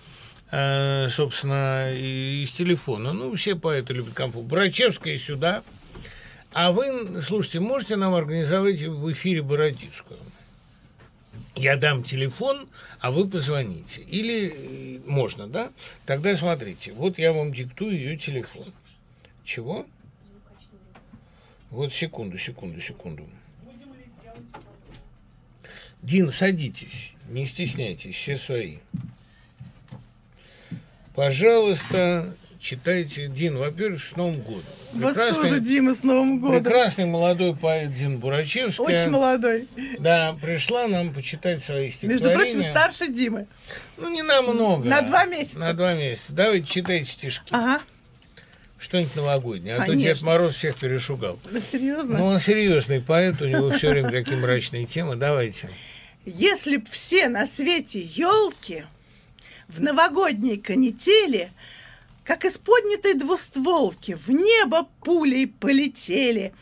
собственно, и- из телефона. Ну, все поэты любят комфорт. Брачевская сюда. А вы, слушайте, можете нам организовать в эфире Бородицкую? Я дам телефон, а вы позвоните. Или э, можно, да? Тогда смотрите, вот я вам диктую ее телефон. Чего? Вот секунду, секунду, секунду. Дин, садитесь, не стесняйтесь, все свои. Пожалуйста, читайте. Дин, во-первых, с Новым годом. Вас тоже, Дима, с Новым годом. Прекрасный молодой поэт Дин Бурачевская. Очень молодой. Да, пришла нам почитать свои стихотворения. Между прочим, старше Димы. Ну, не намного. На два месяца. На два месяца. Давайте читайте стишки. Ага. Что-нибудь новогоднее. А то Конечно. Дед Мороз всех перешугал. Да серьезно? Ну, он серьезный поэт, у него все время такие мрачные темы. Давайте. Если б все на свете елки в новогодней канители, как из поднятой двустволки, в небо пулей полетели,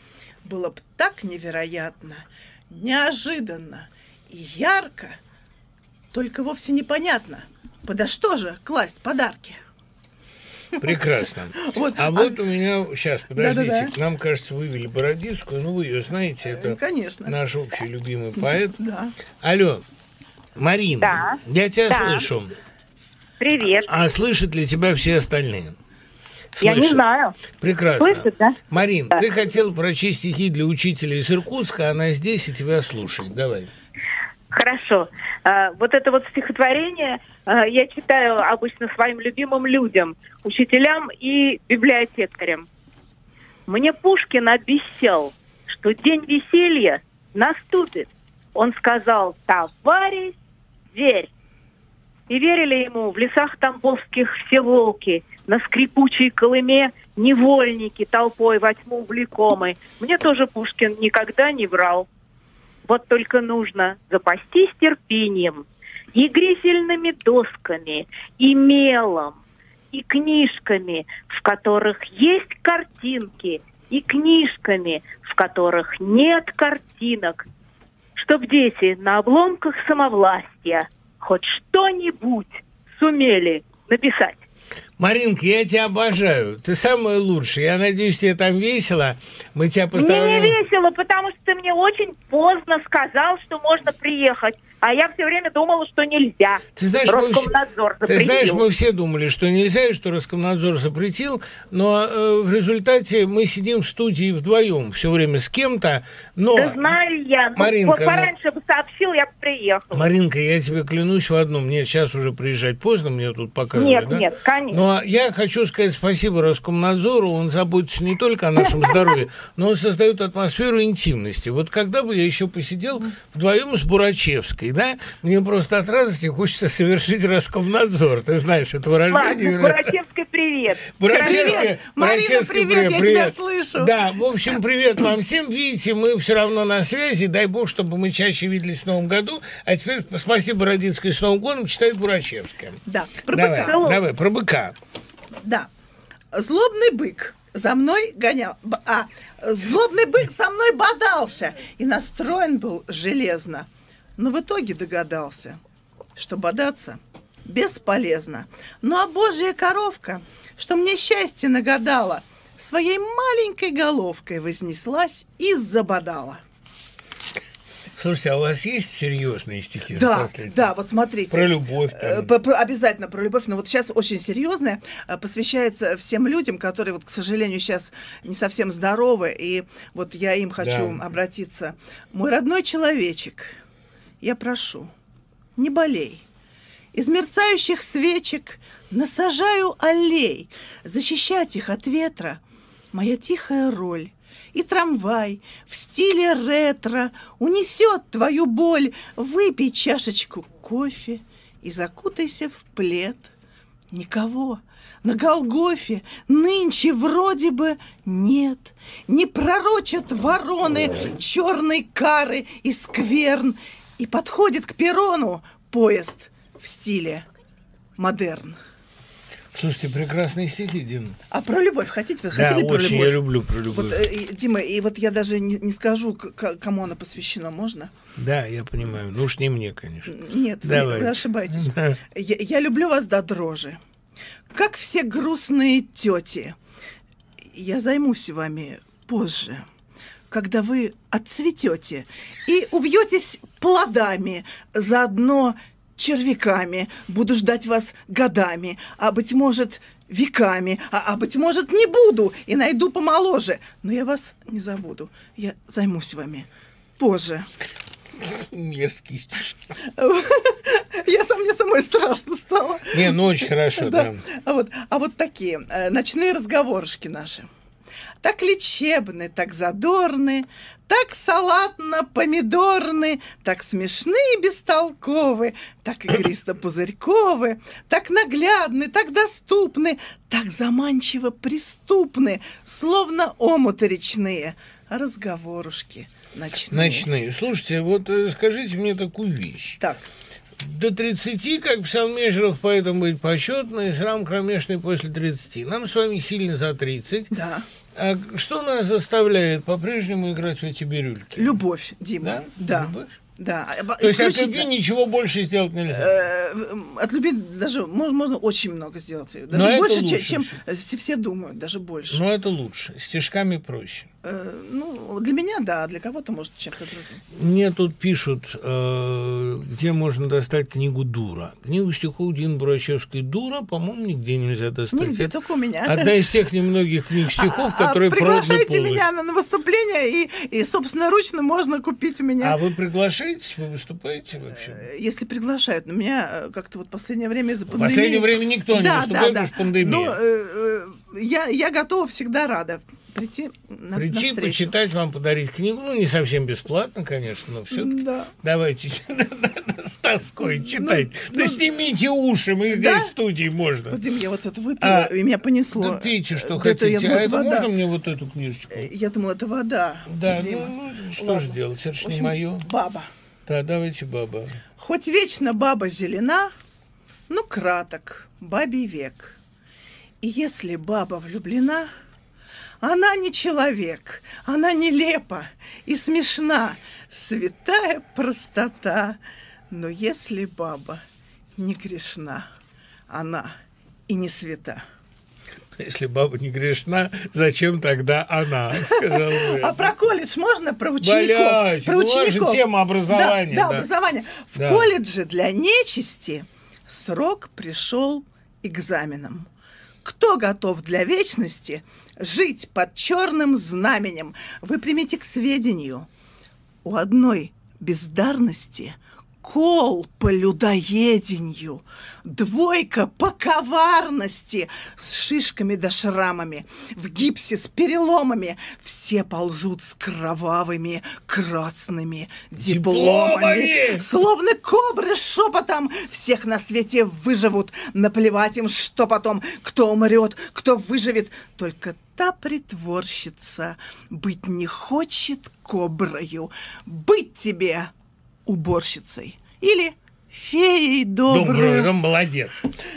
было б так невероятно, неожиданно и ярко, только вовсе непонятно, подо что же класть подарки. Прекрасно. [LAUGHS] Вот, а, а- вот у меня... Сейчас, подождите. Да-да-да. К нам, кажется, вывели Бородинскую. Ну, вы ее знаете. Это Э, Конечно. наш общий любимый поэт. [LAUGHS] Да. Алло, Марина, Да. я тебя Да. слышу. Привет. А слышат ли тебя все остальные? Я не знаю. Прекрасно. Слышат, да? Марин, Да. ты хотела прочесть стихи для учителя из Иркутска, она здесь и тебя слушает. Давай. Хорошо. А, Вот это вот стихотворение а, я читаю обычно своим любимым людям, учителям и библиотекарям. Мне Пушкин обещал, что день веселья наступит. Он сказал, товарищ, верь. И верили ему в лесах тамбовских все волки, на скрипучей Колыме невольники толпой во тьму влекомы. Мне тоже Пушкин никогда не врал. Вот только нужно запастись терпением и грифельными досками, и мелом, и книжками, в которых есть картинки, и книжками, в которых нет картинок, чтоб дети на обломках самовластия хоть что-нибудь сумели написать. Маринка, я тебя обожаю. Ты самая лучшая. Я надеюсь, тебе там весело. Мы тебя Мне не поздравляем. весело, потому что ты мне очень поздно сказал, что можно приехать. А я все время думала, что нельзя. Ты знаешь, мы все- Роскомнадзор Ты запретил. знаешь, мы все думали, что нельзя, и что Роскомнадзор запретил, но э, в результате мы сидим в студии вдвоем все время с кем-то, но... Да знаю я. Ну, Маринка, вот ну- пораньше бы сообщил, я бы приехала. Маринка, я тебе клянусь в одном, мне сейчас уже приезжать поздно, мне тут показывают, Нет, да? нет, конечно. Но я хочу сказать спасибо Роскомнадзору, он заботится не только о нашем [LAUGHS] здоровье, но он создает атмосферу интимности. Вот когда бы я еще посидел вдвоем с Бурачевской, да, мне просто от радости хочется совершить Роскомнадзор, ты знаешь, это выражение... Ладно. Бурачевской привет. Бурачевская, Привет. Марина, Бурачевская, привет, я тебя слышу. Да, в общем, привет вам всем. Видите, мы все равно на связи. Дай бог, чтобы мы чаще виделись в Новом году. А теперь спасибо Родинской с Новым годом читает Бурачевская. Да, про давай, быка. давай, про быка. Да. Злобный бык за мной гонял. А, злобный бык со мной бодался и настроен был железно. Но в итоге догадался, что бодаться бесполезно. Ну а божья коровка, что мне счастье нагадала, своей маленькой головкой вознеслась и забодала. Слушайте, а у вас есть серьезные стихи? Да, да, вот смотрите. Про любовь. Э, Там. по- про- обязательно про любовь, но вот сейчас очень серьезное, э, посвящается всем людям, которые, вот, к сожалению, сейчас не совсем здоровы, и вот я им хочу Да. обратиться. Мой родной человечек, я прошу, не болей. Из мерцающих свечек насажаю аллей, защищать их от ветра — моя тихая роль. И трамвай в стиле ретро унесет твою боль. Выпей чашечку кофе и закутайся в плед. Никого на Голгофе нынче вроде бы нет. Не пророчат вороны черной кары и скверн. И подходит к перрону поезд в стиле модерн. Слушайте, прекрасные стихи, Дина. А про любовь хотите? Вы Да, хотели про очень любовь? я люблю про любовь. Вот, э, Дима, и вот я даже не, не скажу, к- кому она посвящена, можно? Да, я понимаю. Ну уж не мне, конечно. Нет, вы, Давайте. вы ошибаетесь. Да. Я, я люблю вас до дрожи. Как все грустные тети. Я займусь вами позже, когда вы отцветете и увьетесь плодами, заодно червяками. Буду ждать вас годами, а быть может веками, а, а быть может не буду и найду помоложе. Но я вас не забуду. Я займусь вами позже. Мерзкие стишки. Я сам мне самой страшно стало. Не, ну очень хорошо, да. А вот, а вот такие э, ночные разговорышки наши. Так лечебны, так задорны, так салатно-помидорны, так смешны и бестолковы, так игристо-пузырьковы, так наглядны, так доступны, так заманчиво преступны, словно омуты речные, а разговорушки ночные. Ночные. Слушайте, вот э, скажите мне такую вещь. Так. До 30, как писал Межеров, поэтому быть почетной, срам кромешный после 30. Нам с вами сильно за 30. Да. А что нас заставляет по-прежнему играть в эти бирюльки? Любовь, Дима. Да? Да. Любовь? Да. То есть от любви ничего больше сделать нельзя? Э, От любви даже можно, можно очень много сделать. Даже Но больше, чем, лучше чем все, все думают, даже больше. Но это лучше. Стишками проще. Э, ну, для меня да, а для кого-то может чем-то другим. Мне тут пишут, э, где можно достать книгу «Дура». Книгу стихов Дины Бурачевской «Дура», по-моему, нигде нельзя достать. Нигде, Это только у меня. Одна из тех немногих книг стихов, А, которые приглашайте меня на, на выступление, и, и собственноручно можно купить у меня. А вы приглашаете, вы выступаете вообще? Э, Если приглашают, но меня э, как-то вот последнее время из-за В пандемии... последнее время никто не Да, выступает, да, да. потому что пандемия. Но э, э, я, я готова, всегда рада прийти на, Прийти, навстречу. почитать, вам подарить книгу. Ну, не совсем бесплатно, конечно, но все Да. Давайте [LAUGHS] с тоской читать. Да снимите уши, мы здесь Ну, Да? в студии можно. Вот, Дим, я вот это выпила, А, и меня понесло. Да пейте, что это, я хотите. думала, а это вода. можно мне вот эту книжечку? Я думала, это вода. Да, Дима. ну, ну, что Ладно. же делать, это ж В не мое. Баба. Да, давайте, баба. Хоть вечно баба зелена, но краток бабий век. И если баба влюблена, она не человек, она нелепа и смешна, святая простота. Но если баба не грешна, она и не свята. Если баба не грешна, зачем тогда она? [LAUGHS] А про колледж можно? Про учеников? Валяйте, про же учеников. тема образования, Да, да, да. образование. В Да. колледже для нечисти срок пришел экзаменом. Кто готов для вечности жить под черным знаменем? Вы примите к сведению. У одной бездарности кол по людоеденью, двойка по коварности, с шишками да шрамами, в гипсе с переломами, все ползут с кровавыми красными дипломами. Дипломами! Словно кобры шепотом всех на свете выживут. Наплевать им, что потом, кто умрет, кто выживет. Только та притворщица быть не хочет коброю. Быть тебе уборщицей или феей добрую. Добрый, ну, молодец.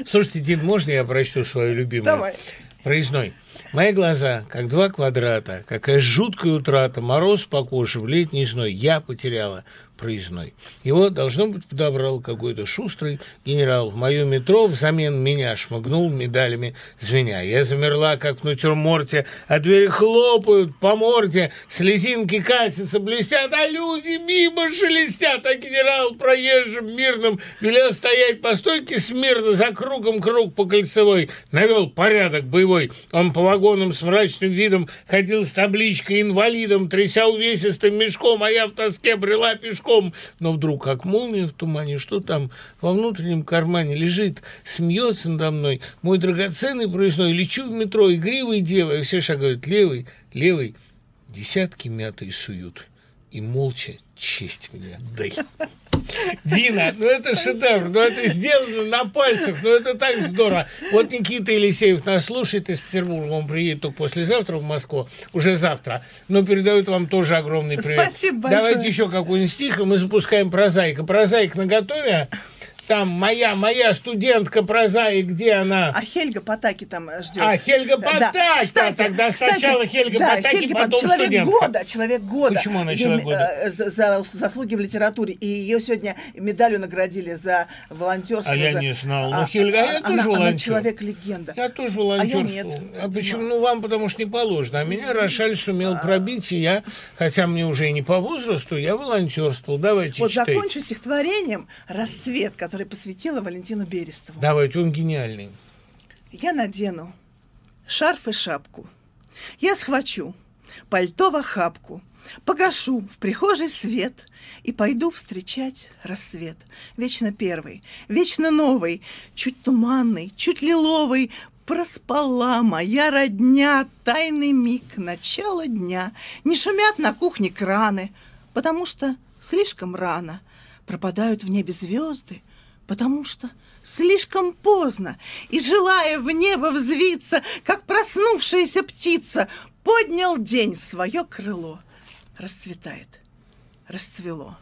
Слушайте, Дин, можно я прочту свою любимую? Давай. Проездной. Мои глаза, как два квадрата, какая жуткая утрата, мороз покошив, летний зной, я потеряла проездной. Его, должно быть, подобрал какой-то шустрый генерал. В мое метро взамен меня шмыгнул медалями звеня. Я замерла, как в натюрморте, а двери хлопают по морде, слезинки катятся, блестят, а люди мимо шелестят, а генерал проезжим мирным велел стоять по стойке смирно, за кругом круг по кольцевой, навел порядок боевой. Он по вагонам с мрачным видом ходил с табличкой инвалидом, тряся увесистым мешком, а я в тоске брела пешком. Но вдруг, как молния в тумане, что там во внутреннем кармане лежит, смеется надо мной, мой драгоценный проездной, лечу в метро, игривой девой, все шагают левый, левый, десятки мятые суют, и молча честь мне дай. [LAUGHS] Дина, ну это шедевр, ну это сделано на пальцах, ну это так здорово. Вот Никита Елисеев нас слушает из Петербурга, он приедет только послезавтра в Москву, уже завтра, но передает вам тоже огромный привет. Спасибо большое. Давайте еще какой-нибудь стих, и мы запускаем прозаика. Прозаик на готове? Там моя, моя студентка прозаик, где она? А Хельга Потаки там э, ждет. А, Хельга Потаки, да. Кстати, тогда кстати, сначала Хельга да, Потаки, Хельга потом человек студентка. года, человек года. Почему она человек года? э, За, за заслуги в литературе. И ее сегодня медалью наградили за волонтерство. А я за- не знал. Ну, Хельга, а я она, тоже она волонтер. человек-легенда. Я тоже А я нет. А, почему? Ну, вам потому что не положено. А меня Рошаль сумел пробить, и я, хотя мне уже и не по возрасту, я волонтерствовал. Давайте Вот читайте. закончу стихотворением «Рассвет», который посвятила Валентину Берестову. Давайте, он гениальный. Я надену шарф и шапку. Я схвачу пальто в охапку, погашу в прихожей свет и пойду встречать рассвет. Вечно первый, вечно новый, чуть туманный, чуть лиловый, Проспала моя родня тайный миг начала дня. Не шумят на кухне краны, потому что слишком рано. Пропадают в небе звезды, потому что слишком поздно. И, желая в небо взвиться, как проснувшаяся птица, поднял день свое крыло. Расцветает, расцвело.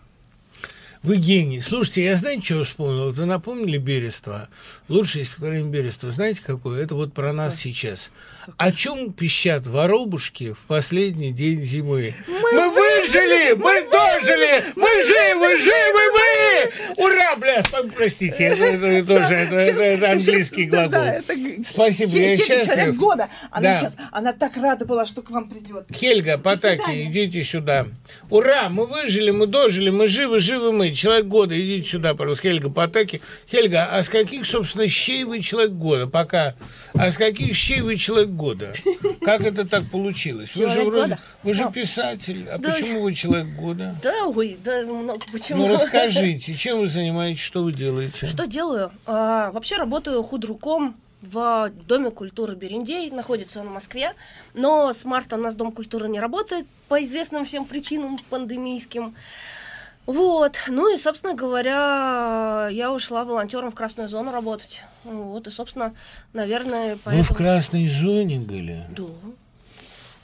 Вы гений. Слушайте, я знаете, что вспомнил? Вот вы напомнили Берество. Лучшее стихотворение Берества. Знаете, какое? Это вот про нас сейчас. О чем пищат воробушки в последний день зимы? Мы, выжили! Мы дожили! Мы живы! Живы мы! Ура, бля! Простите, это, это тоже это, это- это английский глагол. Да, это Спасибо, я счастлив. года. Она Да. сейчас, она так рада была, что к вам придет. Хельга, Потаки, идите сюда. Ура, мы выжили, мы дожили, мы живы, живы мы. Человек года, идите сюда, пожалуйста. Хельга, Потаки. Хельга, а с каких, собственно, щей вы человек года? Пока. А с каких щей вы человек года? Как это так получилось? Вы же вроде, года? вы же Ну, писатель. А да. почему вы человек года? Да, ой, да, много почему. Ну, [LAUGHS] расскажите, чем вы занимаетесь, что вы делаете? Что делаю? А, вообще работаю худруком в Доме культуры Берендей. Находится он в Москве. Но с марта у нас Дом культуры не работает по известным всем причинам пандемийским. Вот. Ну и, собственно говоря, я ушла волонтером в красную зону работать. Вот. И, собственно, наверное, Вы поэтому... в красной зоне были? Да.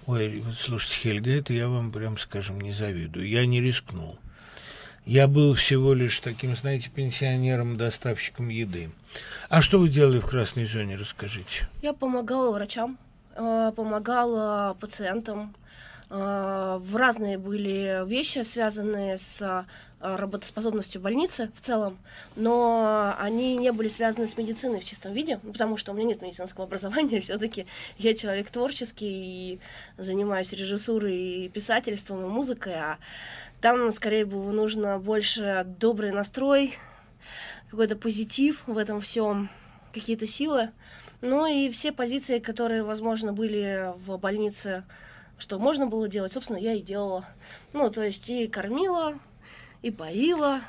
Ой, вот слушайте, Хельга, это я вам прям скажем не завидую. Я не рискнул. Я был всего лишь таким, знаете, пенсионером-доставщиком еды. А что вы делали в красной зоне, расскажите. Я помогала врачам, э, помогала пациентам. Э, В разные были вещи, связанные с э, работоспособностью больницы в целом, но они не были связаны с медициной в чистом виде, ну, потому что у меня нет медицинского [LAUGHS] образования, все-таки я человек творческий и занимаюсь режиссурой и писательством, и музыкой, а там скорее было нужно больше добрый настрой, какой-то позитив в этом всем, какие-то силы. Ну и все позиции, которые, возможно, были в больнице, что можно было делать, собственно, я и делала. Ну, то есть и кормила, и поила,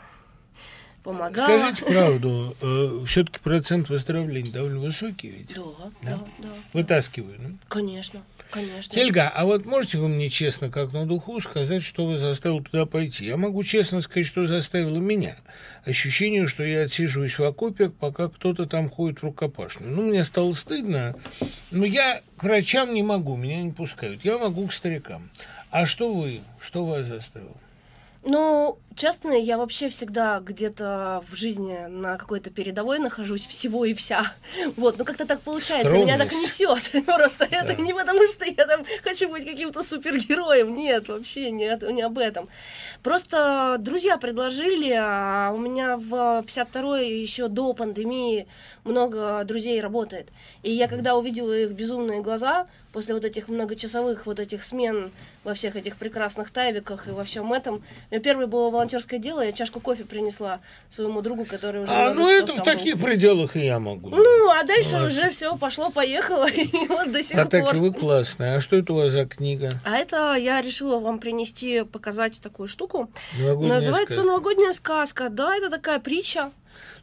помогала. Скажите правду, все-таки процент выздоровления довольно высокий ведь? Да, да, да. Вытаскиваю, ну? Конечно, конечно. Хельга, а вот можете вы мне честно, как на духу, сказать, что вы заставил туда пойти? Я могу честно сказать, что заставило меня. Ощущение, что я отсиживаюсь в окопе, пока кто-то там ходит рукопашную. Ну, мне стало стыдно, но я к врачам не могу, меня не пускают. Я могу к старикам. А что вы? Что вас заставило? Ну, честно, я вообще всегда где-то в жизни на какой-то передовой нахожусь всего и вся. [LAUGHS] Вот, ну как-то так получается, меня так несет. [LAUGHS] Просто это не потому, что я там хочу быть каким-то супергероем. Нет, вообще нет, не об этом. Просто друзья предложили, а у меня в 52-й еще до пандемии много друзей работает. И я когда увидела их безумные глаза, после вот этих многочасовых вот этих смен во всех этих прекрасных тайвиках и во всем этом, у меня первое было волонтерское дело, я чашку кофе принесла своему другу, который уже А, ну это в таких был. пределах и я могу. Ну, а дальше Ну, уже все пошло-поехало, [LAUGHS] и вот до сих А так пор. вы классная. А что это у вас за книга? А это я решила вам принести, показать такую штуку. Новогодняя Называется сказка. «Новогодняя сказка». Да, это такая притча.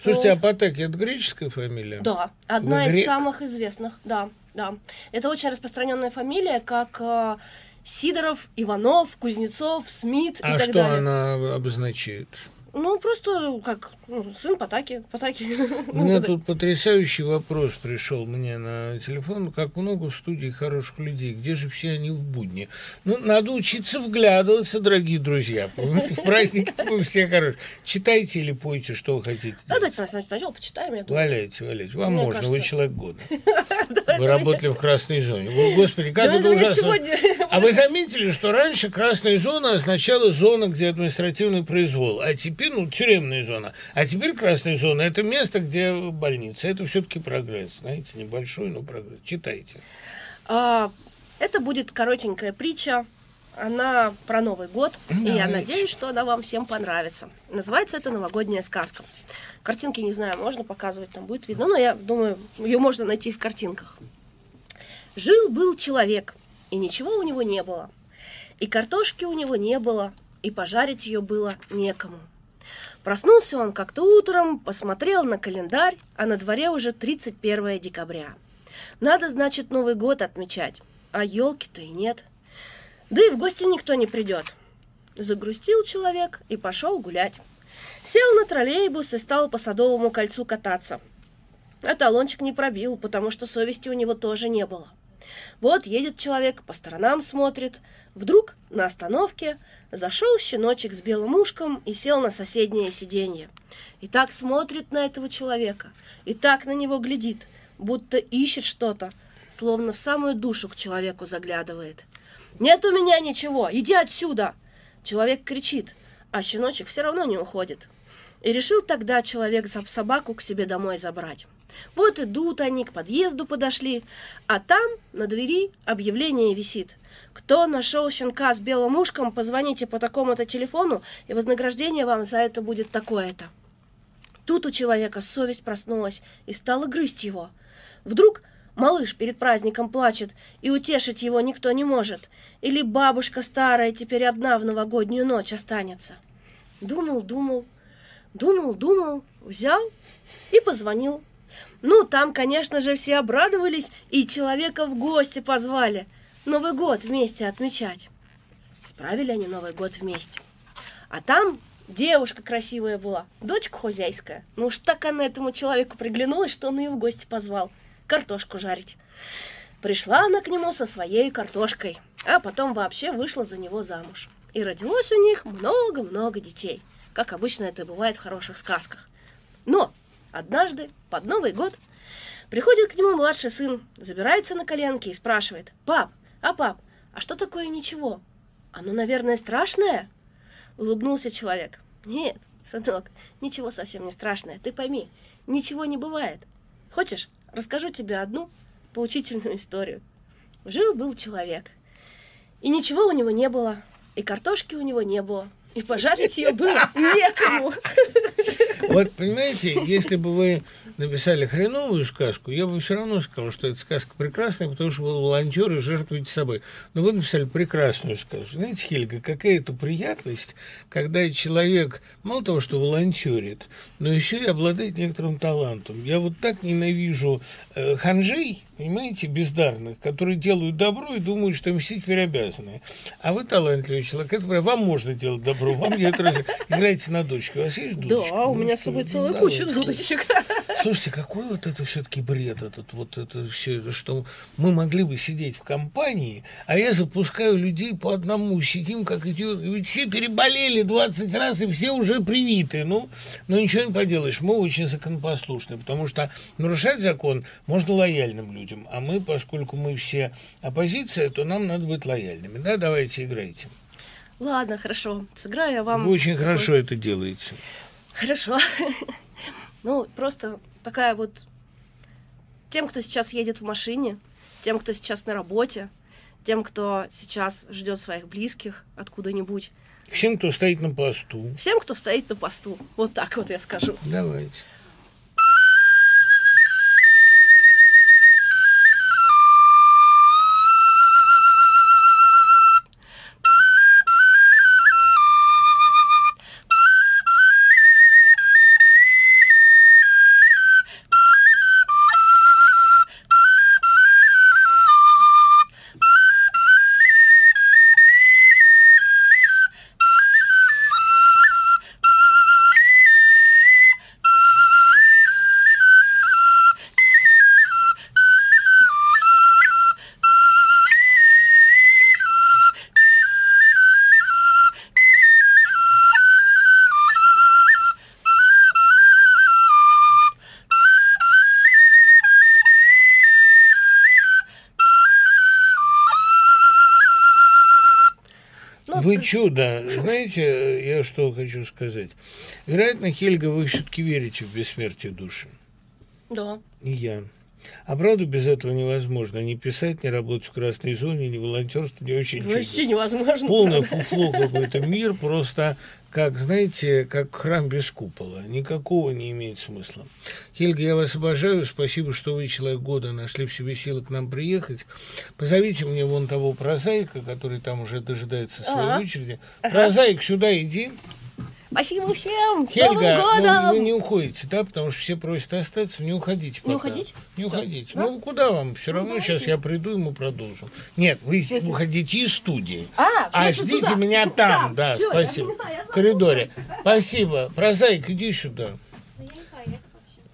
Слушайте, Вот. а Потаки это греческая фамилия? Да, одна Вы из грек? самых известных, да, да. Это очень распространенная фамилия, как э, Сидоров, Иванов, Кузнецов, Смит А и так что далее. она обозначает? Ну, просто как ну, сын Потаки. Потаки. У [LAUGHS] меня тут потрясающий вопрос пришел мне на телефон. Как много в студии хороших людей. Где же все они в будни? Ну, надо учиться вглядываться, дорогие друзья. [LAUGHS] В праздники вы все хорошие. Читайте или пойте, что вы хотите. Да, давайте сначала почитаем. Я думаю. Валяйте, валяйте. Вам Мне можно, вы кажется- человек года. [LAUGHS] Вы работали в красной зоне. Вы, господи, как это ну, ужасно. А вы заметили, что раньше красная зона означала зона, где административный произвол, а теперь, ну, тюремная зона. А теперь красная зона – это место, где больница. Это все-таки прогресс, знаете, небольшой, но прогресс. Читайте. А, это будет коротенькая притча. Она про Новый год, и я Давайте. надеюсь, что она вам всем понравится. Называется это «Новогодняя сказка». Картинки, не знаю, можно показывать, там будет видно, но я думаю, ее можно найти в картинках. Жил-был человек, и ничего у него не было. И картошки у него не было, и пожарить ее было некому. Проснулся он как-то утром, посмотрел на календарь, а на дворе уже 31 декабря. Надо, значит, Новый год отмечать, а елки-то и нет. Да и в гости никто не придет. Загрустил человек и пошел гулять. Сел на троллейбус и стал по Садовому кольцу кататься. А талончик не пробил, потому что совести у него тоже не было. Вот едет человек, по сторонам смотрит. Вдруг на остановке зашел щеночек с белым ушком и сел на соседнее сиденье. И так смотрит на этого человека, и так на него глядит, будто ищет что-то, словно в самую душу к человеку заглядывает. «Нет у меня ничего! Иди отсюда!» Человек кричит, а щеночек все равно не уходит. И решил тогда человек собаку к себе домой забрать. Вот идут они, к подъезду подошли, а там на двери объявление висит. Кто нашел щенка с белым ушком, позвоните по такому-то телефону, и вознаграждение вам за это будет такое-то. Тут у человека совесть проснулась и стала грызть его. Вдруг малыш перед праздником плачет, и утешить его никто не может. Или бабушка старая теперь одна в новогоднюю ночь останется. Думал, думал, думал, думал, взял и позвонил. Ну, там, конечно же, все обрадовались и человека в гости позвали. Новый год вместе отмечать. Справили они Новый год вместе. А там девушка красивая была, дочка хозяйская. Ну уж так она этому человеку приглянулась, что он ее в гости позвал. Картошку жарить. Пришла она к нему со своей картошкой, а потом вообще вышла за него замуж. И родилось у них много-много детей, как обычно это бывает в хороших сказках. Но однажды, под Новый год, приходит к нему младший сын, забирается на коленки и спрашивает, «Пап, а пап, а что такое ничего? Оно, наверное, страшное?» Улыбнулся человек. «Нет, сынок, ничего совсем не страшное. Ты пойми, ничего не бывает. Хочешь, расскажу тебе одну поучительную историю. Жил-был человек, и ничего у него не было, и картошки у него не было, и пожарить ее было некому. Вот, понимаете, если бы вы написали хреновую сказку, я бы все равно сказал, что эта сказка прекрасная, потому что вы волонтер и жертвуете собой. Но вы написали прекрасную сказку. Знаете, Хельга, какая это приятность, когда человек мало того, что волонтерит, но еще и обладает некоторым талантом. Я вот так ненавижу э, ханжей, понимаете, бездарных, которые делают добро и думают, что им все теперь обязаны. А вы талантливый человек, это вам можно делать добро, вам я это раз... Играете на дочке, у вас есть дудочка? Да, у меня с собой целая куча дудочек. Слушайте, какой вот это все-таки бред, этот вот это все это, что мы могли бы сидеть в компании, а я запускаю людей по одному, сидим как идиот, ведь все переболели 20 раз и все уже привиты, ну, но ничего не поделаешь, мы очень законопослушны, потому что нарушать закон можно лояльным людям, а мы, поскольку мы все оппозиция, то нам надо быть лояльными, да, давайте играйте. Ладно, хорошо, сыграю я вам. Вы очень такой- хорошо это делаете. Хорошо. [LAUGHS] Ну, просто такая вот... Тем, кто сейчас едет в машине, тем, кто сейчас на работе, тем, кто сейчас ждет своих близких откуда-нибудь, Всем, кто стоит на посту. всем, кто стоит на посту. Вот так вот я скажу. Давайте. Чудо. Знаете, я что хочу сказать? Вероятно, Хельга, вы все-таки верите в бессмертие души. Да. И я. А правда без этого невозможно. Не писать, не работать в красной зоне, не волонтерство, не очень Вообще невозможно. Полное правда. фуфло какой-то мир, просто как, знаете, как храм без купола. Никакого не имеет смысла. Хельга, я вас обожаю. Спасибо, что вы, человек года, нашли в себе силы к нам приехать. Позовите мне вон того прозаика, который там уже дожидается своей Ага. очереди. Прозаик, сюда иди. Спасибо всем! С Хельга, Новым ну, годом! вы не уходите, да, потому что все просят остаться, не уходите Не пока. уходить? Не уходите. Да? Ну, куда вам? Все равно давайте. сейчас я приду, и мы продолжим. Нет, вы уходите из студии. А, А ждите туда. меня там, Там, да, всё, я спасибо. поняла, я В коридоре. Спасибо. Прозаик, иди сюда.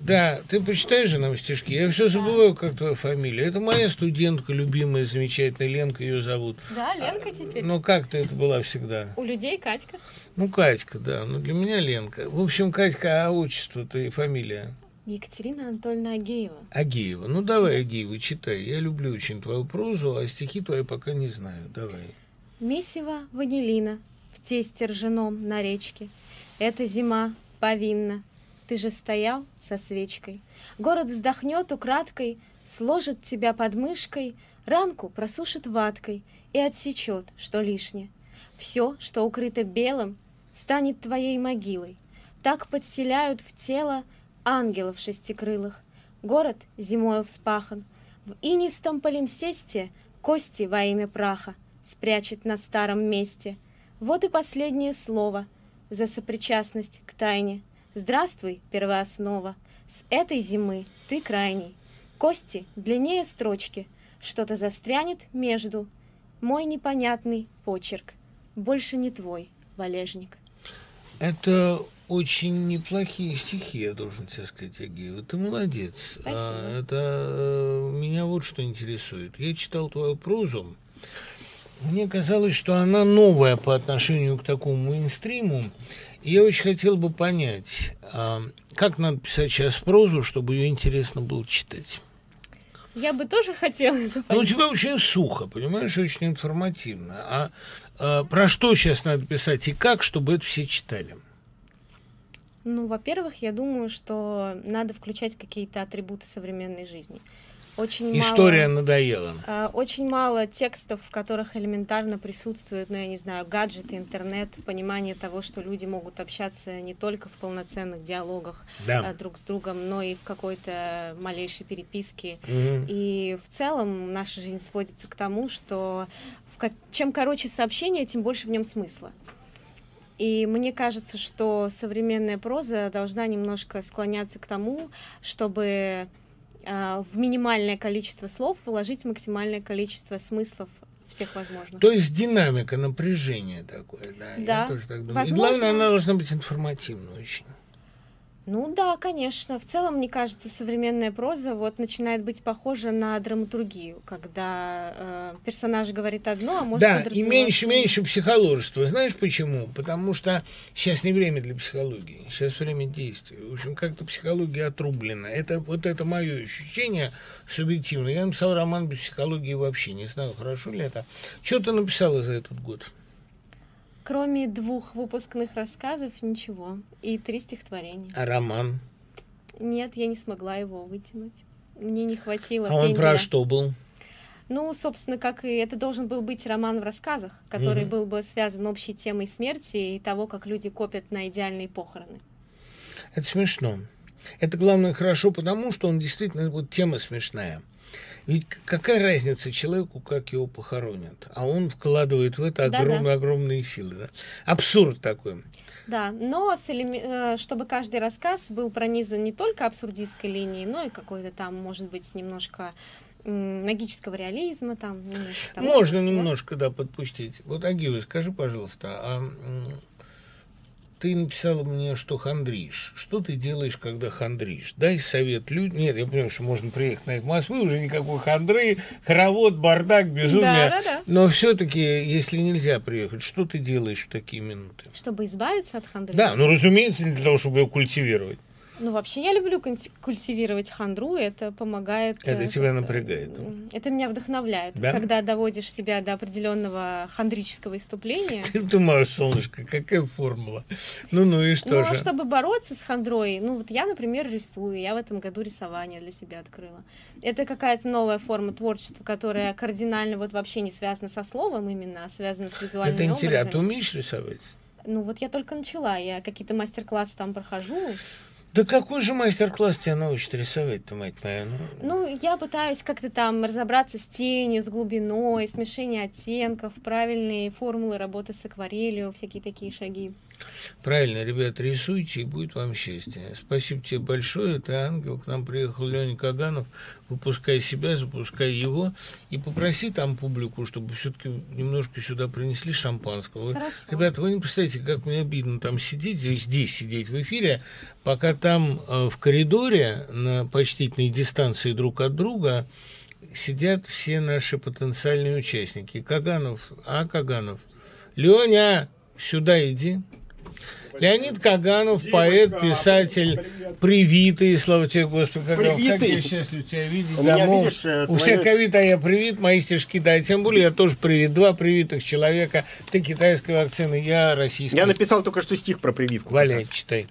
Да, ты почитаешь же нам стишки? Я все забываю, как твоя фамилия. Это моя студентка, любимая, замечательная Ленка ее зовут. Да, Ленка теперь. Ну, как ты это была всегда? У людей Катька. Ну, Катька, да. Ну, для меня Ленка. В общем, Катька, а отчество-то и фамилия? Екатерина Анатольевна Агеева. Агеева. Ну, давай, Агеева, читай. Я люблю очень твою прозу, а стихи твои пока не знаю. Давай. Месиво ванилина в тесте ржаном на речке. Эта зима повинна. Ты же стоял со свечкой. Город вздохнет украдкой, сложит тебя под мышкой, ранку просушит ваткой и отсечет, что лишнее. Все, что укрыто белым, станет твоей могилой. Так подселяют в тело ангелов шестикрылых. Город зимою вспахан. В инистом полимсесте кости во имя праха спрячет на старом месте. Вот и последнее слово за сопричастность к тайне. Здравствуй, первооснова, с этой зимы ты крайний. Кости длиннее строчки, что-то застрянет между. Мой непонятный почерк, больше не твой, валежник. Это очень неплохие стихи, я должен тебе сказать, Агеева. Ты молодец. А, это э, меня вот что интересует. Я читал твою прозу. Мне казалось, что она новая по отношению к такому мейнстриму. Я очень хотел бы понять, а, как надо писать сейчас прозу, чтобы ее интересно было читать. Я бы тоже хотела это Ну, у понять. тебя очень сухо, понимаешь, очень информативно. А, а, про что сейчас надо писать и как, чтобы это все читали? Ну, во-первых, я думаю, что надо включать какие-то атрибуты современной жизни. Очень История мало, надоела. э, очень мало текстов, в которых элементарно присутствуют, ну, я не знаю, гаджеты, интернет, понимание того, что люди могут общаться не только в полноценных диалогах Да. э, друг с другом, но и в какой-то малейшей переписке. Мгм. И в целом наша жизнь сводится к тому, что в чем короче сообщение, тем больше в нем смысла. И мне кажется, что современная проза должна немножко склоняться к тому, чтобы в минимальное количество слов вложить максимальное количество смыслов всех возможных. То есть динамика, напряжение такое, да. Да. Я тоже так думаю. И Возможно. главное, она должна быть информативной очень. Ну да, конечно. В целом, мне кажется, современная проза вот начинает быть похожа на драматургию, когда э, персонаж говорит одно, а может да, и меньше, меньше психоложества. Знаешь почему? Потому что сейчас не время для психологии, сейчас время действий. В общем, как-то психология отрублена. Это вот это мое ощущение субъективно. Я написал роман без психологии вообще. Не знаю, хорошо ли это. Что ты написала за этот год? Кроме двух выпускных рассказов, ничего. И три стихотворения. А роман? Нет, я не смогла его вытянуть. Мне не хватило А он пенделя. про что был? Ну, собственно, как и это должен был быть роман в рассказах, который Мгм. был бы связан общей темой смерти и того, как люди копят на идеальные похороны. Это смешно. Это, главное, хорошо, потому что он действительно, вот тема смешная. Ведь какая разница человеку, как его похоронят? А он вкладывает в это огромные-огромные силы. Да? Абсурд такой. Да, но с элеме- э, чтобы каждый рассказ был пронизан не только абсурдистской линией, но и какой-то там, может быть, немножко магического реализма, там, немножко того, Можно немножко, да, подпустить. Вот, Агива, скажи, пожалуйста, а ты написала мне, что хандришь. Что ты делаешь, когда хандришь? Дай совет людям. Нет, я понимаю, что можно приехать на Москвы, уже никакой хандры, хоровод, бардак, безумие. Да-да-да. Но все-таки, если нельзя приехать, что ты делаешь в такие минуты? Чтобы избавиться от хандры. Да, ну, разумеется, не для того, чтобы ее культивировать. Ну, вообще, я люблю культи- культивировать хандру, это помогает... Это э, тебя как-то, напрягает, м, Это меня вдохновляет. Да? Когда доводишь себя до определенного хандрического иступления. [LAUGHS] Ты думаешь, солнышко, какая формула? Ну-ну и что ну, же? чтобы бороться с хандрой, ну вот я, например, рисую, я в этом году рисование для себя открыла. Это какая-то новая форма творчества, которая кардинально вот вообще не связана со словом именно, а связана с визуальными Это интересно. А ты умеешь рисовать? Ну вот я только начала, я какие-то мастер-классы там прохожу. Да какой же мастер-класс тебя научит рисовать-то, мать моя? Ну, Ну, я пытаюсь как-то там разобраться с тенью, с глубиной, смешение оттенков, правильные формулы работы с акварелью, всякие такие шаги. Правильно, ребята, рисуйте, и будет вам счастье. Спасибо тебе большое. Это ангел. К нам приехал Леня Каганов. Выпускай себя, запускай его. И попроси там публику, чтобы все-таки немножко сюда принесли шампанского. Хорошо. Ребята, вы не представляете, как мне обидно там сидеть, здесь, здесь сидеть в эфире, пока там э, в коридоре на почтительной дистанции друг от друга сидят все наши потенциальные участники. Каганов, а, Каганов? Леня, сюда иди. Леонид Каганов, поэт, писатель, привитый, слава тебе, Господи, Каганов, как Привитый. я счастлив тебя видеть. У меня, домой. видишь, э, У всех твое- ковид, а я привит, мои стишки, да, и тем более я тоже привит. Два привитых человека, ты китайской вакцины, я российский. Я написал только что стих про прививку. Валяй, читай.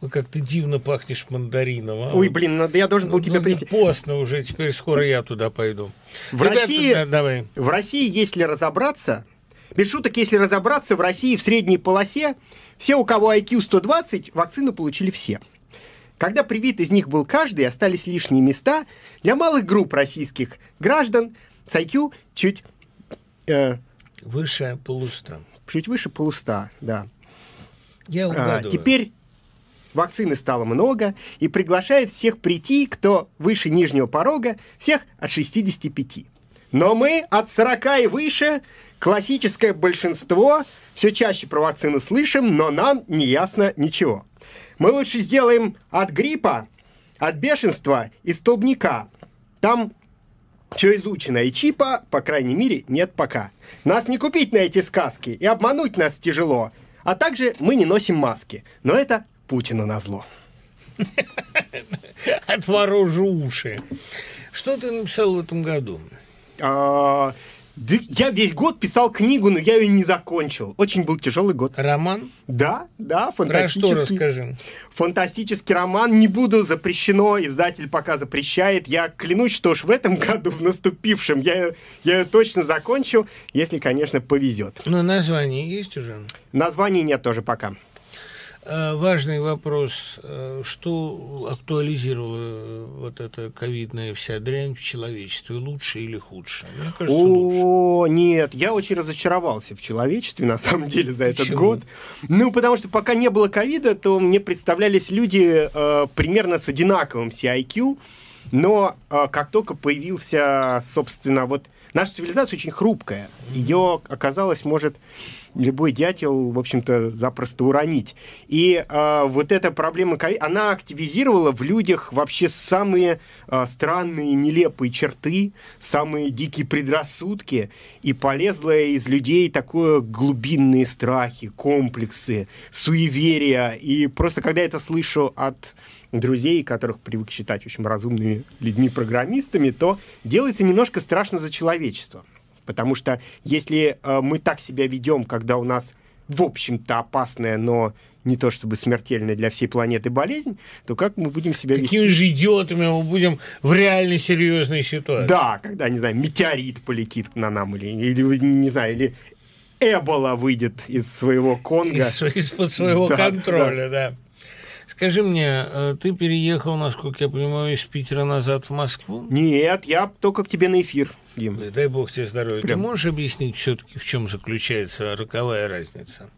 Ой, как ты дивно пахнешь мандарином. А? Ой, блин, надо, я должен был Ну, тебе ну, принести. Постно уже, теперь скоро я туда пойду. В Ребята, России, да, давай. в России, если разобраться, без шуток, если разобраться, в России в средней полосе все, у кого IQ 120, вакцину получили все. Когда привит из них был каждый, остались лишние места для малых групп российских граждан с IQ чуть... э, Выше полуста. чуть выше полуста, да. Я А, угадываю. теперь вакцины стало много и приглашает всех прийти, кто выше нижнего порога, всех от 65. Но мы от 40 и выше, классическое большинство, все чаще про вакцину слышим, но нам не ясно ничего. Мы лучше сделаем от гриппа, от бешенства и столбняка. Там все изучено, и чипа, по крайней мере, нет пока. Нас не купить на эти сказки, и обмануть нас тяжело. А также мы не носим маски. Но это Путину назло. [LAUGHS] Отворожу уши. Что ты написал в этом году? А, я весь год писал книгу, но я ее не закончил. Очень был тяжелый год. Роман? Да, да, Про фантастический. что расскажи? Фантастический роман. Не буду, запрещено. Издатель пока запрещает. Я клянусь, что уж в этом году, в наступившем, я, я ее точно закончу, если, конечно, повезет. Ну, название есть уже? Названий нет тоже пока. Э, Важный вопрос. Э, Что актуализировала э, вот эта ковидная вся дрянь в человечестве? Лучше или худше? Мне кажется, лучше. О, нет, я очень разочаровался в человечестве, на самом деле, за этот Почему? год. Ну, потому что пока не было ковида, то мне представлялись люди э, примерно с одинаковым CIQ, но э, как только появился, собственно, вот наша цивилизация очень хрупкая. Ее оказалось, может любой дятел, в общем-то, запросто уронить. И э, вот эта проблема, она активизировала в людях вообще самые э, странные, нелепые черты, самые дикие предрассудки, и полезло из людей такое глубинные страхи, комплексы, суеверия. И просто когда я это слышу от друзей, которых привык считать, в общем, разумными людьми-программистами, то делается немножко страшно за человечество. Потому что если э, мы так себя ведем, когда у нас, в общем-то, опасная, но не то чтобы смертельная для всей планеты болезнь, то как мы будем себя Какими вести? же идиотами мы будем в реальной серьезной ситуации? Да, когда, не знаю, метеорит полетит на нам, или, или не знаю, или Эбола выйдет из своего Конга. Из- из-под своего Да, контроля, да. Скажи мне, э, ты переехал, насколько я понимаю, из Питера назад в Москву? Нет, я только к тебе на эфир, Дим. Дай бог тебе здоровья. Прям. Ты можешь объяснить все-таки, в чем заключается роковая разница?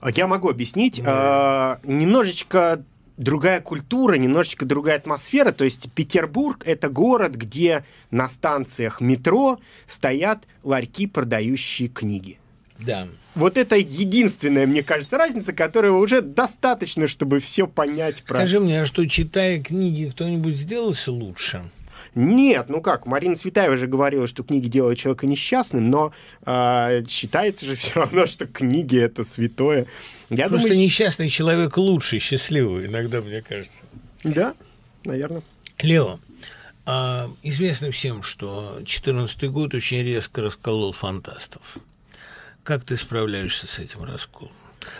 А Я могу объяснить. А, немножечко другая культура, немножечко другая атмосфера. То есть Петербург — это город, где на станциях метро стоят ларьки, продающие книги. Да. Вот это единственная, мне кажется, разница, которая уже достаточно, чтобы все понять про... Скажи мне, а что, читая книги, кто-нибудь сделался лучше? Нет, ну как, Марина Цветаева же говорила, что книги делают человека несчастным, но э, считается же [LAUGHS] все равно, что книги это святое. Я Просто думаю, несчастный человек лучше счастливого, иногда, мне кажется. Да, наверное. Лео, а, известно всем, что 2014 год очень резко расколол фантастов. Как ты справляешься с этим расколом?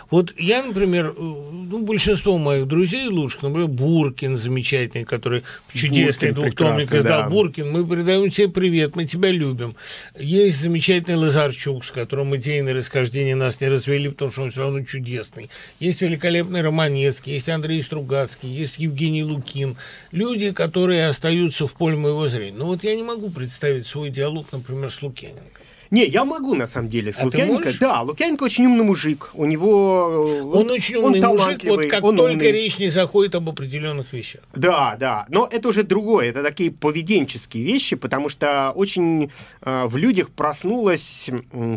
Вот я, например, э, ну, большинство моих друзей лучших, например, Буркин замечательный, который чудесный Буркин двухтомник издал. да. Буркин, мы передаем тебе привет, мы тебя любим. Есть замечательный Лазарчук, с которым идейные расхождения нас не развели, потому что он все равно чудесный. Есть великолепный Романецкий, есть Андрей Стругацкий, есть Евгений Лукин. Люди, которые остаются в поле моего зрения. Но вот я не могу представить свой диалог, например, с Лукьяненко. Не, я могу, на самом деле, с А Лукьяненко. Да, Лукьяненко очень умный мужик. У него... э, Он очень умный мужик, вот как он только умный. речь не заходит об определенных вещах. Да, да, но это уже другое, это такие поведенческие вещи, потому что очень э, в людях проснулось,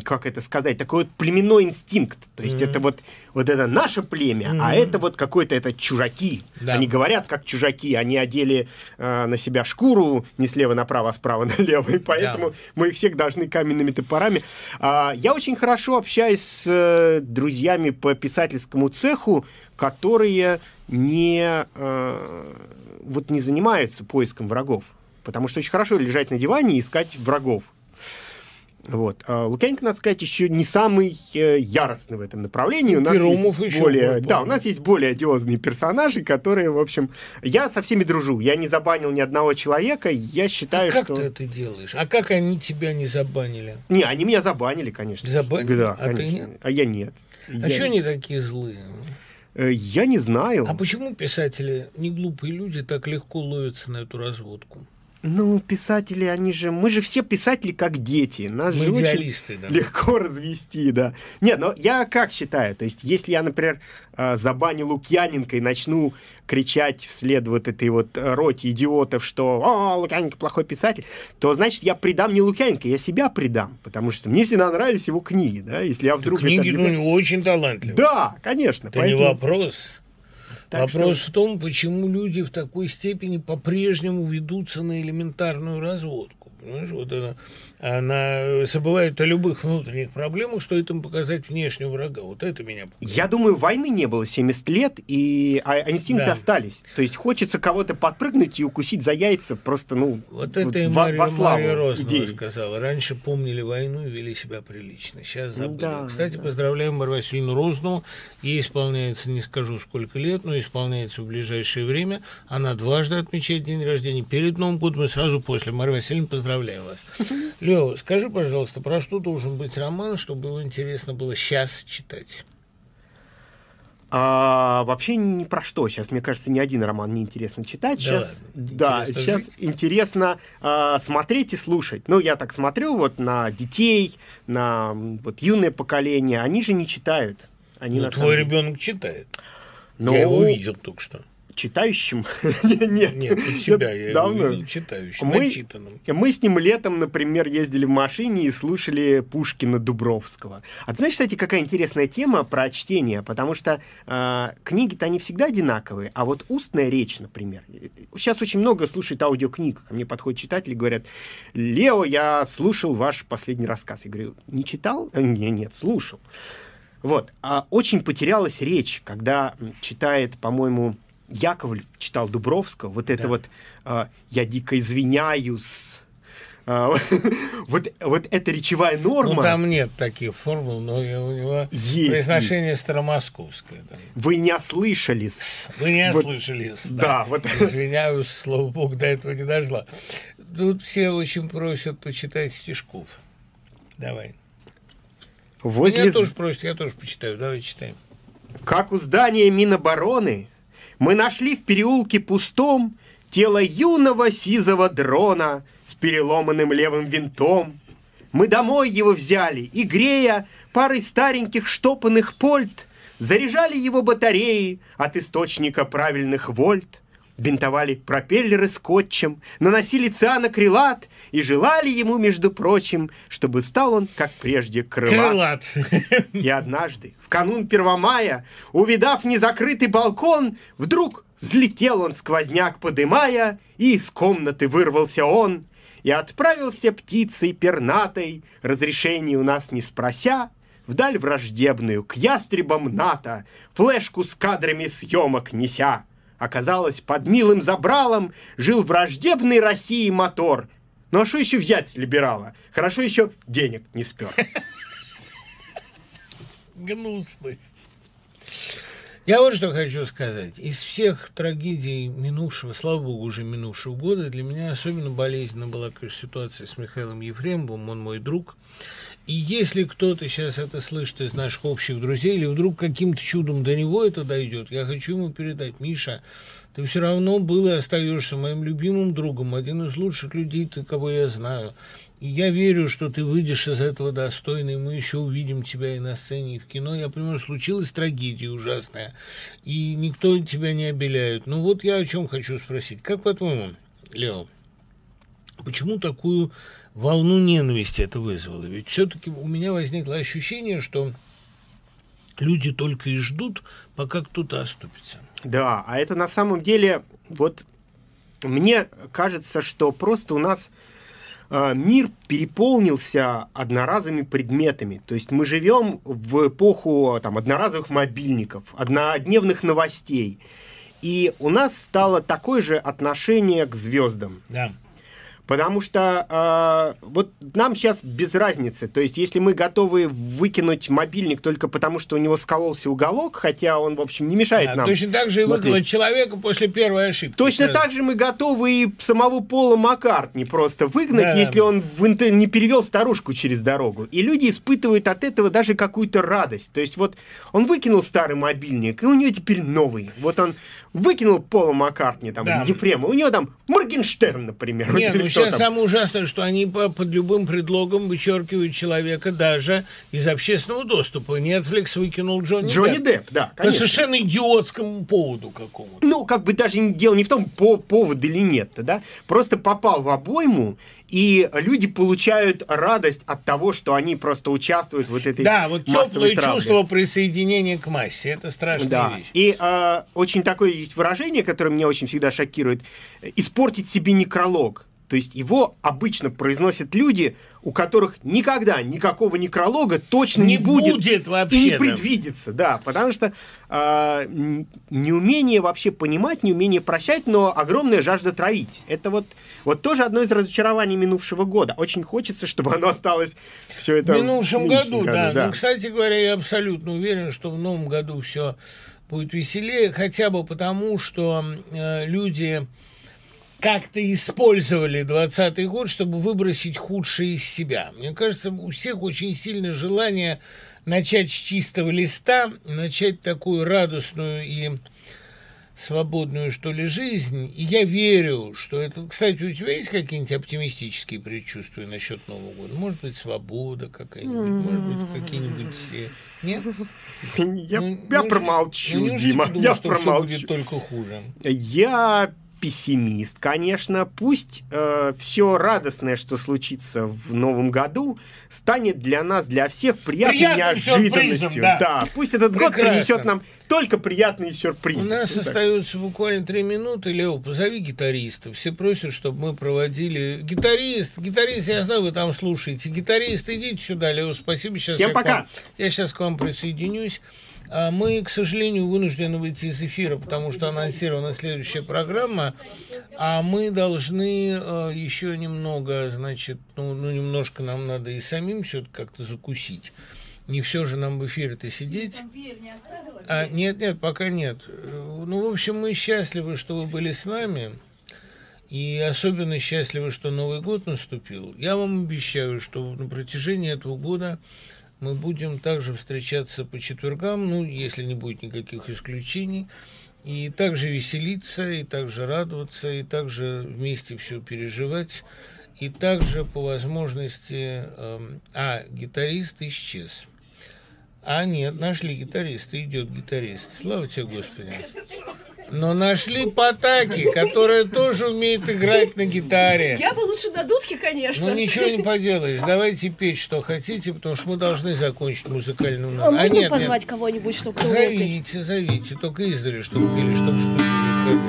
как это сказать, такой вот племенной инстинкт, то есть Мгм. это вот, вот это наше племя, а Мгм. это вот какой-то это чужаки, Да. они говорят как чужаки, они одели э, на себя шкуру не слева направо, а справа [LAUGHS] налево, и поэтому мы их всех должны каменными топорами. А, я очень хорошо общаюсь с э, друзьями по писательскому цеху, которые не, э, вот не занимаются поиском врагов. Потому что очень хорошо лежать на диване и искать врагов. Вот. А Лукьяненко, надо сказать, еще не самый э, яростный в этом направлении. У нас Перумов есть еще более, будет, да, у нас есть более одиозные персонажи, которые, в общем, я со всеми дружу. Я не забанил ни одного человека. Я считаю, как что ты это делаешь? А как они тебя не забанили? не, они меня забанили, конечно. Забанили? Да, А ты конечно. нет? А я нет. А Я- что они такие злые? Э, Я не знаю. А почему писатели, не глупые люди, так легко ловятся на эту разводку? Ну, писатели, они же... Мы же все писатели как дети. Нас Мы же очень идеалисты, да. легко развести, да. Нет, но я как считаю? То есть, если я, например, э, забаню Лукьяненко и начну кричать вслед вот этой вот роте идиотов, что «О, Лукьяненко плохой писатель», то, значит, я предам не Лукьяненко, я себя предам. Потому что мне всегда нравились его книги, да. Если я вдруг... Книги это- ну, очень талантливые. Да, конечно. Это не поэтому- вопрос. Так Вопрос что- в том, почему люди в такой степени по-прежнему ведутся на элементарную разводку. Понимаешь, вот это, она забывает о любых внутренних проблемах, стоит им показать внешнего врага. Вот это меня Я думаю, войны не было 70 лет, и а, а инстинкты Да. остались. То есть хочется кого-то подпрыгнуть и укусить за яйца просто, ну, Вот это и во, Мария, во славу Мария Рознова идеи. сказала. Раньше помнили войну и вели себя прилично. Сейчас Ну забыли. да, Кстати, поздравляем Марию Васильевну Рознову. Ей исполняется, не скажу сколько лет, но исполняется в ближайшее время. Она дважды отмечает день рождения. Перед Новым годом и сразу после. Мария Васильевна, поздравляю вас. Лео, скажи, пожалуйста, про что должен быть роман, чтобы его интересно было сейчас читать? А, вообще ни про что. Сейчас, мне кажется, ни один роман не интересно читать. Да Сейчас, ладно, да, интересно сейчас жить. интересно а, смотреть и слушать. Ну, я так смотрю вот на детей, на вот юное поколение. Они же не читают. Они Ну, твой деле- ребенок читает. Ну, Я его видел только что. Читающим? [LAUGHS] Нет. Нет, у тебя я Давно. видел читающим, Мы- начитанным. Мы с ним летом, например, ездили в машине и слушали Пушкина Дубровского. А ты знаешь, кстати, какая интересная тема про чтение? Потому что э, книги-то они всегда одинаковые, а вот устная речь, например. Сейчас очень много слушают аудиокниг. Ко мне подходят читатели и говорят, Лео, я слушал ваш последний рассказ. Я говорю, не читал? «Э, Нет, нет, слушал. Вот. А очень потерялась речь, когда читает, по-моему, Яковлев читал Дубровского, вот это Да. вот а, «я дико извиняюсь», а, [LAUGHS] вот, вот эта речевая норма. Ну, там нет таких формул, но у него Есть, произношение старомосковское. да. Вы не ослышались. Вы не Вот- ослышались. Да, вот. [LAUGHS] Извиняюсь, слава богу, до этого не дошла. Тут все очень просят почитать стишков. Давай. Возле Меня тоже просят, я тоже почитаю. Давай читаем. Как у здания Минобороны, мы нашли в переулке пустом тело юного сизого дрона с переломанным левым винтом. Мы домой его взяли и, грея парой стареньких штопанных польт, заряжали его батареи от источника правильных вольт. Бинтовали пропеллеры скотчем, наносили цианокрилат и желали ему, между прочим, чтобы стал он, как прежде, крылат. Крылат. И однажды, в канун Первомая, увидав незакрытый балкон, вдруг взлетел он сквозняк подымая, и из комнаты вырвался он, и отправился птицей пернатой, разрешения у нас не спрося, вдаль враждебную, к ястребам НАТО, флешку с кадрами съемок неся. Оказалось, под милым забралом жил враждебный России мотор. Ну а что еще взять с либерала? Хорошо еще денег не спер. Гнусность. Я вот что хочу сказать. Из всех трагедий минувшего, слава богу, уже минувшего года, для меня особенно болезненна была, конечно, ситуация с Михаилом Ефремовым, он мой друг. И если кто-то сейчас это слышит из наших общих друзей, или вдруг каким-то чудом до него это дойдет, я хочу ему передать, Миша, ты все равно был и остаешься моим любимым другом, один из лучших людей, ты, кого я знаю. И я верю, что ты выйдешь из этого достойно, и мы еще увидим тебя и на сцене, и в кино. Я понимаю, случилась трагедия ужасная, и никто тебя не обеляет. Ну вот я о чем хочу спросить. Как по-твоему, Лео, почему такую волну ненависти это вызвало? Ведь все-таки у меня возникло ощущение, что люди только и ждут, пока кто-то оступится. Да, а это на самом деле, вот мне кажется, что просто у нас э, мир переполнился одноразовыми предметами. То есть мы живем в эпоху там, одноразовых мобильников, однодневных новостей. И у нас стало такое же отношение к звездам. Да. Потому что э, вот нам сейчас без разницы. То есть, если мы готовы выкинуть мобильник только потому, что у него скололся уголок, хотя он, в общем, не мешает Да, нам. точно так же и выколоть человека после первой ошибки. Точно Сразу. так же мы готовы и самого Пола Маккартни просто выгнать, Да. если он в интер- не перевел старушку через дорогу. И люди испытывают от этого даже какую-то радость. То есть вот он выкинул старый мобильник, и у него теперь новый. Вот он выкинул Пола Маккартни, там, Да. Ефрема, у него там Моргенштерн, например. Не, Или ну сейчас там. самое ужасное, что они по- под любым предлогом вычеркивают человека даже из общественного доступа. Netflix выкинул Джонни, Джонни Депп, да, По конечно. совершенно идиотскому поводу какому-то. Ну, как бы даже дело не в том, по повод или нет, да, просто попал в обойму, и люди получают радость от того, что они просто участвуют в вот этой Да, вот теплое травле. чувство присоединения к массе. Это страшная Да. вещь. И э, очень такое есть выражение, которое меня очень всегда шокирует. Испортить себе некролог. То есть его обычно произносят люди, у которых никогда никакого некролога точно не, Не будет вообще, И не да. предвидится, да. Потому что э, неумение вообще понимать, неумение прощать, но огромная жажда троить. Это вот, вот тоже одно из разочарований минувшего года. Очень хочется, чтобы оно осталось все это В минувшем нынешнем году, да. Ну, кстати говоря, я абсолютно уверен, что в новом году все будет веселее, хотя бы потому, что э, люди как-то использовали 20 год, чтобы выбросить худшее из себя. Мне кажется, у всех очень сильное желание начать с чистого листа, начать такую радостную и свободную, что ли, жизнь. И я верю, что это... Кстати, у тебя есть какие-нибудь оптимистические предчувствия насчет Нового года? Может быть, свобода какая-нибудь, может быть, какие-нибудь все... Нет? [LAUGHS] Я, Ну, я неужели- промолчу, ну, Дима, думаешь, я что промолчу. будет только хуже? Я пессимист, конечно. Пусть все радостное, что случится в новом году, станет для нас, для всех приятной Приятным неожиданностью. сюрпризом, да. пусть этот год Прекрасно. принесет нам только приятные сюрпризы. У нас Ну, так. остается буквально три минуты. Лео, позови гитаристов. Все просят, чтобы мы проводили... Гитарист, гитарист, я знаю, вы там слушаете. Гитарист, идите сюда, Лео, спасибо. Сейчас Всем пока. вам- я сейчас к вам присоединюсь. А Мы, к сожалению, вынуждены выйти из эфира, потому что анонсирована следующая программа, а мы должны э, еще немного, значит, ну, ну, немножко нам надо и самим все-таки как-то закусить. Не все же нам в эфире-то сидеть. А, нет, нет, пока нет. Ну, в общем, мы счастливы, что вы были с нами. И особенно счастливы, что Новый год наступил. Я вам обещаю, что на протяжении этого года мы будем также встречаться по четвергам, ну, если не будет никаких исключений, и также веселиться, и также радоваться, и также вместе все переживать, и также по возможности... эм, а, гитарист исчез. А, нет, нашли гитариста, идет гитарист. Слава тебе, Господи. Но нашли Потаки, которая тоже умеет играть на гитаре. Я бы лучше на дудке, конечно. Ну ничего не поделаешь, давайте петь, что хотите, потому что мы должны закончить музыкальную А номер. можно нет, позвать нет. кого-нибудь, чтобы кто? Зовите, зовите, только издали, чтобы пели, чтобы ходили.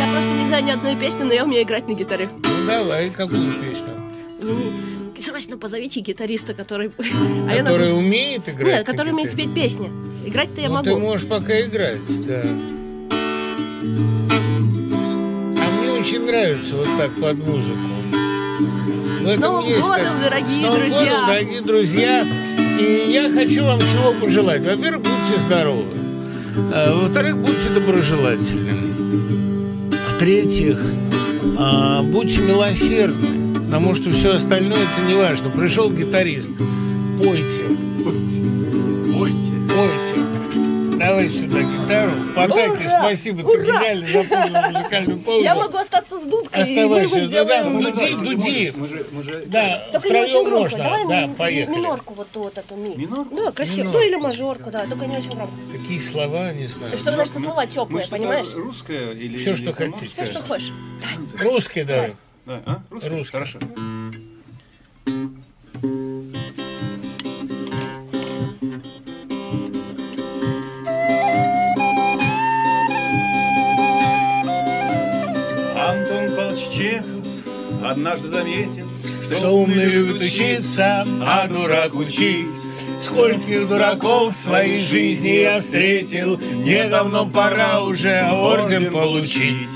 Я просто не знаю ни одной песни, но я умею играть на гитаре. Ну давай, какую песню? Срочно позовите гитариста, который... [LAUGHS] А я Который умеет играть Нет, который умеет спеть песни. Играть-то я ну, могу. ты можешь пока играть, да. А мне очень нравится вот так под музыку. В С Новым годом, так- дорогие С Новым друзья! годом, дорогие друзья! И я хочу вам чего пожелать. Во-первых, будьте здоровы. А, Во-вторых, будьте доброжелательны. В-третьих, а, будьте милосердны, потому что все остальное это не важно. Пришел гитарист, пойте. Пойте. Пойте. Давай сюда гитару. Ура! спасибо, ты Ура! гениально запомнил музыкальную [LAUGHS] паузу. Я могу остаться с дудкой, Оставайся, да, да, дуди, дуди. Да, Только не очень громко. можно. Давай да, поехали. минорку вот ту вот эту ми. Минорку? Да, красиво. Минорку. Ну или мажорку, да, только не очень громко. Какие слова, не знаю. Чтобы наши слова теплые, понимаешь? Русская или... Все, что хотите. Все, что хочешь. Русский давай. Да, а? Русский? Русский. Хорошо. Антон Павлович Чехов однажды заметил, Что умный любит учиться, а дурак учить. Скольких дураков в своей жизни я встретил, Мне давно пора уже орден получить.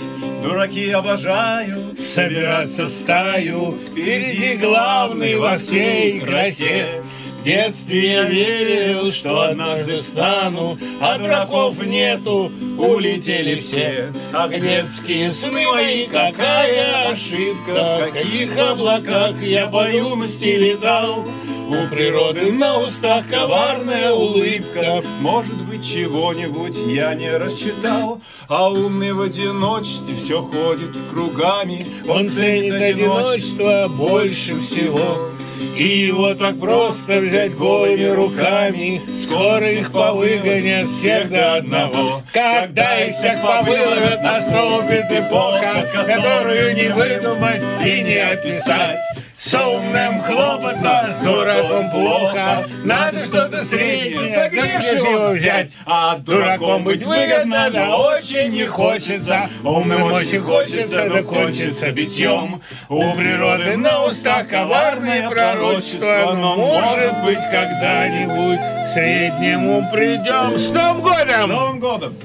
Дураки обожают Собираться в стаю, впереди главный во всей красе. Детстве я верил, что однажды стану, а дураков нету, улетели все. А детские сны мои, какая ошибка, в каких облаках я по юности летал. У природы на устах коварная улыбка, Может быть, чего-нибудь я не рассчитал, А умный в одиночестве все ходит кругами. Он ценит одиночество больше всего. И его так просто взять голыми руками Скоро их повыгонят всех до одного. Когда их всех повыловят, наступит эпоха Которую не выдумать и не описать с умным хлопотно, с дураком плохо Надо что-то среднее, где же его взять? А дураком быть выгодно, да очень не хочется Умным очень хочется, да кончится битьем У природы на устах коварное пророчество Но может быть когда-нибудь к среднему придем С Новым годом! Новым годом!